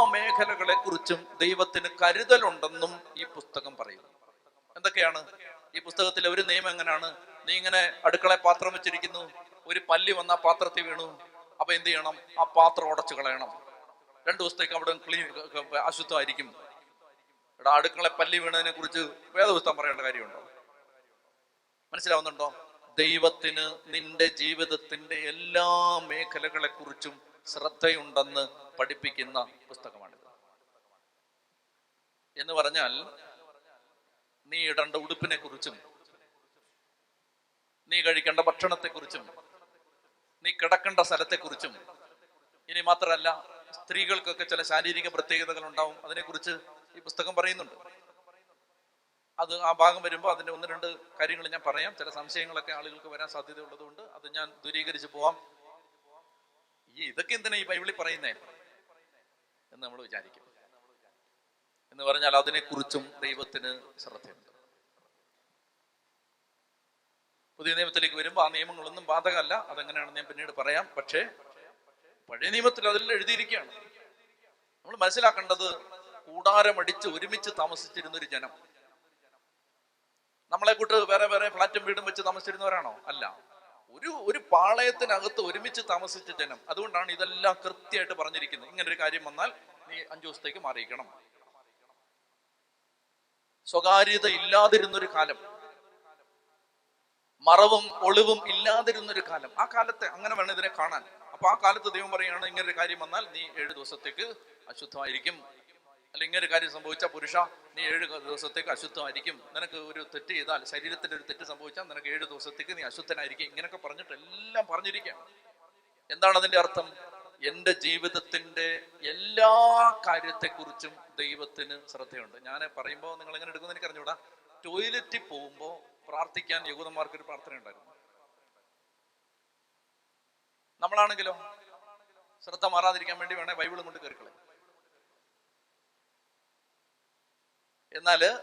A: മേഖലകളെ കുറിച്ചും ദൈവത്തിന് കരുതലുണ്ടെന്നും ഈ പുസ്തകം പറയുന്നു. എന്തൊക്കെയാണ്? ഈ പുസ്തകത്തിലെ ഒരു നിയമം എങ്ങനെയാണ്? നീ ഇങ്ങനെ അടുക്കള പാത്രം വെച്ചിരിക്കുന്നു ഒരു പല്ലി വന്ന പാത്രത്തിൽ വീണു അപ്പൊ എന്ത് ചെയ്യണം? ആ പാത്രം ഉടച്ചു കളയണം. രണ്ടു ദിവസത്തേക്ക് അവിടെ ക്ലീൻ അശുദ്ധമായിരിക്കും. എടാ അടുക്കള പല്ലി വീണതിനെ കുറിച്ച് വേദപുസ്തകം പറയേണ്ട കാര്യമുണ്ടോ? മനസ്സിലാവുന്നുണ്ടോ? ദൈവത്തിന് നിന്റെ ജീവിതത്തിന്റെ എല്ലാ മേഖലകളെ കുറിച്ചും ശ്രദ്ധയുണ്ടെന്ന് പഠിപ്പിക്കുന്ന പുസ്തകമാണിത്. എന്ന് പറഞ്ഞാൽ നീ ഇടേണ്ട ഉടുപ്പിനെ കുറിച്ചും നീ കഴിക്കേണ്ട ഭക്ഷണത്തെ കുറിച്ചും നീ കിടക്കേണ്ട സ്ഥലത്തെ കുറിച്ചും ഇനി മാത്രമല്ല സ്ത്രീകൾക്കൊക്കെ ചില ശാരീരിക പ്രത്യേകതകൾ ഉണ്ടാവും. അതിനെക്കുറിച്ച് ഈ പുസ്തകം പറയുന്നുണ്ട്. അത് ആ ഭാഗം വരുമ്പോൾ അതിന്റെ ഒന്ന് രണ്ട് കാര്യങ്ങൾ ഞാൻ പറയാം. ചില സംശയങ്ങളൊക്കെ ആളുകൾക്ക് വരാൻ സാധ്യതയുള്ളതുകൊണ്ട് അത് ഞാൻ ദൂരീകരിച്ച് പോവാം. ഈ ഇതൊക്കെ എന്തിനാ ഈ ബൈബിളിൽ പറയുന്നേ? എന്ന് നമ്മൾ വിചാരിക്കും. എന്ന് പറഞ്ഞാൽ അതിനെക്കുറിച്ചും ദൈവത്തിന് ശ്രദ്ധയുണ്ട്. പുതിയ നിയമത്തിലേക്ക് വരുമ്പോൾ ആ നിയമങ്ങളൊന്നും ബാധകമല്ല. അതെങ്ങനെയാണെന്ന് ഞാൻ പിന്നീട് പറയാം. പക്ഷേ പഴയ നിയമത്തിൽ അതിൽ എഴുതിയിരിക്കുകയാണ്. നമ്മൾ മനസ്സിലാക്കേണ്ടത് കൂടാരമടിച്ച് ഒരുമിച്ച് താമസിച്ചിരുന്ന ഒരു ജനം. നമ്മളെ കൂട്ട് വേറെ വേറെ ഫ്ലാറ്റും വീടും വെച്ച് താമസിച്ചിരുന്നവരാണോ? അല്ല. ഒരു ഒരു പാളയത്തിനകത്ത് ഒരുമിച്ച് താമസിച്ച ജനം അതുകൊണ്ടാണ് ഇതെല്ലാം കൃത്യമായിട്ട് പറഞ്ഞിരിക്കുന്നത്. ഇങ്ങനെ ഒരു കാര്യം വന്നാൽ നീ അഞ്ചു ദിവസത്തേക്ക് മാറിയിക്കണം സ്വകാര്യത ഇല്ലാതിരുന്നൊരു കാലം. മറവും ഒളിവും ഇല്ലാതിരുന്നൊരു കാലം. ആ കാലത്തെ അങ്ങനെ വേണം ഇതിനെ കാണാൻ. അപ്പൊ ആ കാലത്ത് ദൈവം പറയുകയാണ് ഇങ്ങനൊരു കാര്യം വന്നാൽ നീ ഏഴു ദിവസത്തേക്ക് അശുദ്ധമായിരിക്കും. അല്ല ഇങ്ങനെ കാര്യം സംഭവിച്ചാൽ പുരുഷ നീ ഏഴ് ദിവസത്തേക്ക് അശുദ്ധമായിരിക്കും. നിനക്ക് ഒരു തെറ്റ് ചെയ്താൽ ശരീരത്തിൽ ഒരു തെറ്റ് സംഭവിച്ചാൽ നിനക്ക് ഏഴ് ദിവസത്തേക്ക് നീ അശുദ്ധനായിരിക്കും. ഇങ്ങനെയൊക്കെ പറഞ്ഞിട്ട് എല്ലാം പറഞ്ഞിരിക്കുക എന്താണ് അതിന്റെ അർത്ഥം? എന്റെ ജീവിതത്തിന്റെ എല്ലാ കാര്യത്തെക്കുറിച്ചും ദൈവത്തിന് ശ്രദ്ധയുണ്ട്. ഞാൻ പറയുമ്പോൾ നിങ്ങൾ എങ്ങനെ എടുക്കുന്നത് എനിക്ക് അറിഞ്ഞൂടാ ടോയ്ലറ്റിൽ പോകുമ്പോൾ പ്രാർത്ഥിക്കാൻ യഹൂദന്മാർക്ക് ഒരു പ്രാർത്ഥന ഉണ്ടായിരുന്നു. നമ്മളാണെങ്കിലോ? ശ്രദ്ധ മാറാതിരിക്കാൻ വേണ്ടി വേണേ ബൈബിളും കൊണ്ട് കയറിക്കളെ എന്നാൽ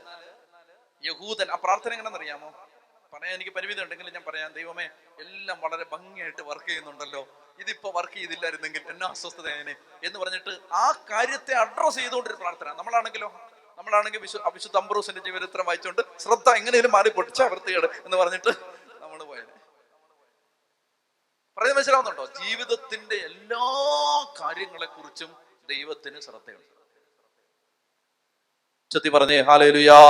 A: യഹൂദൻ ആ പ്രാർത്ഥന എങ്ങനെയെന്ന് അറിയാമോ പറയാൻ എനിക്ക് പരിമിതി ഉണ്ടെങ്കിൽ ഞാൻ പറയാം. ദൈവമേ എല്ലാം വളരെ ഭംഗിയായിട്ട് വർക്ക് ചെയ്യുന്നുണ്ടല്ലോ. ഇതിപ്പോ വർക്ക് ചെയ്തില്ലായിരുന്നെങ്കിൽ എന്നെ അസ്വസ്ഥതയേനെ എന്ന് പറഞ്ഞിട്ട് ആ കാര്യത്തെ അഡ്രസ് ചെയ്തുകൊണ്ടൊരു പ്രാർത്ഥന. നമ്മളാണെങ്കിലോ? നമ്മളാണെങ്കിൽ വിശു അവിശുദ്ധ അംബ്രൂസിന്റെ ജീവചരിത്രം വായിച്ചുകൊണ്ട് ശ്രദ്ധ എങ്ങനെയും മാറി പൊട്ടിച്ച വൃത്തികേട് എന്ന് പറഞ്ഞിട്ട് നമ്മൾ പോയത്. പറയുന്നത് മനസ്സിലാവുന്നുണ്ടോ? ജീവിതത്തിന്റെ എല്ലാ കാര്യങ്ങളെ കുറിച്ചും ദൈവത്തിന് ശ്രദ്ധയുണ്ട്. ചത്തി പറഞ്ഞേ ഹാലേലുയാ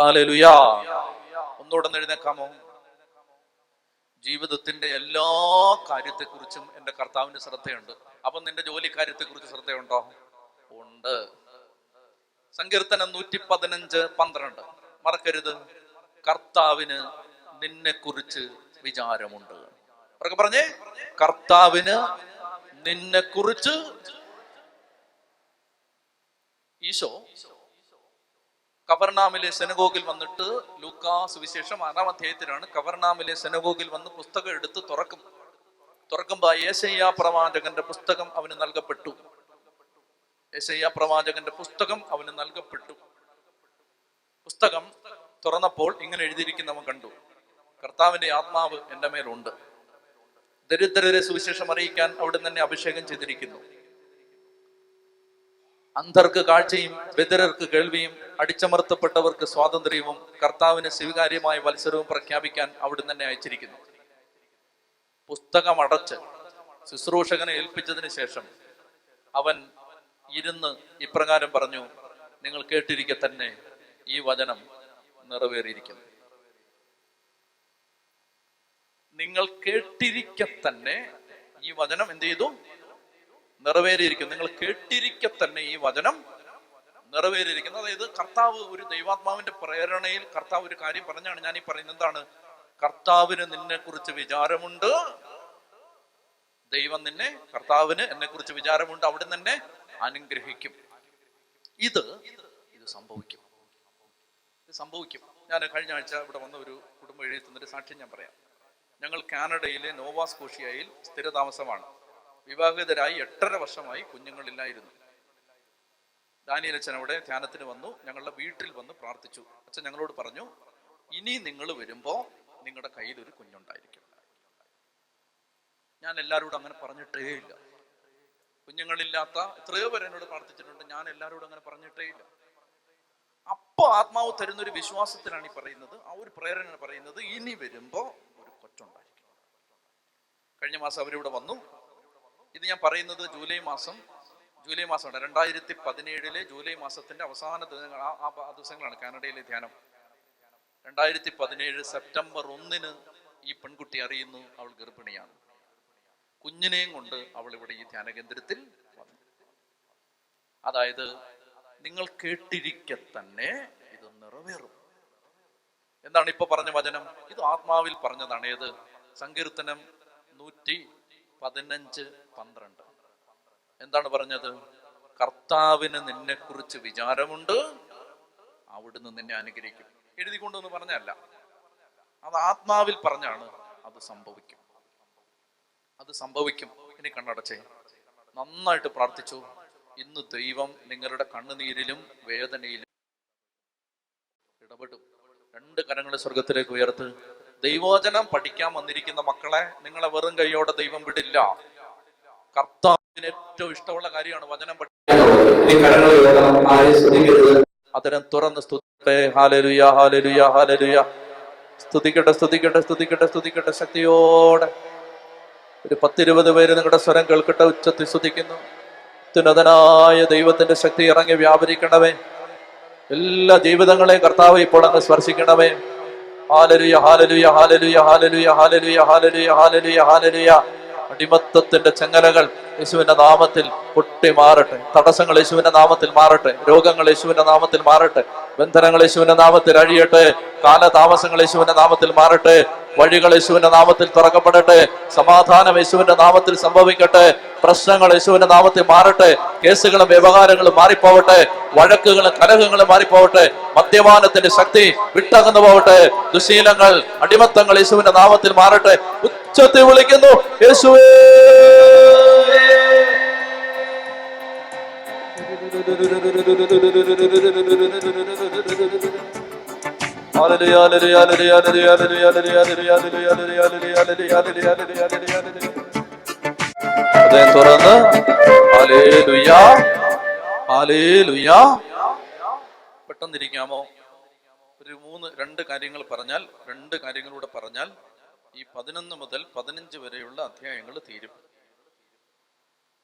A: ഹാലേലുയാ. ഒന്നുകൂടെ ഒന്ന് എഴുന്നേക്കാമോ ജീവിതത്തിന്റെ എല്ലാ കാര്യത്തെക്കുറിച്ചും എന്റെ കർത്താവിന്റെ ശ്രദ്ധയുണ്ട്. അപ്പം നിന്റെ ജോലി കാര്യത്തെക്കുറിച്ച് ശ്രദ്ധയുണ്ടോ? ഉണ്ട്. സങ്കീർത്തനം നൂറ്റി പതിനഞ്ച് പന്ത്രണ്ട്. മറക്കരുത്. കർത്താവിന് നിന്നെ കുറിച്ച് വിചാരമുണ്ട് പറഞ്ഞേ. കർത്താവിന് നിന്നെ കുറിച്ച് ഈശോ കവർണാമിലെ സെനഗോഗിൽ വന്നിട്ട് ലൂക്കാ സുവിശേഷം ആറാം അധ്യായത്തിലാണ്. കവർണാമിലെ സെനഗോഗിൽ വന്ന് പുസ്തകം എടുത്ത് തുറക്കും. തുറക്കുമ്പോ ഏശയ്യ പ്രവാചകന്റെ പുസ്തകം അവന് നൽകപ്പെട്ടു. ഏശയ്യ പ്രവാചകന്റെ പുസ്തകം അവന് നൽകപ്പെട്ടു. പുസ്തകം തുറന്നപ്പോൾ ഇങ്ങനെ എഴുതിയിരിക്കുന്നവൻ കണ്ടു. കർത്താവിന്റെ ആത്മാവ് എന്റെ മേലുണ്ട്. ദരിദ്രരെ സുവിശേഷം അറിയിക്കാൻ അവിടെ തന്നെ അഭിഷേകം ചെയ്തിരിക്കുന്നു. അന്ധർക്ക് കാഴ്ചയും ബദിരർക്ക് കേൾവിയും അടിച്ചമർത്തപ്പെട്ടവർക്ക് സ്വാതന്ത്ര്യവും കർത്താവിന് സ്വീകാര്യമായ മത്സരവും പ്രഖ്യാപിക്കാൻ അവിടുന്ന് തന്നെ അയച്ചിരിക്കുന്നു. പുസ്തകമടച്ച് ശുശ്രൂഷകനെ ഏൽപ്പിച്ചതിന് ശേഷം അവൻ ഇരുന്ന് ഇപ്രകാരം പറഞ്ഞു നിങ്ങൾ കേട്ടിരിക്കെ തന്നെ ഈ വചനം നിറവേറിയിരിക്കുന്നു. നിങ്ങൾ കേട്ടിരിക്കെ തന്നെ ഈ വചനം എന്ത് ചെയ്തു? നിറവേറിയിരിക്കുന്നു. നിങ്ങൾ കേട്ടിരിക്കെ തന്നെ ഈ വചനം നിറവേറിയിരിക്കുന്നു. അതായത് കർത്താവ് ഒരു ദൈവാത്മാവിന്റെ പ്രേരണയിൽ കർത്താവ് ഒരു കാര്യം പറഞ്ഞാണ് ഞാൻ ഈ പറയുന്നത്. എന്താണ്? കർത്താവിന് നിന്നെ കുറിച്ച് വിചാരമുണ്ട്. ദൈവം നിന്നെ കർത്താവിന് എന്നെ കുറിച്ച് വിചാരമുണ്ട്. അവിടെ തന്നെ അനുഗ്രഹിക്കും. ഇത് ഇത് സംഭവിക്കും. ഇത് സംഭവിക്കും. ഞാൻ കഴിഞ്ഞ ആഴ്ച ഇവിടെ വന്ന ഒരു കുടുംബം എഴുതി തന്നൊരു സാക്ഷ്യം ഞാൻ പറയാം. ഞങ്ങൾ കാനഡയിലെ നോവാസ്കോഷിയയിൽ സ്ഥിരതാമസമാണ്. വിവാഹിതരായി എട്ടര വർഷമായി കുഞ്ഞുങ്ങളില്ലായിരുന്നു. ദാനിയൽ അച്ഛൻ അവിടെ ധ്യാനത്തിന് വന്നു ഞങ്ങളുടെ വീട്ടിൽ വന്ന് പ്രാർത്ഥിച്ചു. അച്ഛൻ ഞങ്ങളോട് പറഞ്ഞു ഇനി നിങ്ങൾ വരുമ്പോൾ നിങ്ങളുടെ കയ്യിൽ ഒരു കുഞ്ഞുണ്ടായിരിക്കും. ഞാൻ എല്ലാവരോടും അങ്ങനെ പറഞ്ഞിട്ടേ ഇല്ല. കുഞ്ഞുങ്ങളില്ലാത്ത എത്രയോ പേര് എന്നോട് പ്രാർത്ഥിച്ചിട്ടുണ്ട് ഞാൻ എല്ലാവരോടും അങ്ങനെ പറഞ്ഞിട്ടേ ഇല്ല. അപ്പൊ ആത്മാവ് തരുന്ന ഒരു വിശ്വാസത്തിലാണ് ഈ പറയുന്നത്. ആ ഒരു പ്രേരണ പറയുന്നത് ഇനി വരുമ്പോ ഒരു കൊച്ചുണ്ടായിരിക്കും. കഴിഞ്ഞ മാസം അവരിവിടെ വന്നു ഇത് ഞാൻ പറയുന്നത് ജൂലൈ മാസം ജൂലൈ മാസമാണ് രണ്ടായിരത്തി പതിനേഴിലെ ജൂലൈ മാസത്തിന്റെ അവസാന ദിവസങ്ങൾ ആ ദിവസങ്ങളാണ് കാനഡയിലെ ധ്യാനം. രണ്ടായിരത്തി പതിനേഴ് സെപ്റ്റംബർ ഒന്നിന് ഈ പെൺകുട്ടി അറിയുന്നു അവൾ ഗർഭിണിയാണ്. കുഞ്ഞിനെയും കൊണ്ട് അവൾ ഇവിടെ ഈ ധ്യാന കേന്ദ്രത്തിൽ വന്നു. അതായത് നിങ്ങൾ കേട്ടിരിക്കെ തന്നെ ഇത് നിറവേറും. എന്താണ് ഇപ്പൊ പറഞ്ഞ വചനം? ഇത് ആത്മാവിൽ പറഞ്ഞതാണ്. ഏത്? സങ്കീർത്തനം നൂറ്റി പതിനഞ്ച് പന്ത്രണ്ട്. എന്താണ് പറഞ്ഞത്? കർത്താവിന് നിന്നെ കുറിച്ച് വിചാരമുണ്ട്. അവിടുന്ന് നിന്നെ അനുഗ്രഹിക്കും. എഴുതിക്കൊണ്ടെന്ന് പറഞ്ഞല്ല. അത് ആത്മാവിൽ പറഞ്ഞാണ് അത് സംഭവിക്കും. അത് സംഭവിക്കും. ഇനി കണ്ണടച്ചേ. നന്നായിട്ട് പ്രാർത്ഥിച്ചു. ഇന്ന് ദൈവം നിങ്ങളുടെ കണ്ണുനീരിലും വേദനയിലും ഇടപെടും. രണ്ട് കരങ്ങളെ സ്വർഗത്തിലേക്ക് ഉയർത്ത്. ദൈവോചനം പഠിക്കാൻ വന്നിരിക്കുന്ന മക്കളെ നിങ്ങളെ വെറും കൈയോടെ ദൈവം വിടില്ല. കർത്താവിന് ഏറ്റവും ഇഷ്ടമുള്ള കാര്യമാണ് വചനം അതിനെ തുറന്ന് സ്തുതിക്കട്ടെ. സ്തുതിക്കട്ടെ സ്തുതിക്കട്ടെ സ്തുതിക്കട്ടെ ശക്തിയോടെ. ഒരു പത്തിരുപത് പേര് നിങ്ങളുടെ സ്വരം കേൾക്കട്ടെ. ഉച്ചത്തിൽ സ്തുതിക്കുന്നു. അത്യുന്നതനായ ദൈവത്തിന്റെ ശക്തി ഇറങ്ങി വ്യാപരിക്കണമേ. എല്ലാ ജീവിതങ്ങളെയും കർത്താവ് ഇപ്പോൾ അങ്ങ് സ്പർശിക്കണമേ. അടിമത്തത്തിന്റെ ചങ്ങലകൾ യേശുവിന്റെ നാമത്തിൽ പൊട്ടി മാറട്ടെ. തടസ്സങ്ങൾ യേശുവിന്റെ നാമത്തിൽ മാറട്ടെ. രോഗങ്ങൾ യേശുവിന്റെ നാമത്തിൽ മാറട്ടെ. ബന്ധനങ്ങൾ യേശുവിന്റെ നാമത്തിൽ അഴിയട്ടെ. കാലതാമസങ്ങൾ യേശുവിന്റെ നാമത്തിൽ മാറട്ടെ. വഴികൾ യേശുവിന്റെ നാമത്തിൽ തുറക്കപ്പെടട്ടെ. സമാധാനം യേശുവിന്റെ നാമത്തിൽ സംഭവിക്കട്ടെ. പ്രശ്നങ്ങൾ യേശുവിന്റെ നാമത്തിൽ മാറട്ടെ. കേസുകളും വ്യവഹാരങ്ങളും മാറിപ്പോവട്ടെ. വഴക്കുകളും കലഹങ്ങളും മാറിപ്പോവട്ടെ. മദ്യപാനത്തിന്റെ ശക്തി വിട്ടകന്നു പോവട്ടെ. ദുശീലങ്ങൾ അടിമത്തങ്ങൾ യേശുവിന്റെ നാമത്തിൽ മാറട്ടെ. ഉച്ചത്തിൽ വിളിക്കുന്നു. യേശുവേ! അദ്ദേഹം തുറന്ന്. പെട്ടെന്നിരിക്കാമോ? ഒരു മൂന്ന് രണ്ട് കാര്യങ്ങൾ പറഞ്ഞാൽ രണ്ട് കാര്യങ്ങളൂടെ പറഞ്ഞാൽ ഈ പതിനൊന്ന് മുതൽ പതിനഞ്ച് വരെയുള്ള അധ്യായങ്ങൾ തീരും.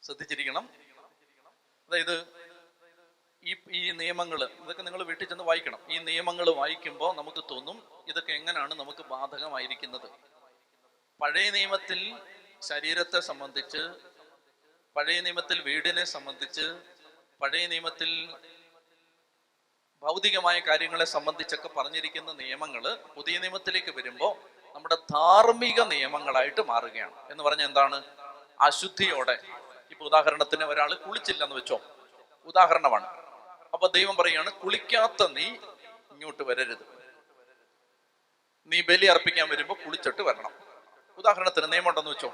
A: ശ്രദ്ധിച്ചിരിക്കണം. അതായത് ഈ ഈ നിയമങ്ങൾ ഇതൊക്കെ നിങ്ങൾ വീട്ടിൽ ചെന്ന് വായിക്കണം. ഈ നിയമങ്ങൾ വായിക്കുമ്പോൾ നമുക്ക് തോന്നും ഇതൊക്കെ എങ്ങനെയാണ് നമുക്ക് ബാധകമായിരിക്കുന്നത്. പഴയ നിയമത്തിൽ ശരീരത്തെ സംബന്ധിച്ച് പഴയ നിയമത്തിൽ വീടിനെ സംബന്ധിച്ച് പഴയ നിയമത്തിൽ ഭൗതികമായ കാര്യങ്ങളെ സംബന്ധിച്ചൊക്കെ പറഞ്ഞിരിക്കുന്ന നിയമങ്ങൾ പുതിയ നിയമത്തിലേക്ക് വരുമ്പോൾ നമ്മുടെ ധാർമ്മിക നിയമങ്ങളായിട്ട് മാറുകയാണ്. എന്ന് പറഞ്ഞാൽ എന്താണ്? അശുദ്ധിയോടെ ഇപ്പൊ ഉദാഹരണത്തിന് ഒരാൾ കുളിച്ചില്ല എന്ന് വെച്ചോ. ഉദാഹരണമാണ്. അപ്പൊ ദൈവം പറയാണ് കുളിക്കാത്ത നീ ഇങ്ങോട്ട് വരരുത്. നീ ബലി അർപ്പിക്കാൻ വരുമ്പോ കുളിച്ചിട്ട് വരണം. ഉദാഹരണത്തിന് നിയമം ഉണ്ടെന്ന് വെച്ചോ.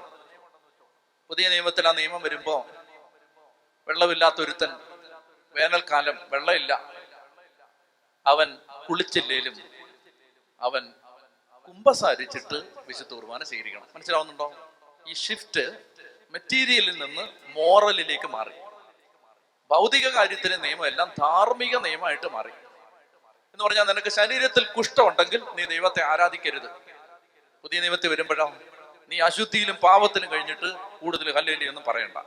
A: പുതിയ നിയമത്തിൽ ആ നിയമം വരുമ്പോ വെള്ളമില്ലാത്ത ഒരുത്തൻ വേനൽക്കാലം വെള്ളമില്ല. അവൻ കുളിച്ചില്ലേലും അവൻ കുമ്പസാരിച്ചിട്ട് വിശുദ്ധ കുർബാന സ്വീകരിക്കണം. മനസ്സിലാവുന്നുണ്ടോ? ഈ ഷിഫ്റ്റ് മെറ്റീരിയലിൽ നിന്ന് മോറലിലേക്ക് മാറി. ഭൗതിക കാര്യത്തിലെ നിയമം എല്ലാം ധാർമ്മിക നിയമമായിട്ട് മാറി. എന്ന് പറഞ്ഞാൽ നിനക്ക് ശരീരത്തിൽ കുഷ്ഠമുണ്ടെങ്കിൽ നീ ദൈവത്തെ ആരാധിക്കരുത്. പുതിയ നിയമത്തിൽ വരുമ്പോഴോ നീ അശുദ്ധിയിലും പാപത്തിലും കഴിഞ്ഞിട്ട് കൂടുതൽ ഹല്ലേലിയൊന്നും പറയണ്ട.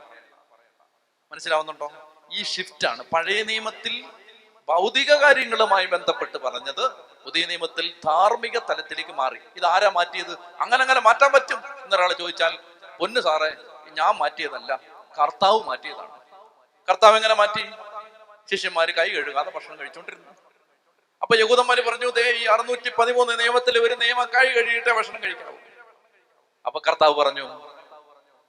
A: മനസ്സിലാവുന്നുണ്ടോ? ഈ ഷിഫ്റ്റ് ആണ്. പഴയ നിയമത്തിൽ ഭൗതിക കാര്യങ്ങളുമായി ബന്ധപ്പെട്ട് പറഞ്ഞത് പുതിയ നിയമത്തിൽ ധാർമ്മിക തലത്തിലേക്ക് മാറി. ഇത് ആരാ മാറ്റിയത്? അങ്ങനെ അങ്ങനെ മാറ്റാൻ പറ്റും എന്നൊരാൾ ചോദിച്ചാൽ പൊന്നു സാറേ ഞാൻ മാറ്റിയതല്ല കർത്താവ് മാറ്റിയതാണ്. കർത്താവ് എങ്ങനെ മാറ്റി? ശിഷ്യന്മാര് കൈ കഴുകാതെ ഭക്ഷണം കഴിച്ചുകൊണ്ടിരുന്നു അപ്പൊ യഹൂദന്മാര് പറഞ്ഞു ദേ ഈ അറുന്നൂറ്റി പതിമൂന്ന് നിയമത്തിൽ ഒരു നിയമം കൈ കഴുകിയിട്ടേ ഭക്ഷണം കഴിക്കാവൂ. അപ്പൊ കർത്താവ് പറഞ്ഞു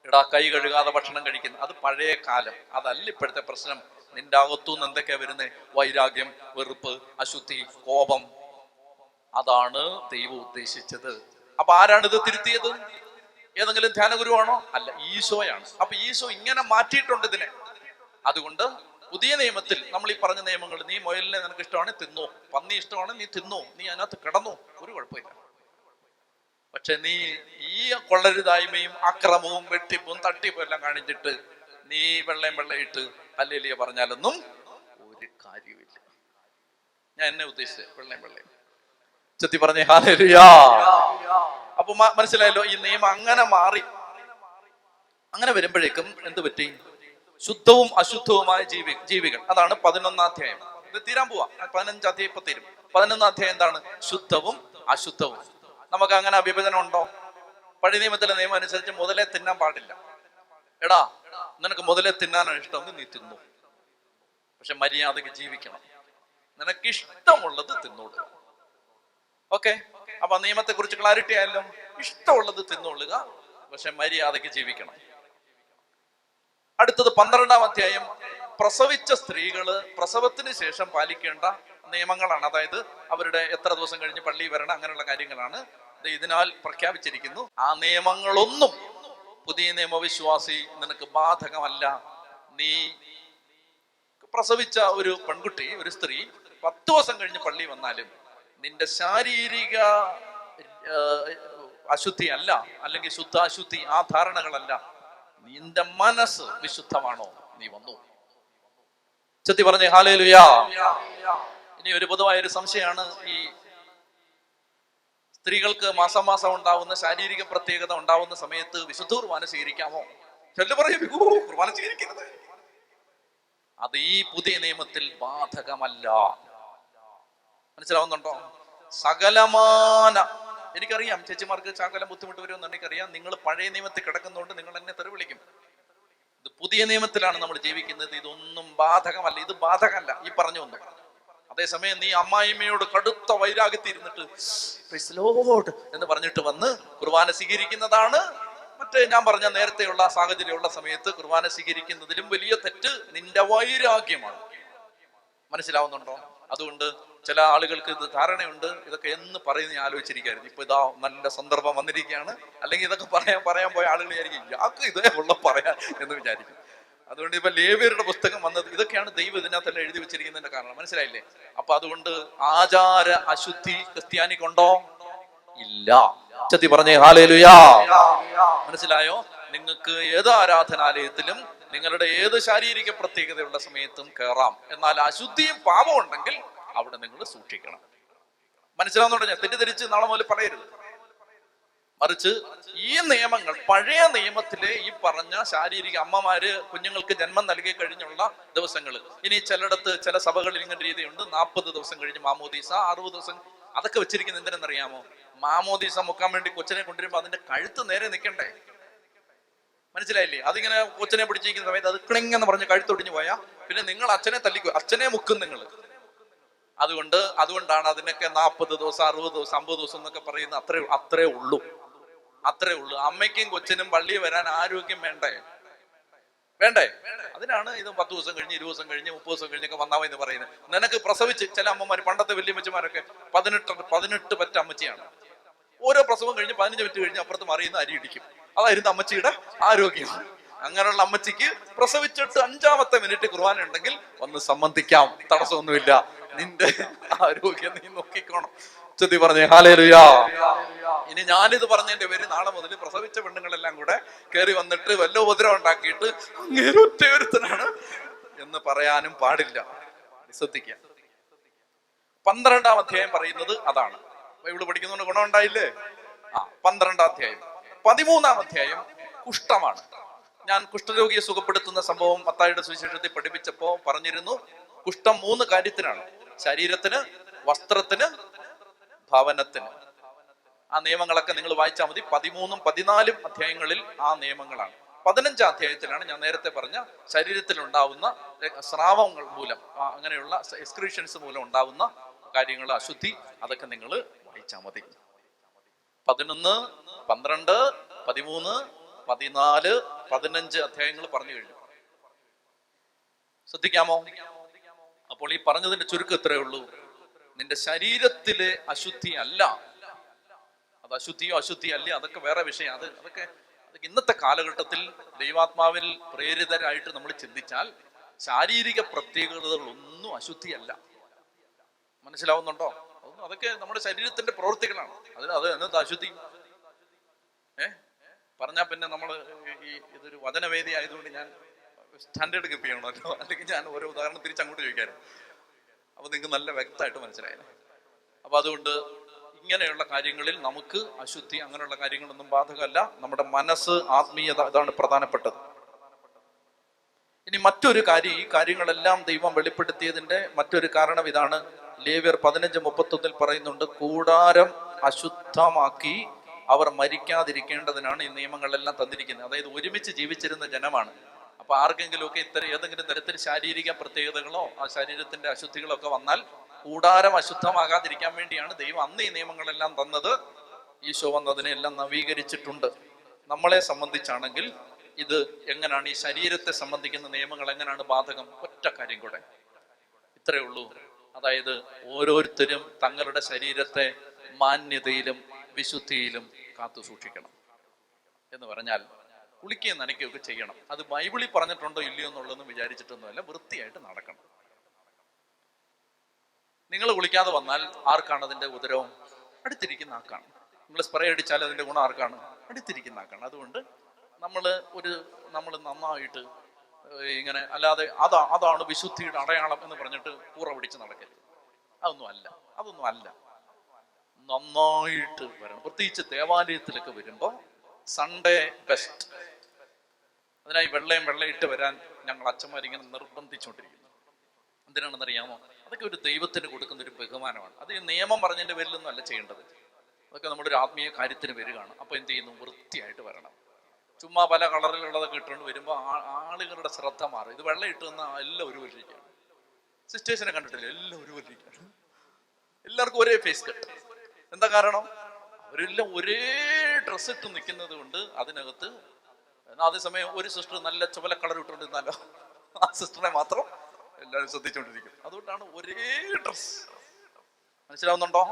A: എടാ കൈ കഴുകാതെ ഭക്ഷണം കഴിക്കുന്നു അത് പഴയ കാലം അതല്ല ഇപ്പോഴത്തെ പ്രശ്നം. നിന്റെ അകത്തുനിന്ന് എന്തൊക്കെയാ വരുന്നത് വൈരാഗ്യം വെറുപ്പ് അശുദ്ധി കോപം. അതാണ് ദൈവം ഉദ്ദേശിച്ചത്. അപ്പൊ ആരാണ് ഇത് തിരുത്തിയത്? ഏതെങ്കിലും ധ്യാനഗുരുവാണോ? അല്ല ഈശോയാണ്. അപ്പൊ ഈശോ ഇങ്ങനെ മാറ്റിയിട്ടുണ്ട് ഇതിനെ. അതുകൊണ്ട് പുതിയ നിയമത്തിൽ നമ്മൾ ഈ പറഞ്ഞ നിയമങ്ങൾ നീ മുയലിനെ നിനക്ക് ഇഷ്ടമാണ് തിന്നോ. പന്നി ഇഷ്ടമാണ് നീ തിന്നോ. നീ അതിനകത്ത് കിടന്നു. ഒരു കുഴപ്പമില്ല. പക്ഷെ നീ ഈ കൊള്ളരുതായ്മയും അക്രമവും വെട്ടിപ്പും തട്ടിപ്പും എല്ലാം കാണിച്ചിട്ട് നീ വെള്ളയും വെള്ളയിട്ട് അല്ലേലിയ പറഞ്ഞാലൊന്നും ഒരു കാര്യമില്ല ഞാൻ എന്നെ ഉദ്ദേശിച്ചത് വെള്ളയും വെള്ളയും. ചെത്തി പറഞ്ഞേ ഹാലേലുയാ അപ്പൊ മനസ്സിലായല്ലോ ഈ നിയമം അങ്ങനെ മാറി. അങ്ങനെ വരുമ്പോഴേക്കും എന്ത് പറ്റി? ശുദ്ധവും അശുദ്ധവുമായ ജീവി ജീവികൾ. അതാണ് പതിനൊന്നാം അധ്യായം. ഇത് തീരാൻ പോവാ. പതിനഞ്ചാം അധ്യായം ഇപ്പൊ തീരും. പതിനൊന്നാം അധ്യായം എന്താണ്? ശുദ്ധവും അശുദ്ധവും. നമുക്ക് അങ്ങനെ വിഭജനം ഉണ്ടോ? പഴയ നിയമത്തിലെ നിയമം അനുസരിച്ച് മുതലേ തിന്നാൻ പാടില്ല. എടാ നിനക്ക് മുതലേ തിന്നാനാണ് ഇഷ്ടമെങ്കിൽ നീ തിന്നു. പക്ഷെ മര്യാദയ്ക്ക് ജീവിക്കണം. നിനക്ക് ഇഷ്ടമുള്ളത് തിന്നോളൂ. ഓക്കെ? അപ്പൊ നിയമത്തെ കുറിച്ച് ക്ലാരിറ്റി ആയല്ലോ ഇഷ്ടമുള്ളത് തിന്നുകൊള്ളുക പക്ഷെ മര്യാദയ്ക്ക് ജീവിക്കണം. അടുത്തത് പന്ത്രണ്ടാം അധ്യായം. പ്രസവിച്ച സ്ത്രീകൾ പ്രസവത്തിന് ശേഷം പാലിക്കേണ്ട നിയമങ്ങളാണ്. അതായത് അവരുടെ എത്ര ദിവസം കഴിഞ്ഞ് പള്ളി വരണം അങ്ങനെയുള്ള കാര്യങ്ങളാണ്. ഇത് ഇതിനാൽ പ്രഖ്യാപിച്ചിരിക്കുന്നു ആ നിയമങ്ങളൊന്നും പുതിയ നിയമവിശ്വാസി നിനക്ക് ബാധകമല്ല. നീ പ്രസവിച്ച ഒരു പെൺകുട്ടി ഒരു സ്ത്രീ പത്ത് ദിവസം കഴിഞ്ഞ് പള്ളി വന്നാലും നിന്റെ ശാരീരിക അശുദ്ധി അല്ല അല്ലെങ്കിൽ ശുദ്ധ അശുദ്ധി ആ ധാരണകളല്ല. നിന്റെ മനസ്സ് വിശുദ്ധമാണോ? നീ വന്നു. ചെത്തി പറഞ്ഞേ ഹാലേലുയാ. ഇനി ഒരു പൊതുവായ ഒരു സംശയമാണ് ഈ സ്ത്രീകൾക്ക് മാസം മാസം ഉണ്ടാവുന്ന ശാരീരിക പ്രത്യേകത ഉണ്ടാവുന്ന സമയത്ത് വിശുദ്ധ കുർബാന സ്വീകരിക്കാമോ? ചെല്ലു പറയും "ഓ, കുർബാന സ്വീകരിക്കരുത്. അത് ഈ പുതിയ നിയമത്തിൽ ബാധകമല്ല. മനസ്സിലാവുന്നുണ്ടോ? സകലമാന. എനിക്കറിയാം ചേച്ചിമാർക്ക് ശകലം ബുദ്ധിമുട്ട് വരുമെന്ന് എനിക്കറിയാം. നിങ്ങൾ പഴയ നിയമത്തിൽ കിടക്കുന്നതുകൊണ്ട് നിങ്ങൾ എന്നെ തെറിവിളിക്കും ഇത് പുതിയ നിയമത്തിലാണ് നമ്മൾ ജീവിക്കുന്നത്. ഇതൊന്നും ബാധകമല്ല. ഇത് ബാധകമല്ല. ഈ പറഞ്ഞു വന്നു. അതേസമയം നീ അമ്മായിമ്മയോട് കടുത്ത വൈരാഗ്യത്തിൽ ഇരുന്നിട്ട് "Praise the എന്ന് പറഞ്ഞിട്ട് വന്ന് കുർബാന സ്വീകരിക്കുന്നതാണ്. മറ്റേ ഞാൻ പറഞ്ഞ നേരത്തെയുള്ള സാഹചര്യമുള്ള സമയത്ത് കുർബാന സ്വീകരിക്കുന്നതിലും വലിയ തെറ്റ് നിന്റെ വൈരാഗ്യമാണ്. മനസ്സിലാവുന്നുണ്ടോ? അതുകൊണ്ട് ചില ആളുകൾക്ക് ഇത് ധാരണയുണ്ട്. ഇതൊക്കെ എന്ന് പറയുന്ന ഞാൻ ആലോചിച്ചിരിക്കുകയായിരുന്നു. ഇപ്പൊ ഇതാ നല്ല സന്ദർഭം വന്നിരിക്കുകയാണ്. അല്ലെങ്കിൽ ഇതൊക്കെ പറയാൻ പറയാൻ പോയ ആളുകൾ വിചാരിക്കും ഇയാൾക്ക് ഇതേ ഉള്ള പറയാം എന്ന് വിചാരിക്കും. അതുകൊണ്ട് ഇപ്പൊ ലേവ്യരുടെ പുസ്തകം വന്നത് ഇതൊക്കെയാണ് ദൈവം ഇതിനകത്തെല്ലാം എഴുതി വെച്ചിരിക്കുന്നതിന്റെ കാരണം. മനസ്സിലായില്ലേ? അപ്പൊ അതുകൊണ്ട് ആചാര അശുദ്ധി ക്രിസ്ത്യാനിക്കുണ്ടോ? ഇല്ല. ചത്തി പറഞ്ഞേ ഹാലേലുയാ. മനസ്സിലായോ? നിങ്ങൾക്ക് ഏത് ആരാധനാലയത്തിലും നിങ്ങളുടെ ഏത് ശാരീരിക പ്രത്യേകതയുള്ള സമയത്തും കയറാം എന്നാൽ അശുദ്ധിയും പാപം ഉണ്ടെങ്കിൽ അവിടെ നിങ്ങൾ സൂക്ഷിക്കണം. മനസ്സിലാവുന്നുണ്ട് ഞാൻ തെറ്റിദ്ധരിച്ച് നാളെ മുതൽ പറയരുത്. മറിച്ച് ഈ നിയമങ്ങൾ പഴയ നിയമത്തിലെ ഈ പറഞ്ഞ ശാരീരിക അമ്മമാര് കുഞ്ഞുങ്ങൾക്ക് ജന്മം നൽകി കഴിഞ്ഞുള്ള ദിവസങ്ങൾ ഇനി ചിലയിടത്ത് ചില സഭകളിൽ ഇങ്ങനെ രീതിയുണ്ട്. നാൽപ്പത് ദിവസം കഴിഞ്ഞ് മാമോദീസ അറുപത് ദിവസം അതൊക്കെ വെച്ചിരിക്കുന്നത് എന്തിനെന്നറിയാമോ? മാമോദീസ മുക്കാൻ വേണ്ടി കൊച്ചിനെ കൊണ്ടുവരുമ്പോ അതിന്റെ കഴുത്ത് നേരെ നിൽക്കണ്ടേ മനസ്സിലായില്ലേ? അതിങ്ങനെ കൊച്ചിനെ പിടിച്ചിരിക്കുന്ന സമയത്ത് അത് ക്ലിങ് പറഞ്ഞ് കഴുത്തൊടിഞ്ഞു പോയാ പിന്നെ നിങ്ങൾ അച്ഛനെ തല്ലിക്കോ? അച്ഛനെ മുക്കും നിങ്ങൾ അതുകൊണ്ട് അതുകൊണ്ടാണ് അതിനൊക്കെ നാൽപ്പത് ദിവസം അറുപത് ദിവസം അമ്പത് ദിവസം എന്നൊക്കെ പറയുന്നത് അത്രേ അത്രേ ഉള്ളൂ. അത്രേ ഉള്ളൂ. അമ്മയ്ക്കും കൊച്ചിനും പള്ളി വരാൻ ആരോഗ്യം വേണ്ടേ? വേണ്ടേ? അതിനാണ് ഇത് പത്ത് ദിവസം കഴിഞ്ഞ് ഇരുപത് ദിവസം കഴിഞ്ഞ് മുപ്പത് ദിവസം കഴിഞ്ഞൊക്കെ വന്നാമോ എന്ന് പറയുന്നത്. നിനക്ക് പ്രസവിച്ച് ചില അമ്മമാർ പണ്ടത്തെ വല്യമ്മച്ചമാരൊക്കെ പതിനെട്ട് പതിനെട്ട് പറ്റ അമ്മച്ചിയാണ്. ഓരോ പ്രസവം കഴിഞ്ഞ് പതിനഞ്ച് മിനിറ്റ് കഴിഞ്ഞ് അപ്പുറത്ത് മറിയുന്ന അരി ഇടിക്കും. അതായിരുന്നു അമ്മച്ചിയുടെ ആരോഗ്യം. അങ്ങനെയുള്ള അമ്മച്ചിക്ക് പ്രസവിച്ചിട്ട് അഞ്ചാമത്തെ മിനിറ്റ് കുർബാന ഉണ്ടെങ്കിൽ ഒന്ന് സംബന്ധിക്കാം തടസ്സമൊന്നുമില്ല. നിന്റെ ആരോഗ്യം നീ നോക്കിക്കോണം. ചെത്തി പറഞ്ഞേ ഹാലേലുയാ ഇനി ഞാനിത് പറഞ്ഞതിന്റെ പേര് നാളെ മുതൽ പ്രസവിച്ച പെണ്ണുങ്ങളെല്ലാം കൂടെ കയറി വന്നിട്ട് വല്ല ഉപദ്രവം ഉണ്ടാക്കിയിട്ട് അങ്ങേര് ഒറ്റയൊരുത്തനാണ് എന്ന് പറയാനും പാടില്ല. ശ്രദ്ധിക്കുക. പന്ത്രണ്ടാം അധ്യായം പറയുന്നത് അതാണ്. ബൈബിൾ പഠിക്കുന്നതുകൊണ്ട് ഗുണമുണ്ടായില്ലേ ആ പന്ത്രണ്ടാം അധ്യായം. പതിമൂന്നാം അധ്യായം കുഷ്ഠമാണ്. ഞാൻ കുഷ്ഠരോഗിയെ സുഖപ്പെടുത്തുന്ന സംഭവം മത്തായിയുടെ സുവിശേഷത്തിൽ പഠിപ്പിച്ചപ്പോ പറഞ്ഞിരുന്നു കുഷ്ഠം മൂന്ന് കാര്യത്തിനാണ്. ശരീരത്തിന് വസ്ത്രത്തിന് ഭവനത്തിന്. ആ നിയമങ്ങളൊക്കെ നിങ്ങൾ വായിച്ചാൽ മതി. പതിമൂന്നും പതിനാലും അധ്യായങ്ങളിൽ ആ നിയമങ്ങളാണ്. പതിനഞ്ചാം അധ്യായത്തിലാണ് ഞാൻ നേരത്തെ പറഞ്ഞ ശരീരത്തിൽ ഉണ്ടാവുന്ന സ്രാവങ്ങൾ മൂലം അങ്ങനെയുള്ള എക്സ്ക്രീഷൻസ് മൂലം ഉണ്ടാവുന്ന കാര്യങ്ങൾ അശുദ്ധി അതൊക്കെ നിങ്ങൾ വായിച്ചാൽ മതി. പതിനൊന്ന് പന്ത്രണ്ട് പതിമൂന്ന് പതിനാല് പതിനഞ്ച് അധ്യായങ്ങൾ പറഞ്ഞു കഴിഞ്ഞു. ശ്രദ്ധിക്കാമോ? അപ്പോൾ ഈ പറഞ്ഞതിന്റെ ചുരുക്കം ഇത്രയേ ഉള്ളൂ. നിന്റെ ശരീരത്തിലെ അശുദ്ധി അല്ല. അത് അശുദ്ധിയോ അശുദ്ധി അല്ല? അതൊക്കെ വേറെ വിഷയം. അത് അതൊക്കെ അതൊക്കെ ഇന്നത്തെ കാലഘട്ടത്തിൽ ദൈവാത്മാവിൽ പ്രേരിതരായിട്ട് നമ്മൾ ചിന്തിച്ചാൽ ശാരീരിക പ്രത്യേകതകളൊന്നും അശുദ്ധിയല്ല മനസ്സിലാവുന്നുണ്ടോ? അതൊക്കെ നമ്മുടെ ശരീരത്തിന്റെ പ്രവൃത്തികളാണ്. അതിന് അത് എന്നത് അശുദ്ധി? ഏ? പറഞ്ഞാൽ പിന്നെ നമ്മൾ ഈ ഇതൊരു വചനവേദി ആയതുകൊണ്ട് ഞാൻ സ്റ്റാൻഡേർഡ് കീപ്പ് ചെയ്യണമല്ലോ അല്ലെങ്കിൽ ഞാൻ ഓരോ ഉദാഹരണം തിരിച്ച് അങ്ങോട്ട് ചോദിക്കാനും? അപ്പൊ നിങ്ങൾക്ക് നല്ല വ്യക്തമായിട്ട് മനസ്സിലായല്ലോ. അപ്പൊ അതുകൊണ്ട് ഇങ്ങനെയുള്ള കാര്യങ്ങളിൽ നമുക്ക് അശുദ്ധി അങ്ങനെയുള്ള കാര്യങ്ങളൊന്നും ബാധകമല്ല. നമ്മുടെ മനസ്സ് ആത്മീയത ഇതാണ് പ്രധാനപ്പെട്ടത്. ഇനി മറ്റൊരു കാര്യം ഈ കാര്യങ്ങളെല്ലാം ദൈവം വെളിപ്പെടുത്തിയതിന്റെ മറ്റൊരു കാരണം ഇതാണ്. ലേവ്യർ പതിനഞ്ച് മുപ്പത്തൊന്നിൽ പറയുന്നുണ്ട് കൂടാരം അശുദ്ധമാക്കി അവർ മരിക്കാതിരിക്കേണ്ടതിനാണ് ഈ നിയമങ്ങളെല്ലാം തന്നിരിക്കുന്നത്. അതായത് ഒരുമിച്ച് ജീവിച്ചിരുന്ന ജനമാണ്. അപ്പൊ ആർക്കെങ്കിലും ഒക്കെ ഇത്തരം ഏതെങ്കിലും തരത്തിൽ ശാരീരിക പ്രത്യേകതകളോ ആ ശരീരത്തിന്റെ അശുദ്ധികളോ ഒക്കെ വന്നാൽ കൂടാരം അശുദ്ധമാകാതിരിക്കാൻ വേണ്ടിയാണ് ദൈവം അന്ന് ഈ നിയമങ്ങളെല്ലാം തന്നത്. ഈശോ വന്നതിനെ എല്ലാം നവീകരിച്ചിട്ടുണ്ട്. നമ്മളെ സംബന്ധിച്ചാണെങ്കിൽ ഇത് എങ്ങനെയാണ് ഈ ശരീരത്തെ സംബന്ധിക്കുന്ന നിയമങ്ങൾ എങ്ങനെയാണ് ബാധകം? ഒറ്റ കാര്യം കൂടെ. ഇത്രയേ ഉള്ളൂ. അതായത് ഓരോരുത്തരും തങ്ങളുടെ ശരീരത്തെ മാന്യതയിലും വിശുദ്ധിയിലും കാത്തു സൂക്ഷിക്കണം എന്ന് പറഞ്ഞാൽ കുളിക്കുകയും നനയ്ക്കുകയൊക്കെ ചെയ്യണം. അത് ബൈബിളിൽ പറഞ്ഞിട്ടുണ്ടോ ഇല്ലയോ എന്നുള്ളതെന്ന് വിചാരിച്ചിട്ടൊന്നുമല്ല. വൃത്തിയായിട്ട് നടക്കണം. നിങ്ങൾ കുളിക്കാതെ വന്നാൽ ആർക്കാണ് അതിന്റെ ഉദരവും? അടുത്തിരിക്കുന്ന ആക്കാണ് നിങ്ങൾ സ്പ്രേ അടിച്ചാൽ അതിന്റെ ഗുണം ആർക്കാണ്? അടുത്തിരിക്കുന്ന ആക്കാണ് അതുകൊണ്ട് നമ്മൾ ഒരു നമ്മൾ നന്നായിട്ട് ഇങ്ങനെ അല്ലാതെ അതാ അതാണ് വിശുദ്ധിയുടെ അടയാളം എന്ന് പറഞ്ഞിട്ട് കൂറ പിടിച്ച് നടക്കരുത്. അതൊന്നും അല്ല. അതൊന്നും അല്ല. നന്നായിട്ട് വരണം. പ്രത്യേകിച്ച് ദേവാലയത്തിലൊക്കെ വരുമ്പോൾ സൺഡേ ബെസ്റ്റ് അതിനായി വെള്ളയും വെള്ളയിട്ട് വരാൻ ഞങ്ങൾ അച്ഛന്മാരിങ്ങനെ നിർബന്ധിച്ചുകൊണ്ടിരിക്കുന്നു. എന്തിനാണെന്നറിയാമോ? അതൊക്കെ ഒരു ദൈവത്തിന് കൊടുക്കുന്ന ഒരു ബഹുമാനമാണ്. അത് നിയമം പറഞ്ഞതിന്റെ പേരിലൊന്നും അല്ല ചെയ്യേണ്ടത്. അതൊക്കെ നമ്മുടെ ഒരു ആത്മീയ കാര്യത്തിന് വരികയാണ്. അപ്പൊ എന്ത് ചെയ്യുന്നു? വൃത്തിയായിട്ട് വരണം. ചുമ്മാ പല കളറിലുള്ളതൊക്കെ ഇട്ടുകൊണ്ട് വരുമ്പോൾ ആളുകളുടെ ശ്രദ്ധ മാറും. ഇത് വെള്ളം ഇട്ട് എല്ലാം ഒരു വല്ലിരിക്കുകയാണ് സിസ്റ്റേഴ്സിനെ കണ്ടിട്ടില്ല? എല്ലാം ഒരു വല്ലിരിക്കുകയാണ് എല്ലാവർക്കും ഒരേ ഫേസ് കട്ട് എന്താ കാരണം? അവരെല്ലാം ഒരേ ഡ്രസ്സ് ഇട്ട് നിൽക്കുന്നത് കൊണ്ട് അതിനകത്ത് എന്നാൽ അതേസമയം ഒരു സിസ്റ്റർ നല്ല ചുവല കളർ ഇട്ടുകൊണ്ടിരുന്നാലോ? ആ സിസ്റ്ററെ മാത്രം എല്ലാവരും ശ്രദ്ധിച്ചുകൊണ്ടിരിക്കും. അതുകൊണ്ടാണ് ഒരേ ഡ്രസ് മനസ്സിലാവുന്നുണ്ടോ?